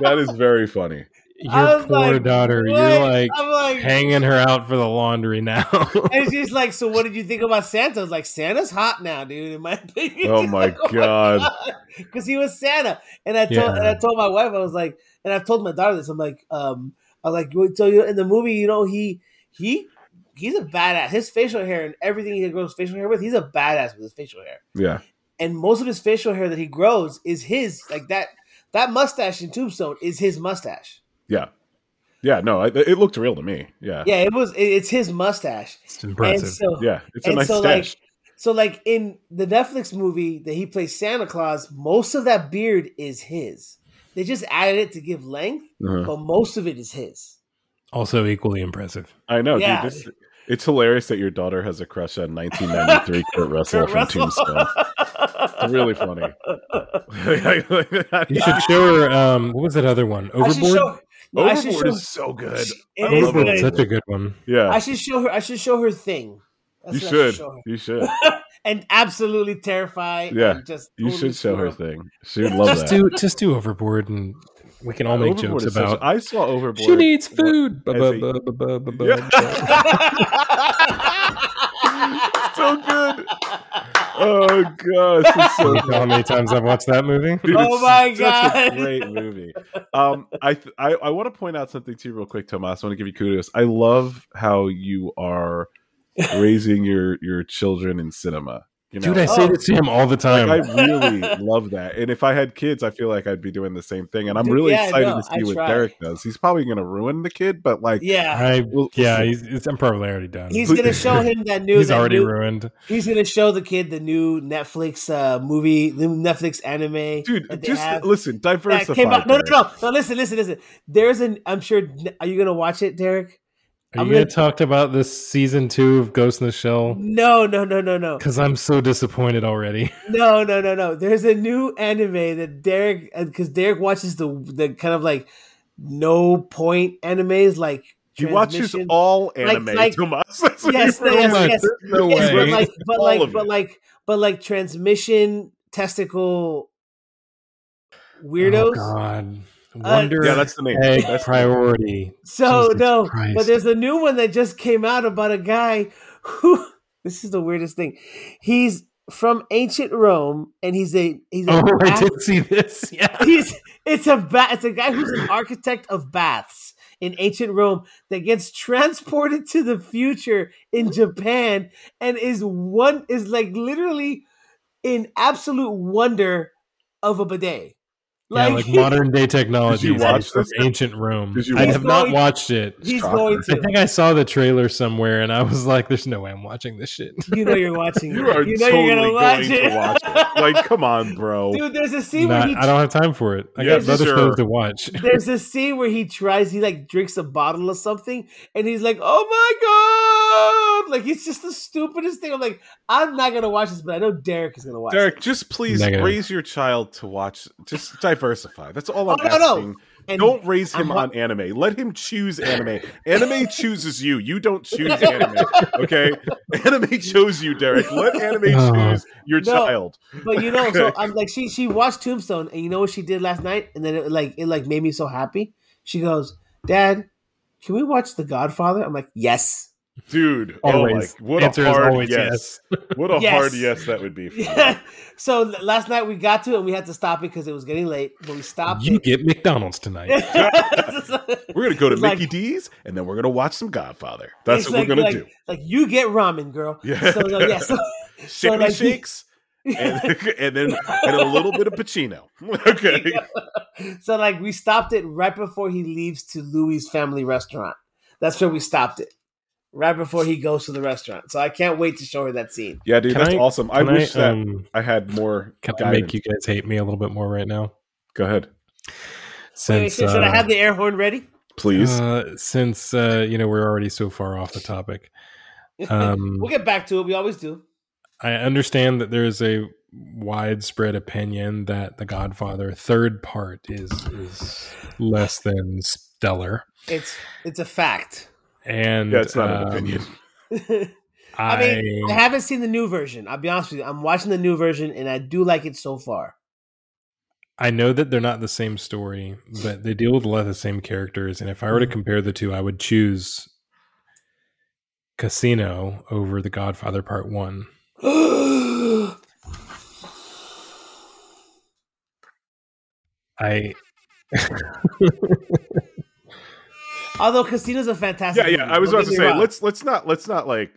That is very funny. Your poor like, daughter. what? You're like like, hanging her out for the laundry now. *laughs* and she's like, so what did you think about Santa? I was like, Santa's hot now, dude. In my opinion. Oh my God. because he was Santa, and I told Yeah. and I told my wife, I was like, and I've told my daughter this. I'm like, um, I was like, so you in the movie, you know, he he he's a badass. His facial hair and everything he grows facial hair with, he's a badass with his facial hair. Yeah. And most of his facial hair that he grows is his, like that that mustache in Tombstone is his mustache. Yeah. Yeah. No, it, it looked real to me. Yeah. Yeah, it was. it- it's his mustache. it's impressive. So, Yeah. It's a And nice so, stash. so like in the Netflix movie that he plays Santa Claus, most of that beard is his. They just added it to give length, Uh-huh. but most of it is his. also equally impressive. I know, Yeah. dude. This, it's hilarious that your daughter has a crush on 1993 *laughs* Kurt Russell Kurt from Russell. Tombstone. It's really funny. You should show her. Um, what was that other one? I should Overboard. show. I Overboard show. is so good. It I is love Overboard is such a good one. Yeah. I should show her. I should show her thing. That's you what I should. her. You should. *laughs* and absolutely terrify. Yeah, and just You should show her thing. She would love Just that. do just do Overboard, and we can all make Overboard jokes is such- about. I saw Overboard. She needs food. *laughs* so good. Oh gosh, it's so You know how many times I've watched that movie? Dude, Oh it's my such God. a great movie. Um, I th- I, I want to point out something to you real quick, Tomas. I want to give you kudos. I love how you are raising your your children in cinema. You know, Dude, I say Oh. this to him all the time. like I really *laughs* love that. And if I had kids, I feel like I'd be doing the same thing. And I'm Dude, really yeah, excited no, to see I what try. Derek does. He's probably going to ruin the kid, but like, yeah. I, Well, yeah, he's, it's, I'm probably already done. He's gonna *laughs* show him that new. He's that already new- ruined. He's gonna show the kid the new Netflix uh, movie, the Netflix anime. dude, just have. listen, that diversify. came out. No, no, no, no. Listen, listen, listen. There's an. I'm sure. Are you gonna watch it, Derek? Are I'm you going gonna- talk about this season two of Ghost in the Shell? No, no, no, no, no, Because I'm so disappointed already. *laughs* no, no, no, no. There's a new anime that Derek, uh, because Derek watches the the kind of like no point animes, like He watches Transmission. all anime, like- Tomas. *laughs* That's Yes, yes, oh yes. No Yes, way. but like, but All like, but like, but like, transmission testicle oh, weirdos. Oh, God. Uh, Wonder Yeah, that's the name. egg That's priority. So Jesus no, Christ. but there's a new one that just came out about a guy who. *laughs* This is the weirdest thing. He's from ancient Rome, and he's a he's a Oh, *laughs* I bath- did see this. *laughs* Yeah. he's it's a ba- it's a guy who's an architect of baths in ancient Rome that gets transported to the future in Japan and is one is like literally in absolute wonder of a bidet. Yeah, like *laughs* modern day technology. Did you watch from this? ancient Rome. I watch have not watched it. he's Shocker. going I think I saw the trailer somewhere, and I was like, "There's no way I'm watching this shit." You know you're watching. You it. are you know totally you're gonna watch going it. to watch it. Like, come on, bro. *laughs* Dude, there's a scene Not- where he I don't have time for it. I Yes, got other sir. shows to watch. *laughs* there's a scene where he tries he like drinks a bottle of something and he's like oh my god like it's just the stupidest thing i'm like i'm not gonna watch this but i know derek is gonna watch Derek, just please Negative. raise your child to watch. Just diversify. That's all I'm Oh, no, no. asking. it. And Don't raise him I'm on anime. Let him choose *laughs* anime. Anime chooses you. You don't choose *laughs* anime. Okay? Anime chose you, Derek. Let anime *laughs* Oh. choose your No. child. but you know so i'm like she she watched tombstone and you know what she did last night and then it like it like made me so happy she goes dad can we watch the godfather i'm like yes Dude, Always. oh my, what Answer a hard always yes. *laughs* What a Yes. hard yes that would be. For yeah *laughs* so last night we got to it and we had to stop it because it was getting late but we stopped You it get McDonald's tonight. *laughs* We're gonna go to It's like- Mickey D's and then we're gonna watch some Godfather. That's what like- we're gonna like, do. Like you get ramen, girl. Yeah. So no, yeah. So, Shimmy like, shakes and, and then and a little bit of Pacino. Okay. so like we stopped it right before he leaves to Louis' family restaurant. That's where we stopped it. Right before he goes to the restaurant. So I can't wait to show her that scene. Yeah, dude, Can that's I- awesome. I Can I, wish that um, I had more can I make you guys hate me a little bit more right now? Go ahead, Wait, should, should I uh, have the air horn ready? please. uh, since uh, you know we're already so far off the topic, um, *laughs* we'll get back to it. We always do. I understand that there's a widespread opinion that the Godfather third part is is less than stellar. It's it's a fact. And Yeah, it's not an um, opinion. I *laughs* I, mean, I haven't seen the new version. I'll be honest with you. I'm watching the new version, and I do like it so far. I know that they're not the same story, but they deal with a lot of the same characters. And if I were to compare the two, I would choose Casino over The Godfather Part One. *gasps* I *laughs* Although Casino's a fantastic. Yeah, yeah. movie, I was don't about to say wrong. let's let's not let's not like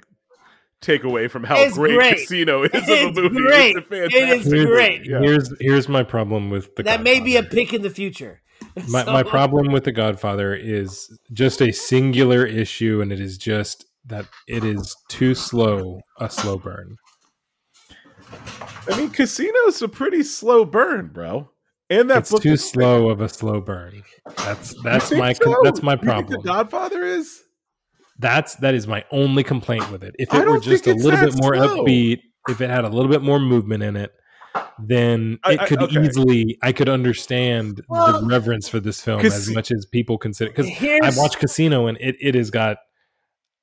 take away from how great, great. Casino is It's of a movie. great. It's a It is fantastic movie. great. Yeah. here's here's my problem with the that may be a pick in the future. *laughs* my, So- my problem with the Godfather is just a singular issue, and it is just that it is too slow a slow burn. I mean, Casino's a pretty slow burn, bro. And that it's book too slow of a slow burn. That's *laughs* that's my so? that's my problem. the Godfather is. That's that is my only complaint with it. If it were just a little bit more slow. upbeat, if it had a little bit more movement in it, then I- it I- could okay. easily I could understand Well, the reverence for this film as much as people consider because I watched Casino and it, it has got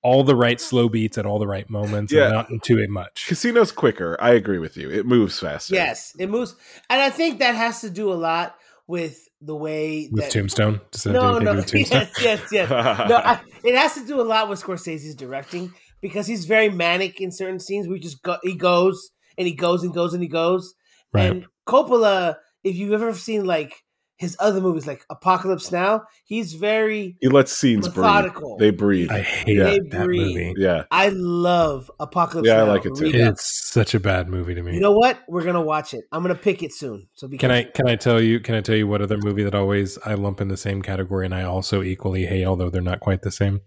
all the right slow beats at all the right moments Yeah. and not into too much. Casino's quicker. I agree with you. It moves faster. Yes, it moves, and I think that has to do a lot with the way With that. Tombstone, Does that no, anything no, *laughs* Tombstone? yes, yes, yes. *laughs* No, I, it has to do a lot with Scorsese's directing because he's very manic in certain scenes. We just go, he goes and he goes and goes and he goes. Right. And Coppola, if you've ever seen like his other movies, like Apocalypse Now, he's very. He lets scenes Methodical. breathe. They breathe. I hate Yeah. that Breathe. movie. yeah. I love Apocalypse. Yeah, I like it too. Read up. It's such a bad movie to me. You know what? We're gonna watch it. I'm gonna pick it soon. So Can I can I tell you can I tell you what other movie that always I lump in the same category and I also equally hate, although they're not quite the same?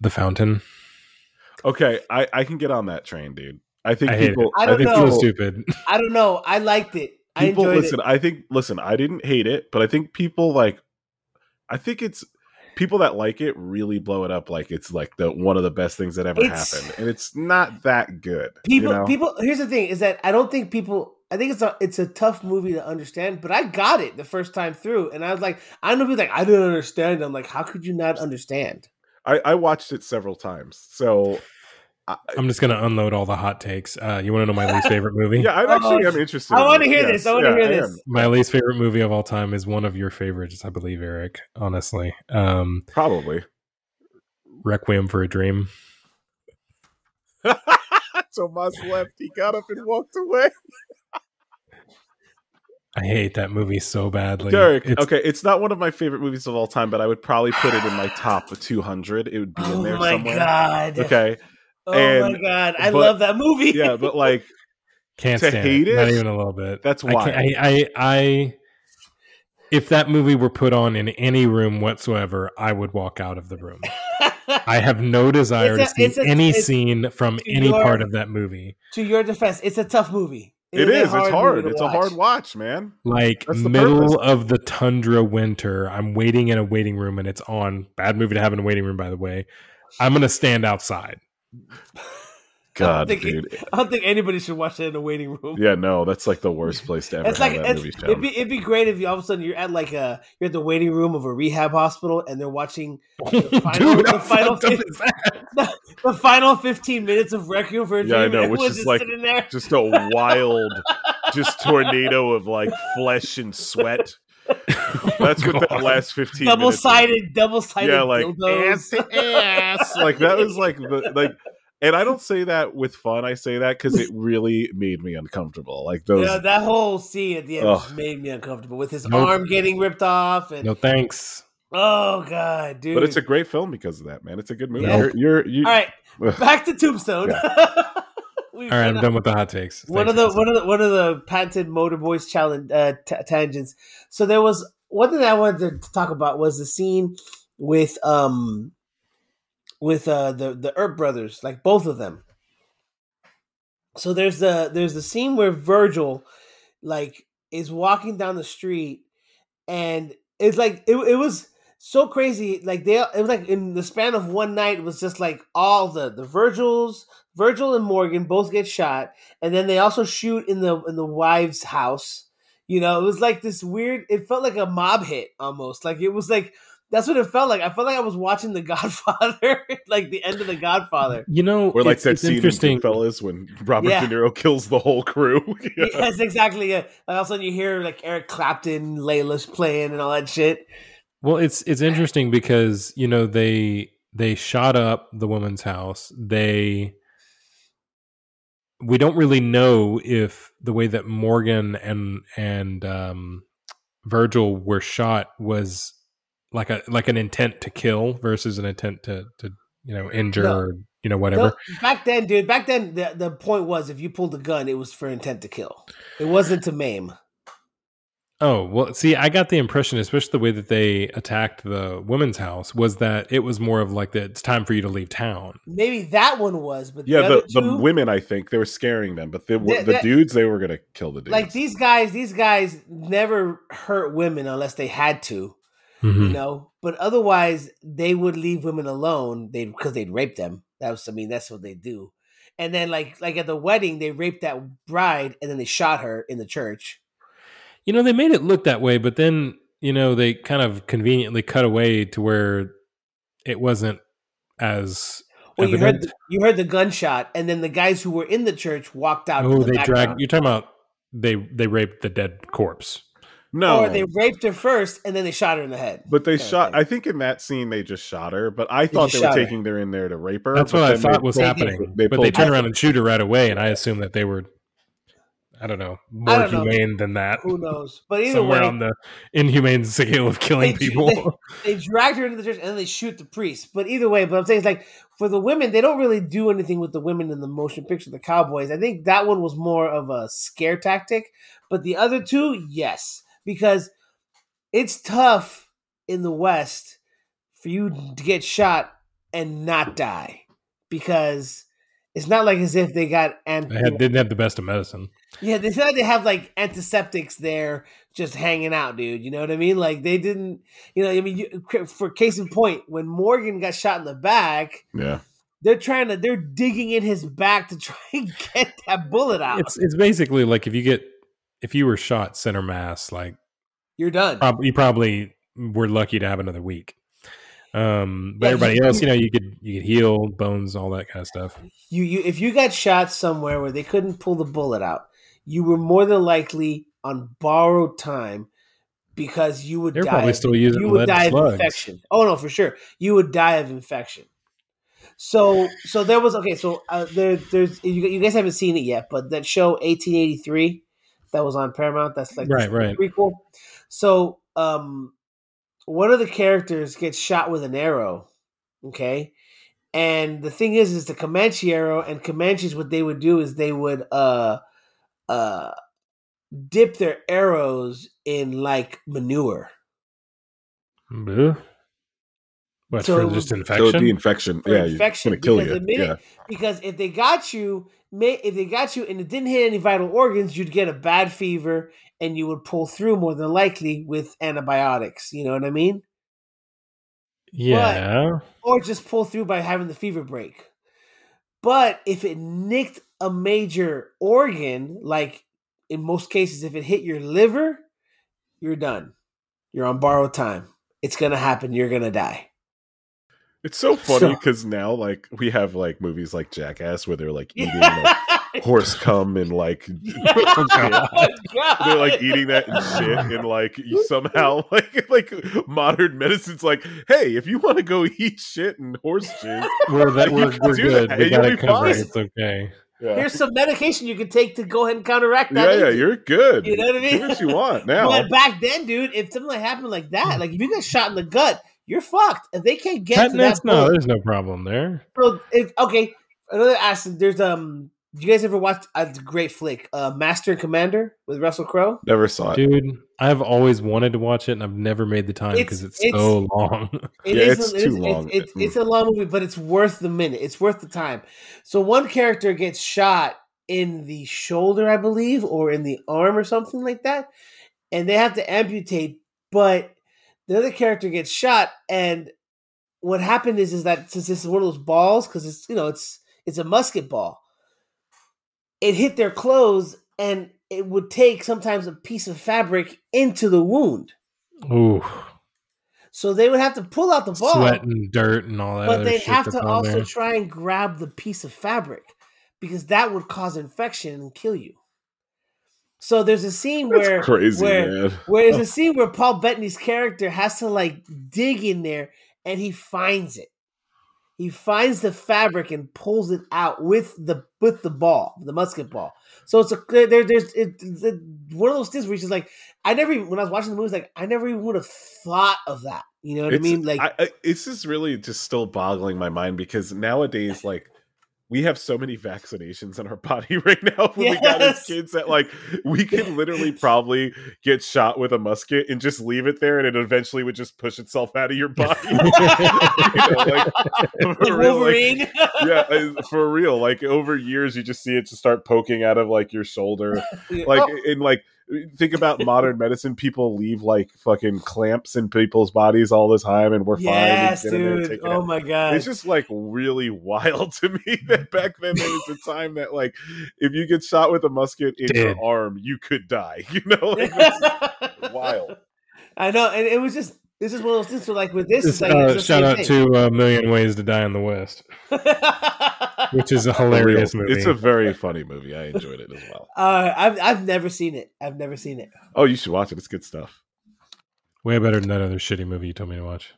The Fountain. Okay, I, I can get on that train, dude. I think I people. it. I I, don't think know. it's stupid. I don't know. I liked it. I people enjoyed listen it. i think listen i didn't hate it but i think people like i think it's people that like it really blow it up like it's like the one of the best things that ever It's- happened and it's not that good People, you know? people. Here's the thing: is that I don't think people. I think it's a it's a tough movie to understand, but I got it the first time through, and I was like, I don't know people like I didn't understand. I'm like, how could you not understand? I, I watched it several times so I, I'm just gonna unload all the hot takes. Uh, you want to know my least favorite movie? *laughs* yeah i actually am interested I wanna hear Yes, this. I wanna yeah, hear this. My least favorite movie of all time is one of your favorites, I believe, Eric. Honestly, um, probably Requiem for a Dream. *laughs* tomas left he got up and walked away I hate that movie so badly. derek It's- okay it's not one of my favorite movies of all time but i would probably put it in my top 200 it would be in Oh there my somewhere god! okay Oh and- my god! I but- love that movie. yeah but like Can't To stand hate it. Not even a little bit. That's I, can't- I, I, I, if that movie were put on in any room whatsoever, I would walk out of the room. *laughs* I have no desire a- to see a- any scene from any your- part of that movie. to your defense, it's a tough movie. it a is it's hard to it's a hard watch man Like middle purpose. of the tundra winter, I'm waiting in a waiting room and it's on. Bad movie to have in a waiting room, by the way. I'm gonna stand outside. *laughs* god it- dude I don't think anybody should watch that in a waiting room. Yeah, no, that's like the worst place to *laughs* ever It's have like that it's, movie it'd be it'd be great if you all of a sudden you're at like a you're at the waiting room of a rehab hospital and they're watching *laughs* the final, Dude, the, final fucked up fif- is that? the, the final fifteen minutes of Requiem for a Dream. Yeah, I know, which is just like-. Just a wild, just tornado of like flesh and sweat. That's what that last fifteen double sided, double sided. Yeah, like ass ass. *laughs* like that was like the like. And I don't say that with fun. I say that because it really made me uncomfortable. Like those. Yeah, that whole scene at the end just Ugh. made me uncomfortable with his Nope. arm getting ripped off and No thanks. oh god, dude. but it's a great film because of that, man. It's a good movie. Yeah. You're, you're you. all right. Ugh. *laughs* Back to Tombstone. We've *laughs* All right, I'm done with the hot takes. one Thanks, of the one of the one of the patented motor boys challenge uh, t- tangents. So there was one thing I wanted to talk about was the scene with um with uh the the Earp brothers, like both of them. So there's the there's the scene where Virgil like is walking down the street and it's like it, it was so crazy. Like they, it was like in the span of one night, it was just like all the the Virgils, Virgil and Morgan both get shot, and then they also shoot in the in the wife's house. You know, it was like this weird. It felt like a mob hit almost. Like it was like that's what it felt like. I felt like I was watching The *laughs* Godfather, like the end of The Godfather. You know, Or like it's, that it's scene in interesting. Goodfellas when Robert Yeah. De Niro kills the whole crew. *laughs* Yeah. *laughs* Yes, exactly. Yeah. Like all of a sudden you hear like Eric Clapton, Layla's playing and all that shit. Well, it's it's interesting because you know they they shot up the woman's house. They we don't really know if the way that Morgan and and um, Virgil were shot was like a like an intent to kill versus an intent to to you know injure No. or you know whatever. No, back then, dude, back then the, the point was if you pulled a gun, it was for intent to kill. It wasn't to maim. Oh, well, see, I got the impression, especially the way that they attacked the women's house, was that it was more of like that it's time for you to leave town. Maybe that one was, but Yeah, the, the, other the women, I think, they were scaring them, but the, That- the that- dudes, they were going to kill the dudes. like these guys, these guys never hurt women unless they had to, you Mhm. know. But otherwise, they would leave women alone. They because they'd rape them. That was, I mean, that's what they do. And then, like, like at the wedding, they raped that bride, and then they shot her in the church. You know, they made it look that way, but then, you know, they kind of conveniently cut away to where it wasn't as. Well, you heard the, you heard the gunshot, and then the guys who were in the church walked out. oh, the they background. dragged. You're talking about they they raped the dead corpse. no, Or they raped her first, and then they shot her in the head. but they shot. I think in that scene they just shot her, but I thought just they were shot her. taking her in there to rape her. That's but what I thought they- was they did. happening. They but they pulled- turned around and shoot her right away, and I assumed that they were, I don't know, more don't know. humane than that. Who knows? But either Somewhere way, on the inhumane scale of killing They- people. they dragged her into the church and then they shoot the priest. But either way, but I'm saying it's like for the women, they don't really do anything with the women in the motion picture, the cowboys. I think that one was more of a scare tactic. But the other two, yes, because it's tough in the West for you to get shot and not die because it's not like as if they got and They had, didn't have the best of medicine. yeah, they said they have like antiseptics there just hanging out, dude. You know what I mean? Like they didn't, you know, I mean, you, for case in point, when Morgan got shot in the back, Yeah, they're trying to, they're digging in his back to try and *laughs* get that bullet out. It's it's basically like if you get if you were shot center mass, like You're done. prob- you probably were lucky to have another week. Um, but Yeah, everybody you- else, you know, you could you could heal bones, all that kind of stuff. You, you, if you got shot somewhere where they couldn't pull the bullet out, you were more than likely on borrowed time because you would They're die. probably of- still using you would die of slugs. infection. Oh no, for sure, you would die of infection. So, so there was okay. So uh, there, there's you, you guys haven't seen it yet, but that show 1883 that was on Paramount. That's like Right, right. prequel. So, um, one of the characters gets shot with an arrow. Okay, and the thing is, is the Comanche arrow, and Comanches, what they would do is they would uh, uh, dip their arrows in like manure. Bleh. What So- for just so infection? the infection, for yeah, infection you're gonna kill because you. minute Yeah, because if they got you may if they got you and it didn't hit any vital organs you'd get a bad fever and you would pull through more than likely with antibiotics you know what i mean? Yeah, or just pull through by having the fever break. But if it nicked a major organ like in most cases if it hit your liver you're done. You're on borrowed time. It's gonna happen. You're gonna die. It's so funny So- because now, like, we have like movies like Jackass where they're like *laughs* eating like, horse cum and like *laughs* Oh, *laughs* God. they're like *laughs* eating that and shit and like somehow like like modern medicine's like hey if you want to go eat shit and horse jizz we're that we're, we're good. that. We You'll got be it covered. fine. It's okay. yeah Here's some medication you can take to go ahead and counteract that. yeah, yeah you're good You know what I mean? do what you want now But back then, dude, if something like happened like that, like if you got shot in the gut, you're fucked. If they can't get to Tetanus? that No, bullet, there's no problem there. so it, okay. Another aspect. There's um. Did you guys ever watch a great flick, uh, Master and Commander with Russell Crowe? never saw it Dude, I've always wanted to watch it and I've never made the time because it's, it's- so long. *laughs* It Yeah, is it's a- it too is- long. It's, it's, Mm. it's a long movie, but it's worth the minute. It's worth the time. So one character gets shot in the shoulder, I believe, or in the arm or something like that, and they have to amputate. But the other character gets shot, and what happened is is that since this is one of those balls, because it's you know it's it's a musket ball, it hit their clothes, and it would take sometimes a piece of fabric into the wound, Ooh, so they would have to pull out the ball, sweat and dirt and all that. but they shit have to also there. try and grab the piece of fabric because that would cause infection and kill you. So there's a scene That's where crazy, where man. where there's a *laughs* scene where Paul Bettany's character has to like dig in there and he finds it. He finds the fabric and pulls it out with the with the ball, the musket ball. So it's a there. There's it, it, one of those things where he's just like, I never even when I was watching the movie, like I never even would have thought of that. You know what it's, I mean? Like I, I, it's just really just still boggling my mind because nowadays, *laughs* like, we have so many vaccinations in our body *laughs* right now when we got as kids that like we *laughs* could literally probably get shot with a musket and just leave it there and it eventually would just push itself out of your *laughs* body. You know, like, for real, like, yeah, for real. Like over years, you just see it just start poking out of like your shoulder. Like Oh, in like think about modern medicine. People leave like fucking clamps in people's bodies all the time, and we're yes, fine. We get in there and dude. take Oh out. my god. It's just like really wild *laughs* to me that back then there was a *laughs* time that like if you get shot with a musket in Dead. your arm, you could die. *laughs* You know, like, wild. I know, and it was just this is one of those things. So like with this, Just, it's like uh, shout out thing. to A Million Ways to Die in the West, which is a *laughs* hilarious movie. It's a very funny movie. I enjoyed it as well. *laughs* Uh, I've I've never seen it. I've never seen it. Oh, you should watch it. It's good stuff. Way better than that other shitty movie you told me to watch,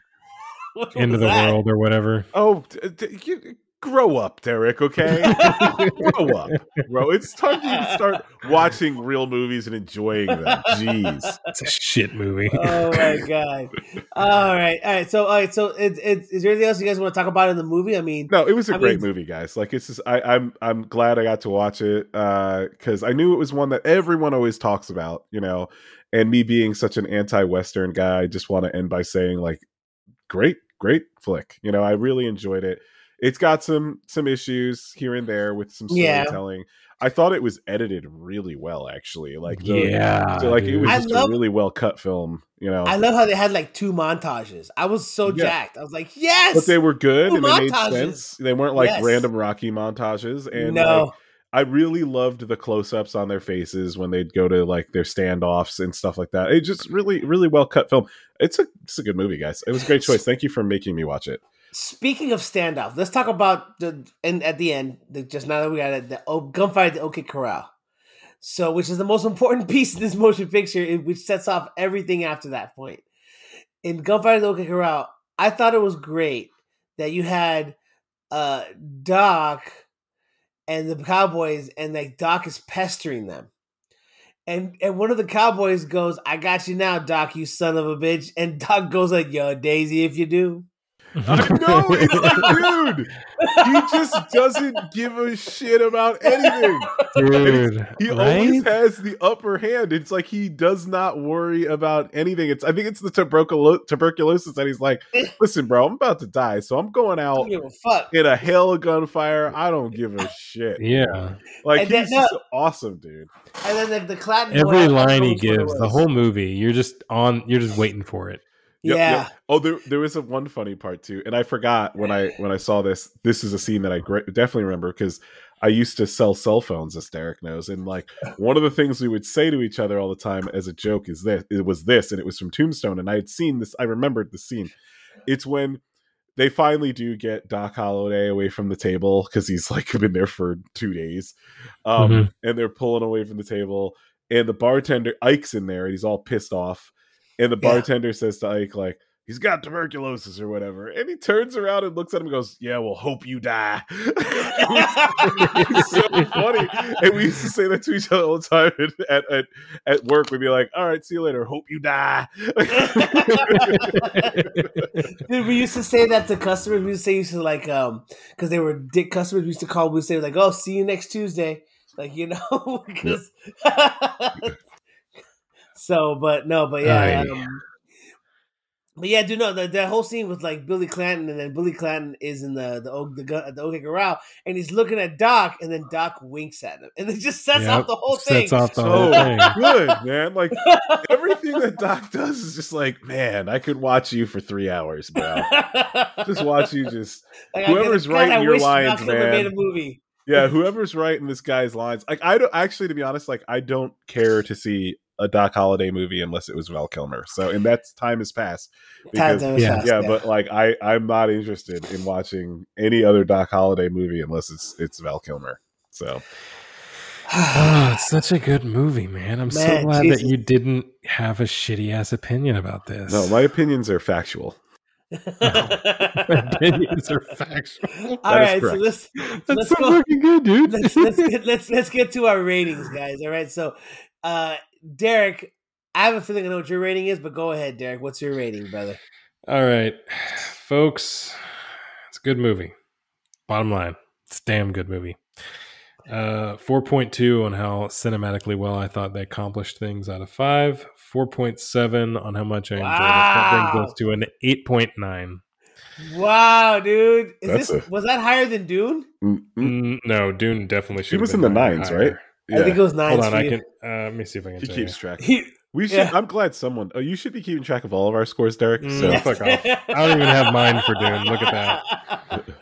*laughs* What Into was the that? World or whatever. Oh, d- d- you, grow up, Derek. Okay, grow up, bro. It's time for you to start watching real movies and enjoying them. Jeez. It's a shit movie. *laughs* Oh my god! All right, all right. So, all right. So, it, it, is there anything else you guys want to talk about in the movie? I mean, No, it was a I great mean- movie, guys. Like it's just I, I'm I'm glad I got to watch it uh, because I knew it was one that everyone always talks about, you know. And me being such an anti-Western guy, I just want to end by saying like, great, great flick. You know, I really enjoyed it. It's got some some issues here and there with some Yeah. storytelling. I thought it was edited really well, actually. Like, the, yeah, so, like it was just love- a really well cut film. You know, I love how they had like two montages. I was so Yeah. jacked. I was like, yes, but they were good Two and they made montages. sense. They weren't like Yes. random Rocky montages. And no, like, I really loved the close ups on their faces when they'd go to like their standoffs and stuff like that. It just really, really well cut film. It's a it's a good movie, guys. It was a great choice. Thank you for making me watch it. Speaking of standoff, let's talk about the and at the end, the, just now that we got it, the oh, gunfight at the OK Corral. So, which is the most important *laughs* piece of this motion picture, which sets off everything after that point. In gunfight at the OK Corral, I thought it was great that you had uh Doc and the cowboys, and like Doc is pestering them. And and one of the cowboys goes, "I got you now, Doc, you son of a bitch." And Doc goes like, "Yo, Daisy, if you do." I know it's *laughs* like, dude. He just doesn't give a shit about anything. dude. He right? always has the upper hand. It's like he does not worry about anything. It's I think it's the tuberculo- tuberculosis that he's like, listen, bro, I'm about to die, so I'm going out don't give a fuck. in a hail of gunfire. I don't give a shit. yeah, Like And then- he's just awesome, dude. And then like the Clanton every line he which one it gives, the whole movie, you're just on. You're just waiting for it. Yep, yeah. yep. Oh, there there was a one funny part too, and I forgot when I when I saw this. This is a scene that I definitely remember because I used to sell cell phones, as Derek knows, and like one of the things we would say to each other all the time as a joke is this. It was this, and it was from Tombstone, and I had seen this. I remembered the scene. It's when they finally do get Doc Holliday away from the table because he's like *laughs* been there for two days, um, Mhm. and they're pulling away from the table, and the bartender Ike's in there, and he's all pissed off, and the Yeah. bartender says to Ike like. He's got tuberculosis or whatever, and he turns around and looks at him and goes, "Yeah, well, hope you die." *laughs* it's so funny, and we used to say that to each other all the time at, at at work. We'd be like, "All right, see you later. Hope you die." *laughs* Dude, we used to say that to customers. We used to say used to like um because they were dick customers. We used to call. We would say like, "Oh, see you next Tuesday." Like you know, *laughs* because so. But no, but yeah. Aye. Um, But yeah, dude, no, the, that whole scene with like Billy Clanton, and then Billy Clanton is in the the O- the, the OK Corral, and he's looking at Doc, and then Doc winks at him, and it just sets Yep, off the whole thing. Sets off the So whole thing. good, man. Like *laughs* everything that Doc does is just like, man, I could watch you for three hours, bro. *laughs* Just watch you just Like, whoever's God, writing I your wish lines, Doc man. made a movie. Yeah, whoever's writing this guy's lines. Like I don't actually to be honest, like I don't care to see a Doc Holliday movie unless it was Val Kilmer. So and that's time has passed. Time Because- to was yeah, fast, yeah, but like I, I'm not interested in watching any other Doc Holliday movie unless it's it's Val Kilmer. So Oh, it's such a good movie, man. I'm so glad Jesus. that you didn't have a shitty ass opinion about this. no, my opinions are factual. Opinions are *laughs* factual. All right, so let's That's let's so go. fucking good, dude. *laughs* let's let's get, let's let's get to our ratings, guys. All right, so uh Derek, I have a feeling I know what your rating is, but go ahead, Derek. What's your rating, brother? All right, folks, it's a good movie. Bottom line, it's a damn good movie. Uh, 4.2 on how cinematically well I thought they accomplished things out of 5. 4.7 on how much I enjoyed it. That Wow. brings us to an 8.9. Wow, dude, is this a- was that higher than Dune? Mm, mm. Mm, no, Dune definitely should He was in the nines, right? I think it was nine. Hold on, I can. Uh, let me see if I can. He tell keeps you. track. He, We should. Yeah. I'm glad someone. Oh, you should be keeping track of all of our scores, Derek. Mm. So Yeah. fuck off. I don't even have mine for Dune. Look at that. *laughs*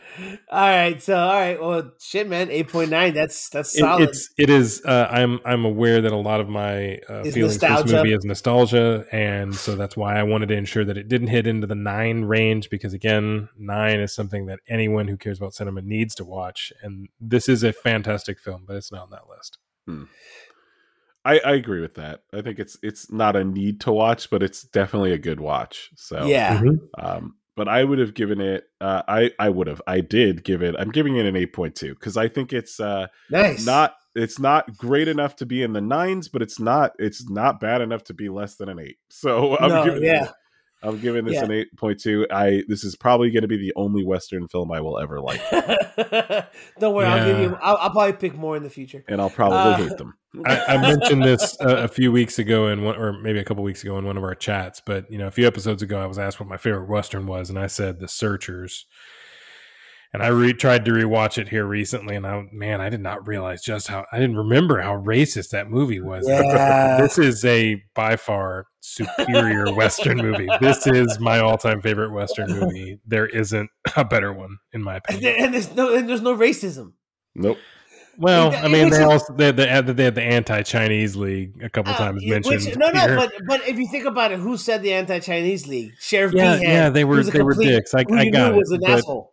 all right, so all right, well, shit, man, eight point nine. That's that's It- solid. it's it is. Uh, I'm I'm aware that a lot of my uh, Is feelings for this movie is nostalgia, and so that's why I wanted to ensure that it didn't hit into the nine range because again, nine is something that anyone who cares about cinema needs to watch, and this is a fantastic film, but it's not on that list. I, I agree with that. I think it's it's not a need to watch, but it's definitely a good watch. So yeah, Um, but I would have given it. Uh, I I would have. I did give it. I'm giving it an eight point two because I think it's uh nice. not. It's not great enough to be in the nines, but it's not. It's not bad enough to be less than an eight. So *laughs* I'm No, giving. yeah. I'm giving this Yeah. an eight point two. I this is probably going to be the only Western film I will ever like, *laughs* Don't worry, I'll give you. I'll, I'll probably pick more in the future. and I'll probably Uh, hate them. *laughs* I, I mentioned this uh, a few weeks ago in one, or maybe a couple weeks ago in one of our chats, but you know, a few episodes ago, I was asked what my favorite western was, and I said The Searchers. And I re- tried to rewatch it here recently, and I man, I did not realize just how I didn't remember how racist that movie was. Yeah. this is a by far superior *laughs* western movie. This is my all-time favorite western movie. There isn't a better one, in my And, opinion. there- and there's no, and there's no racism. Nope. Well, It- I mean, which they also they, they had they had the anti-Chinese league a couple Uh, times which- mentioned. no, no, here. but but if you think about it, who said the anti-Chinese league? Sheriff yeah, Behan. yeah, they were who's a they were dicks. I, I you got knew was an but asshole.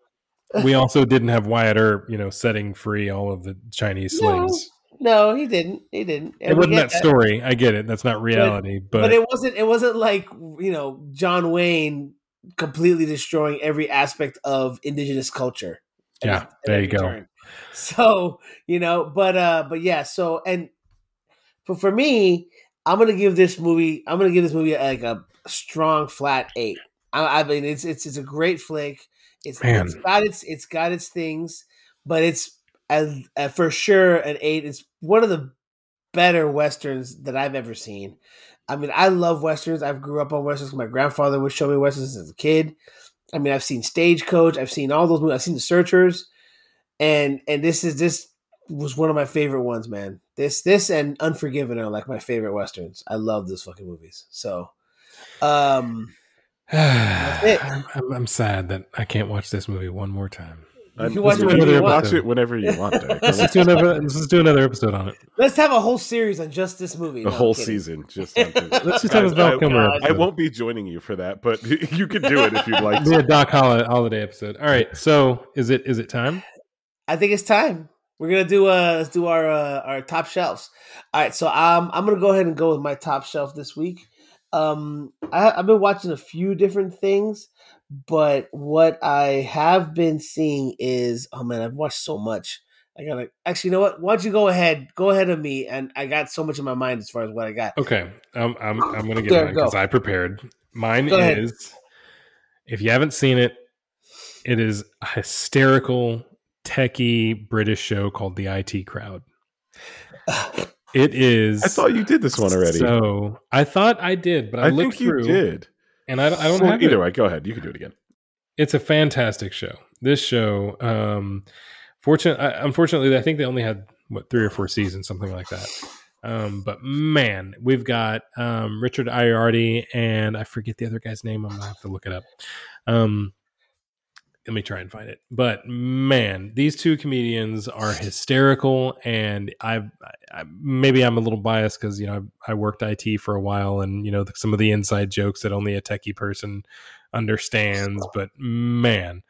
We also didn't have Wyatt Earp, you know, setting free all of the Chinese slaves. No, he didn't. He didn't. And it wasn't get that story. I get it. That's not reality, but, but, it wasn't. It wasn't like you know John Wayne completely destroying every aspect of indigenous culture. Yeah, there you every go. turn. *laughs* So you know, but uh, but yeah. So and but for me, I'm gonna give this movie. I'm gonna give this movie like a strong flat eight. I, I mean, it's it's it's a great flick. It's, Man. it's got its it's got its things, but it's as uh, for sure an eight. It's one of the better westerns that I've ever seen. I mean, I love westerns. I grew up on westerns. My grandfather would show me westerns as a kid. I mean, I've seen Stagecoach. I've seen all those movies. I've seen The Searchers, and and this is this was one of my favorite ones, man. This this and Unforgiven are like my favorite westerns. I love those fucking movies. So, um. I'm, I'm, I'm sad that I can't watch this movie one more time. I'm- You watch it whenever you watch want. it whenever you want. Derek. *laughs* Let's just do another. Let's do another episode on it. let's have a whole series on just this movie. the No, whole season. *laughs* Just on Let's just have a Guys, Val I- Kilmer God. I won't be joining you for that, but *laughs* you can do it if you'd like Be a. Doc Hol- Holliday episode. All right. So is it is it time? I think it's time. We're gonna do uh let's do our uh, our top shelves. All right, so um I'm gonna go ahead and go with my top shelf this week. Um, I, I've been watching a few different things, but what I have been seeing is oh man, I've watched so much. I gotta actually, you know what? Why don't you go ahead? Go ahead of me, and I got so much in my mind as far as what I got. Okay. Um, I'm I'm gonna get There, mine go. because I prepared. Mine Go ahead. is. If you haven't seen it, it is a hysterical techie British show called The IT Crowd. *laughs* It is. I thought you did this one already. So I thought I did, but I, I looked think you did. and I, I don't Well, have either it. way. Go ahead. You can do it again. It's a fantastic show. This show, um, fortunate, unfortunately, I think they only had what three or four seasons, something like that. Um, but man, we've got um, Richard Ayoade and I forget the other guy's name. I'm gonna have to look it up. Um, let me try and find it. But man, these two comedians are hysterical, and I've I, maybe I'm a little biased because you know I, I worked IT for a while, and you know some of the inside jokes that only a techie person understands. But man,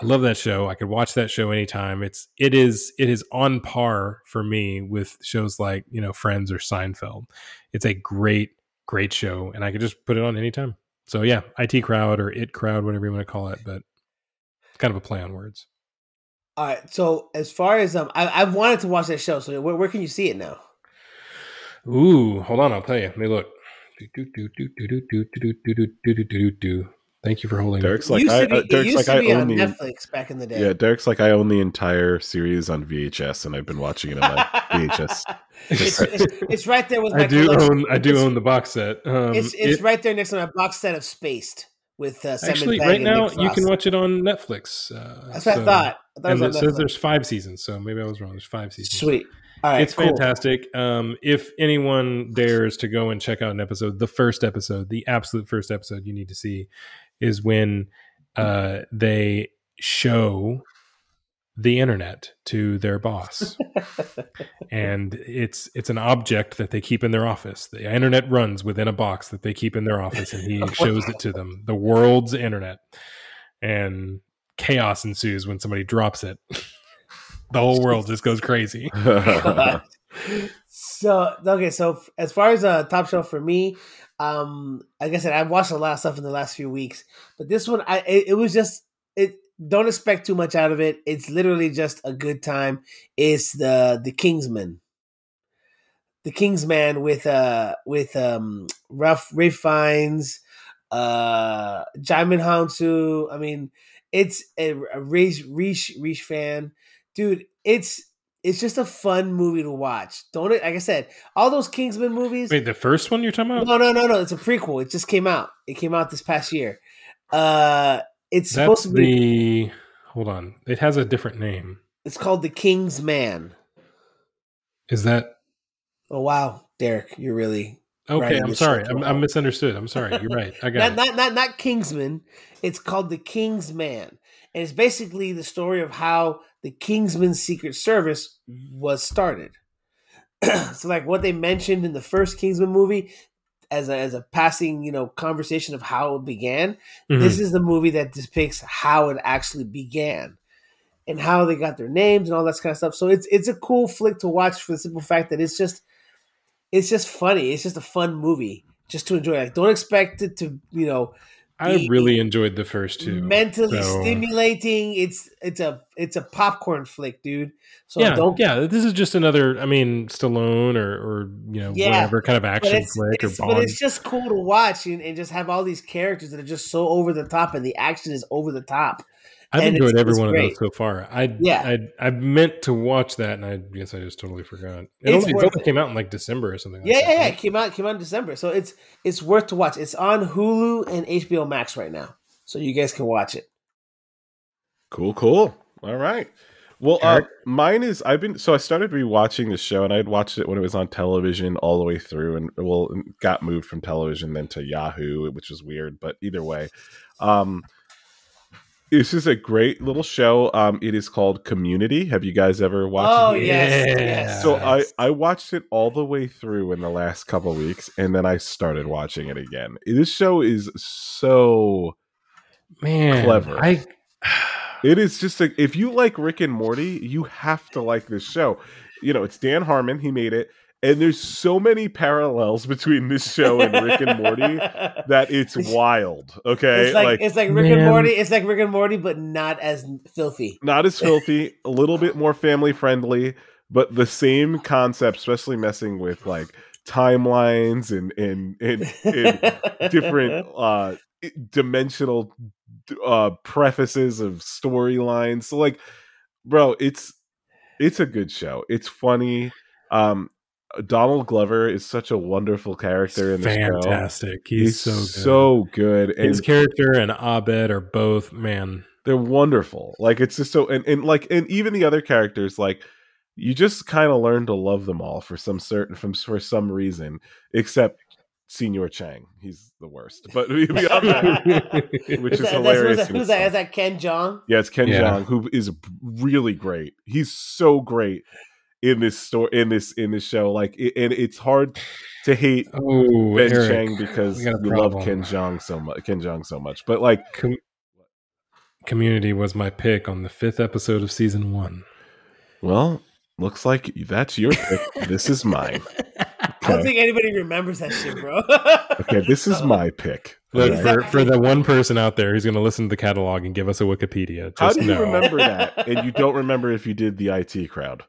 I love that show. I could watch that show anytime. It's it is it is on par for me with shows like you know Friends or Seinfeld. It's a great great show, and I could just put it on anytime. So yeah, IT crowd or it crowd, whatever you want to call it, but kind of a play on words. All right. So as far as um, I, have wanted to watch that show. So where, where, can you see it now? Ooh, hold on. I'll tell you. Let me look. Thank you for holding. Derek's like I, be, uh, Derek's like I own the, Netflix back in the day. Yeah, Derek's like I own the entire series on VHS, and I've been watching it on my *laughs* VHS. it's, it's, it's, right there with. my. I do collection. own. I do it's, own the box set. Um, it's it's it, right there next to my box set of Spaced with uh, Simon actually Pegg right now you can watch it on Netflix. Uh, That's what so- I thought. I thought And it it was on says there's five seasons, so maybe I was wrong. There's five seasons. Sweet. All right, it's cool. fantastic. Um, if anyone dares to go and check out an episode, the first episode, the absolute first episode you need to see is when uh, they show the internet to their boss, *laughs* and it's it's an object that they keep in their office. The internet runs within a box that they keep in their office, and he *laughs* shows it to them. The world's internet, and chaos ensues when somebody drops it. *laughs* the whole world just goes crazy. so okay, so f- as far as uh, top shelf for me, um, like I said, I've watched a lot of stuff in the last few weeks, but this one, I it, it was just it. Don't expect too much out of it. It's literally just a good time. It's the the Kingsman, the Kingsman with uh with um Ralph Ray Fiennes, uh Djimon Hounsou. I mean, it's a, a Reach Reach Rhys Ifans, dude. It's it's just a fun movie to watch. Don't it? Like I said, all those Kingsman movies. Wait, the first one you're talking about? No, no, no, no. It's a prequel. It just came out. It came out this past year. Uh, it's That's supposed to be. the. Hold on. It has a different name. It's called The King's Man. Is that Oh wow, Derek, you're really okay? I'm sorry. I'm. I'm misunderstood. I'm sorry. You're right. I got not, it. not not not Kingsman. It's called The King's Man, and it's basically the story of how the Kingsman Secret Service was started. *clears throat* so, like what they mentioned in the first Kingsman movie, as a as a passing you know conversation of how it began. Mhm. This is the movie that depicts how it actually began and how they got their names and all that kind of stuff. So it's it's a cool flick to watch for the simple fact that it's just it's just funny. It's just a fun movie just to enjoy. Like don't expect it to you know I really enjoyed the first two. mentally so- stimulating. It's it's a it's a popcorn flick, dude. So yeah, don't yeah. This is just another. I mean, Stallone or or you know Yeah, whatever kind of action it's, flick or it's- but it's just cool to watch and, and just have all these characters that are just so over the top and the action is over the top. I've and enjoyed every it's one of those so far. I Yeah. I I meant to watch that, and I guess I just totally forgot. It It's only, it only came out in like December or something. Like Yeah, that, yeah, yeah. right? It came out came out in December. So it's it's worth to watch. It's on Hulu and HBO Max right now. So you guys can watch it. Cool, cool. All right. Well, uh, mine is I've been so I started rewatching the show and I had watched it when it was on television all the way through and well got moved from television then to Yahoo, which was weird, but either way, um, this is a great little show. Um, it is called Community. Have you guys ever watched Oh it? yes, Yeah. yes. So I I watched it all the way through in the last couple weeks, and then I started watching it again. This show is so Man, Clever. I *sighs* It is just like if you like Rick and Morty, you have to like this show. You know, it's Dan Harmon, he made it, and there's so many parallels between this show and Rick and Morty *laughs* that it's wild. Okay, It's like, it's like Rick and Morty. It's like Rick and Morty, but not as filthy. not as filthy, a little bit more family friendly, but the same concept, especially messing with like timelines and and and, and different *laughs* uh dimensional uh prefaces of storylines so like bro it's it's a good show it's funny um Donald Glover is such a wonderful character in the show. fantastic. He's, so good. so good, and His character and Abed are both man. they're wonderful. Like it's just so, and, and like, and even the other characters, like you just kind of learn to love them all for some certain, from for some reason, except Señor Chang. He's the worst, but *laughs* beyond that, *laughs* which is, Is that- hilarious. Who's that? Who's that? that Ken Jeong? Yeah, it's Ken Yeah. Jeong, who is really great. He's so great in this story, in this in this show. Like, it, and it's hard to hate oh, Ben Eric, Chang because we got a we love. Ken Jeong so much. Ken Jeong so much, but like, Com- Community was my pick on the fifth episode of season one. well, looks like that's your pick. this is mine. *laughs* I don't think anybody remembers that shit, bro. Okay, this is *laughs* my pick. Look, Okay. for, for the one person out there who's going to listen to the catalog and give us a Wikipedia, just How do you know. remember that, and you don't remember if you did the IT crowd?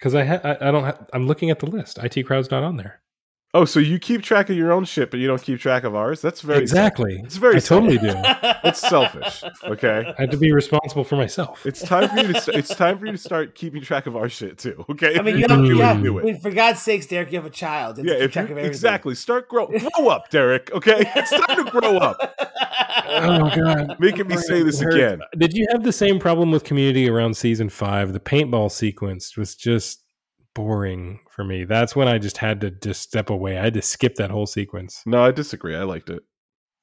Because I, ha- I don't. Ha- I'm looking at the list. IT crowd's not on there. Oh, so you keep track of your own shit, but you don't keep track of ours? That's very exactly. It's very I totally do. *laughs* It's selfish. Okay. I have to be responsible for myself. It's time for you to. St- it's time for you to start keeping track of our shit too. Okay. I mean, you you're have, gonna you do it, do I it. mean, for God's sakes, Derek, you have a child. And Yeah, keep if track you of everything. exactly start grow grow up, Derek. Okay, *laughs* it's time to grow up. oh god, Making me say this again. Did you have the same problem with Community around season five? The paintball sequence was just boring for me. That's when I just had to just step away. I had to skip that whole sequence. No, I disagree. I liked it.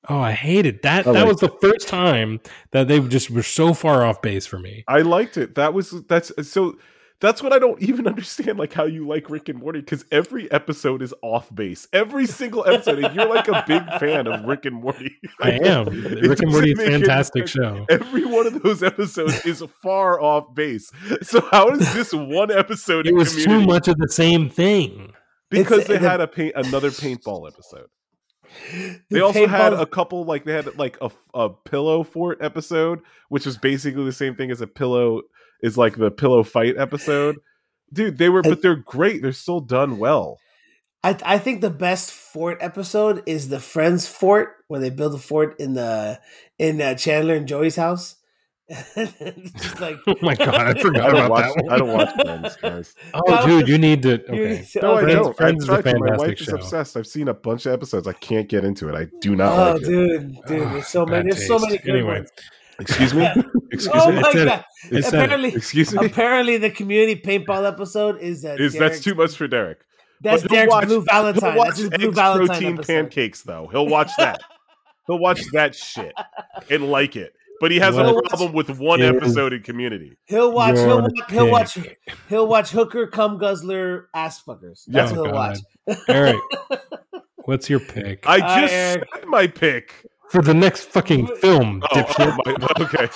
Oh, I hated that. I that was the first time that they just were so far off base for me. I liked it. That was that's so. That's what I don't even *laughs* understand, like how you like Rick and Morty, because every episode is off base. Every single episode, and you're like a big fan of Rick and Morty. *laughs* I am. *laughs* Rick and Morty is doesn't make any fantastic sense. show. Every one of those episodes is far off base. So how is this one episode? It in was too much of the same thing. because It's- uh, they the- had a paint another paintball episode. The *gasps* They also had a couple like they had like a, a pillow fort episode, which was basically the same thing as a pillow is like the pillow fight episode. Dude, they were but they're great. They're still done well. I, I think the best fort episode is the Friends fort where they build a fort in the in uh, Chandler and Joey's house. It's *laughs* just like *laughs* Oh my god, I *laughs* I forgot don't about watch that one. I don't watch Friends, guys. Oh, dude, you need to. Okay. You- No, I okay. don't. Friends is a I tried to. My fantastic wife is obsessed. I've seen a bunch of episodes. I can't get into it. I do not Oh, like it. dude, dude, there's so many. There's so many good Anyway. ones. Excuse me? Excuse Oh me? my said god! It said it. Apparently, Excuse me? apparently, the community paintball episode is uh, Is that's too much for Derek? That's But he'll Derek's watch- Blue Valentine. He'll watch That's his Blue Valentine protein episode. pancakes, though. He'll watch that. He'll watch that shit and like it. But he has a problem with one is- episode in Community. He'll watch. He'll, watch- he'll watch. He'll watch Hooker Cum Guzzler Ass Fuckers. That's Yeah. what he'll Oh, watch. Eric, *laughs* what's your pick I Uh, just Eric. said my pick. For the next fucking film? Oh, dipshit? oh my, okay.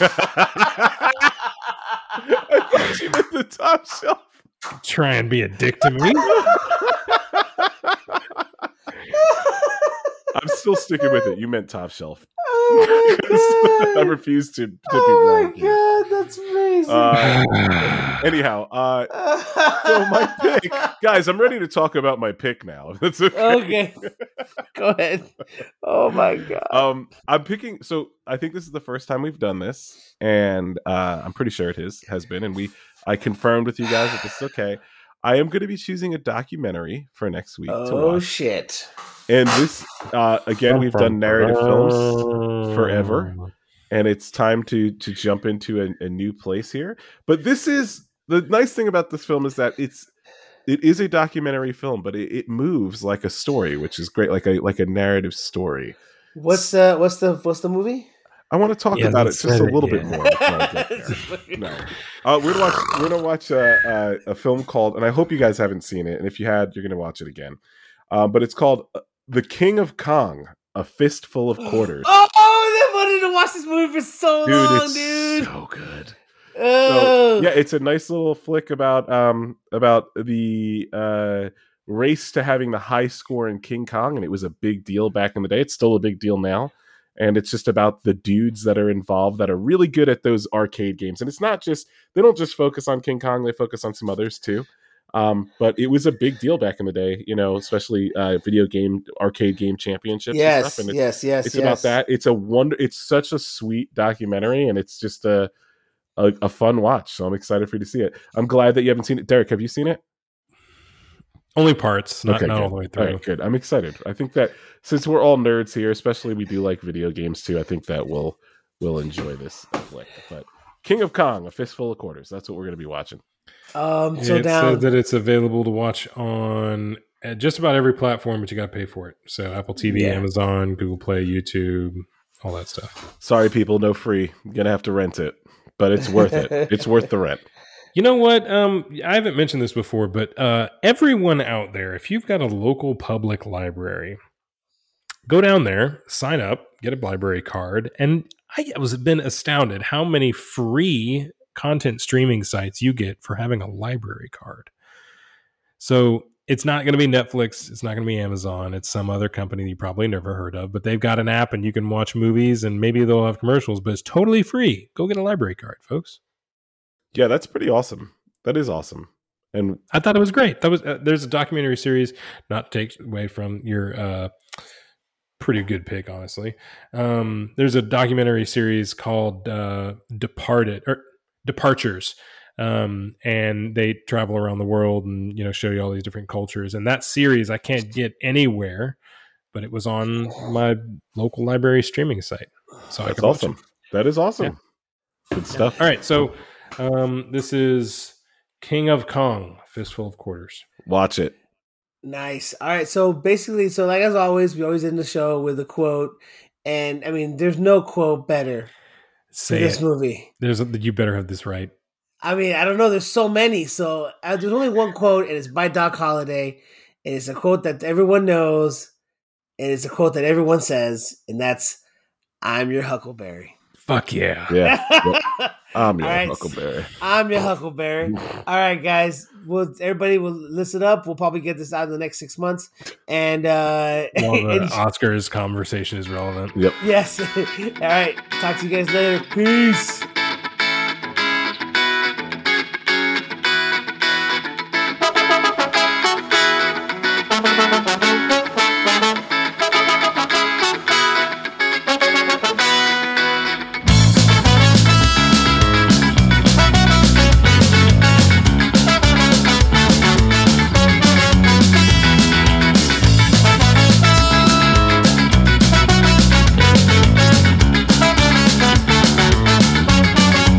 I thought you meant the top shelf. Try and be a dick to me. I'm still sticking with it. You meant top shelf. *laughs* Oh my *laughs* I refuse to, to be Oh wrong. my here. god! That's amazing. Uh, *laughs* *laughs* anyhow, uh, so my pick, *laughs* guys. I'm ready to talk about my pick now. *laughs* That's okay. okay, go ahead. Oh my god! Um, I'm picking. So I think this is the first time we've done this, and uh, I'm pretty sure it is has been. And we, I confirmed with you guys that this is okay. I am going to be choosing a documentary for next week to Oh shit! And this, uh, again, we've done narrative films forever. and it's time to to jump into a, a new place here. But this is the nice thing about this film is that it's it is a documentary film, but it, it moves like a story, which is great, like a like a narrative story. What's the what's the what's the movie? I want to talk He about it hasn't just a said it little bit more. before I get there. *laughs* No, uh, we're gonna watch. We're gonna watch a, a, a film called, and I hope you guys haven't seen it. And if you had, you're gonna watch it again. Uh, but it's called uh, "The King of Kong: A Fistful of *gasps* Quarters." Oh, I've wanted to watch this movie for so dude, long, it's dude. so good. So, yeah, it's a nice little flick about um about the uh race to having the high score in King Kong, and it was a big deal back in the day. It's still a big deal now. And it's just about the dudes that are involved that are really good at those arcade games. And it's not just they don't just focus on King Kong; they focus on some others too. Um, but it was a big deal back in the day, you know, especially uh, video game arcade game championships. and yes, stuff. And it's, yes, yes, it's yes. about that. It's a wonder. It's such a sweet documentary, and it's just a, a a fun watch. So I'm excited for you to see it. I'm glad that you haven't seen it, Derek. Have you seen it? Only parts, not, Okay, not all good. the way through. right, good. I'm excited. I think that since we're all nerds here, especially we do like video games too, I think that we'll we'll enjoy this flick. But King of Kong, a fistful of quarters. That's what we're going to be watching. Um, so it down. says that it's available to watch on uh, just about every platform, but you got to pay for it. So Apple TV, Yeah. Amazon, Google Play, YouTube, all that stuff. Sorry, people, no free. You're gonna have to rent it, but it's worth it. It's worth the rent. *laughs* You know what? Um, I haven't mentioned this before, but uh, everyone out there, if you've got a local public library, go down there, sign up, get a library card, and I was been astounded how many free content streaming sites you get for having a library card. So it's not going to be Netflix, it's not going to be Amazon, it's some other company you probably never heard of, but they've got an app and you can watch movies and maybe they'll have commercials, but it's totally free. Go get a library card, folks. Yeah, that's pretty awesome. That is awesome. And I thought it was great. That was uh, there's a documentary series, not to take away from your uh, pretty good pick, honestly. Um, there's a documentary series called uh, Departed or Departures, um, and they travel around the world and you know show you all these different cultures. And that series I can't get anywhere, but it was on my local library streaming site, so I that's can awesome. That is awesome. Good stuff. All right, so um, this is King of Kong, Fistful of Quarters. Watch it. Nice. All right. So basically, so like as always, we always end the show with a quote, and I mean, there's no quote better for Say this it. movie. There's a, you better have this right. I mean, I don't know. There's so many. So uh, there's only one quote, and it's by Doc Holliday. And it's a quote that everyone knows, and it's a quote that everyone says, and that's "I'm your Huckleberry." Fuck yeah. Yeah. I'm *laughs* your All right. Huckleberry. I'm your Huckleberry. All right, guys. Well, everybody will listen up. We'll probably get this out in the next six months, and uh, *laughs* While the and- Oscars conversation is relevant. Yep. yes. *laughs* All right. Talk to you guys later. Peace.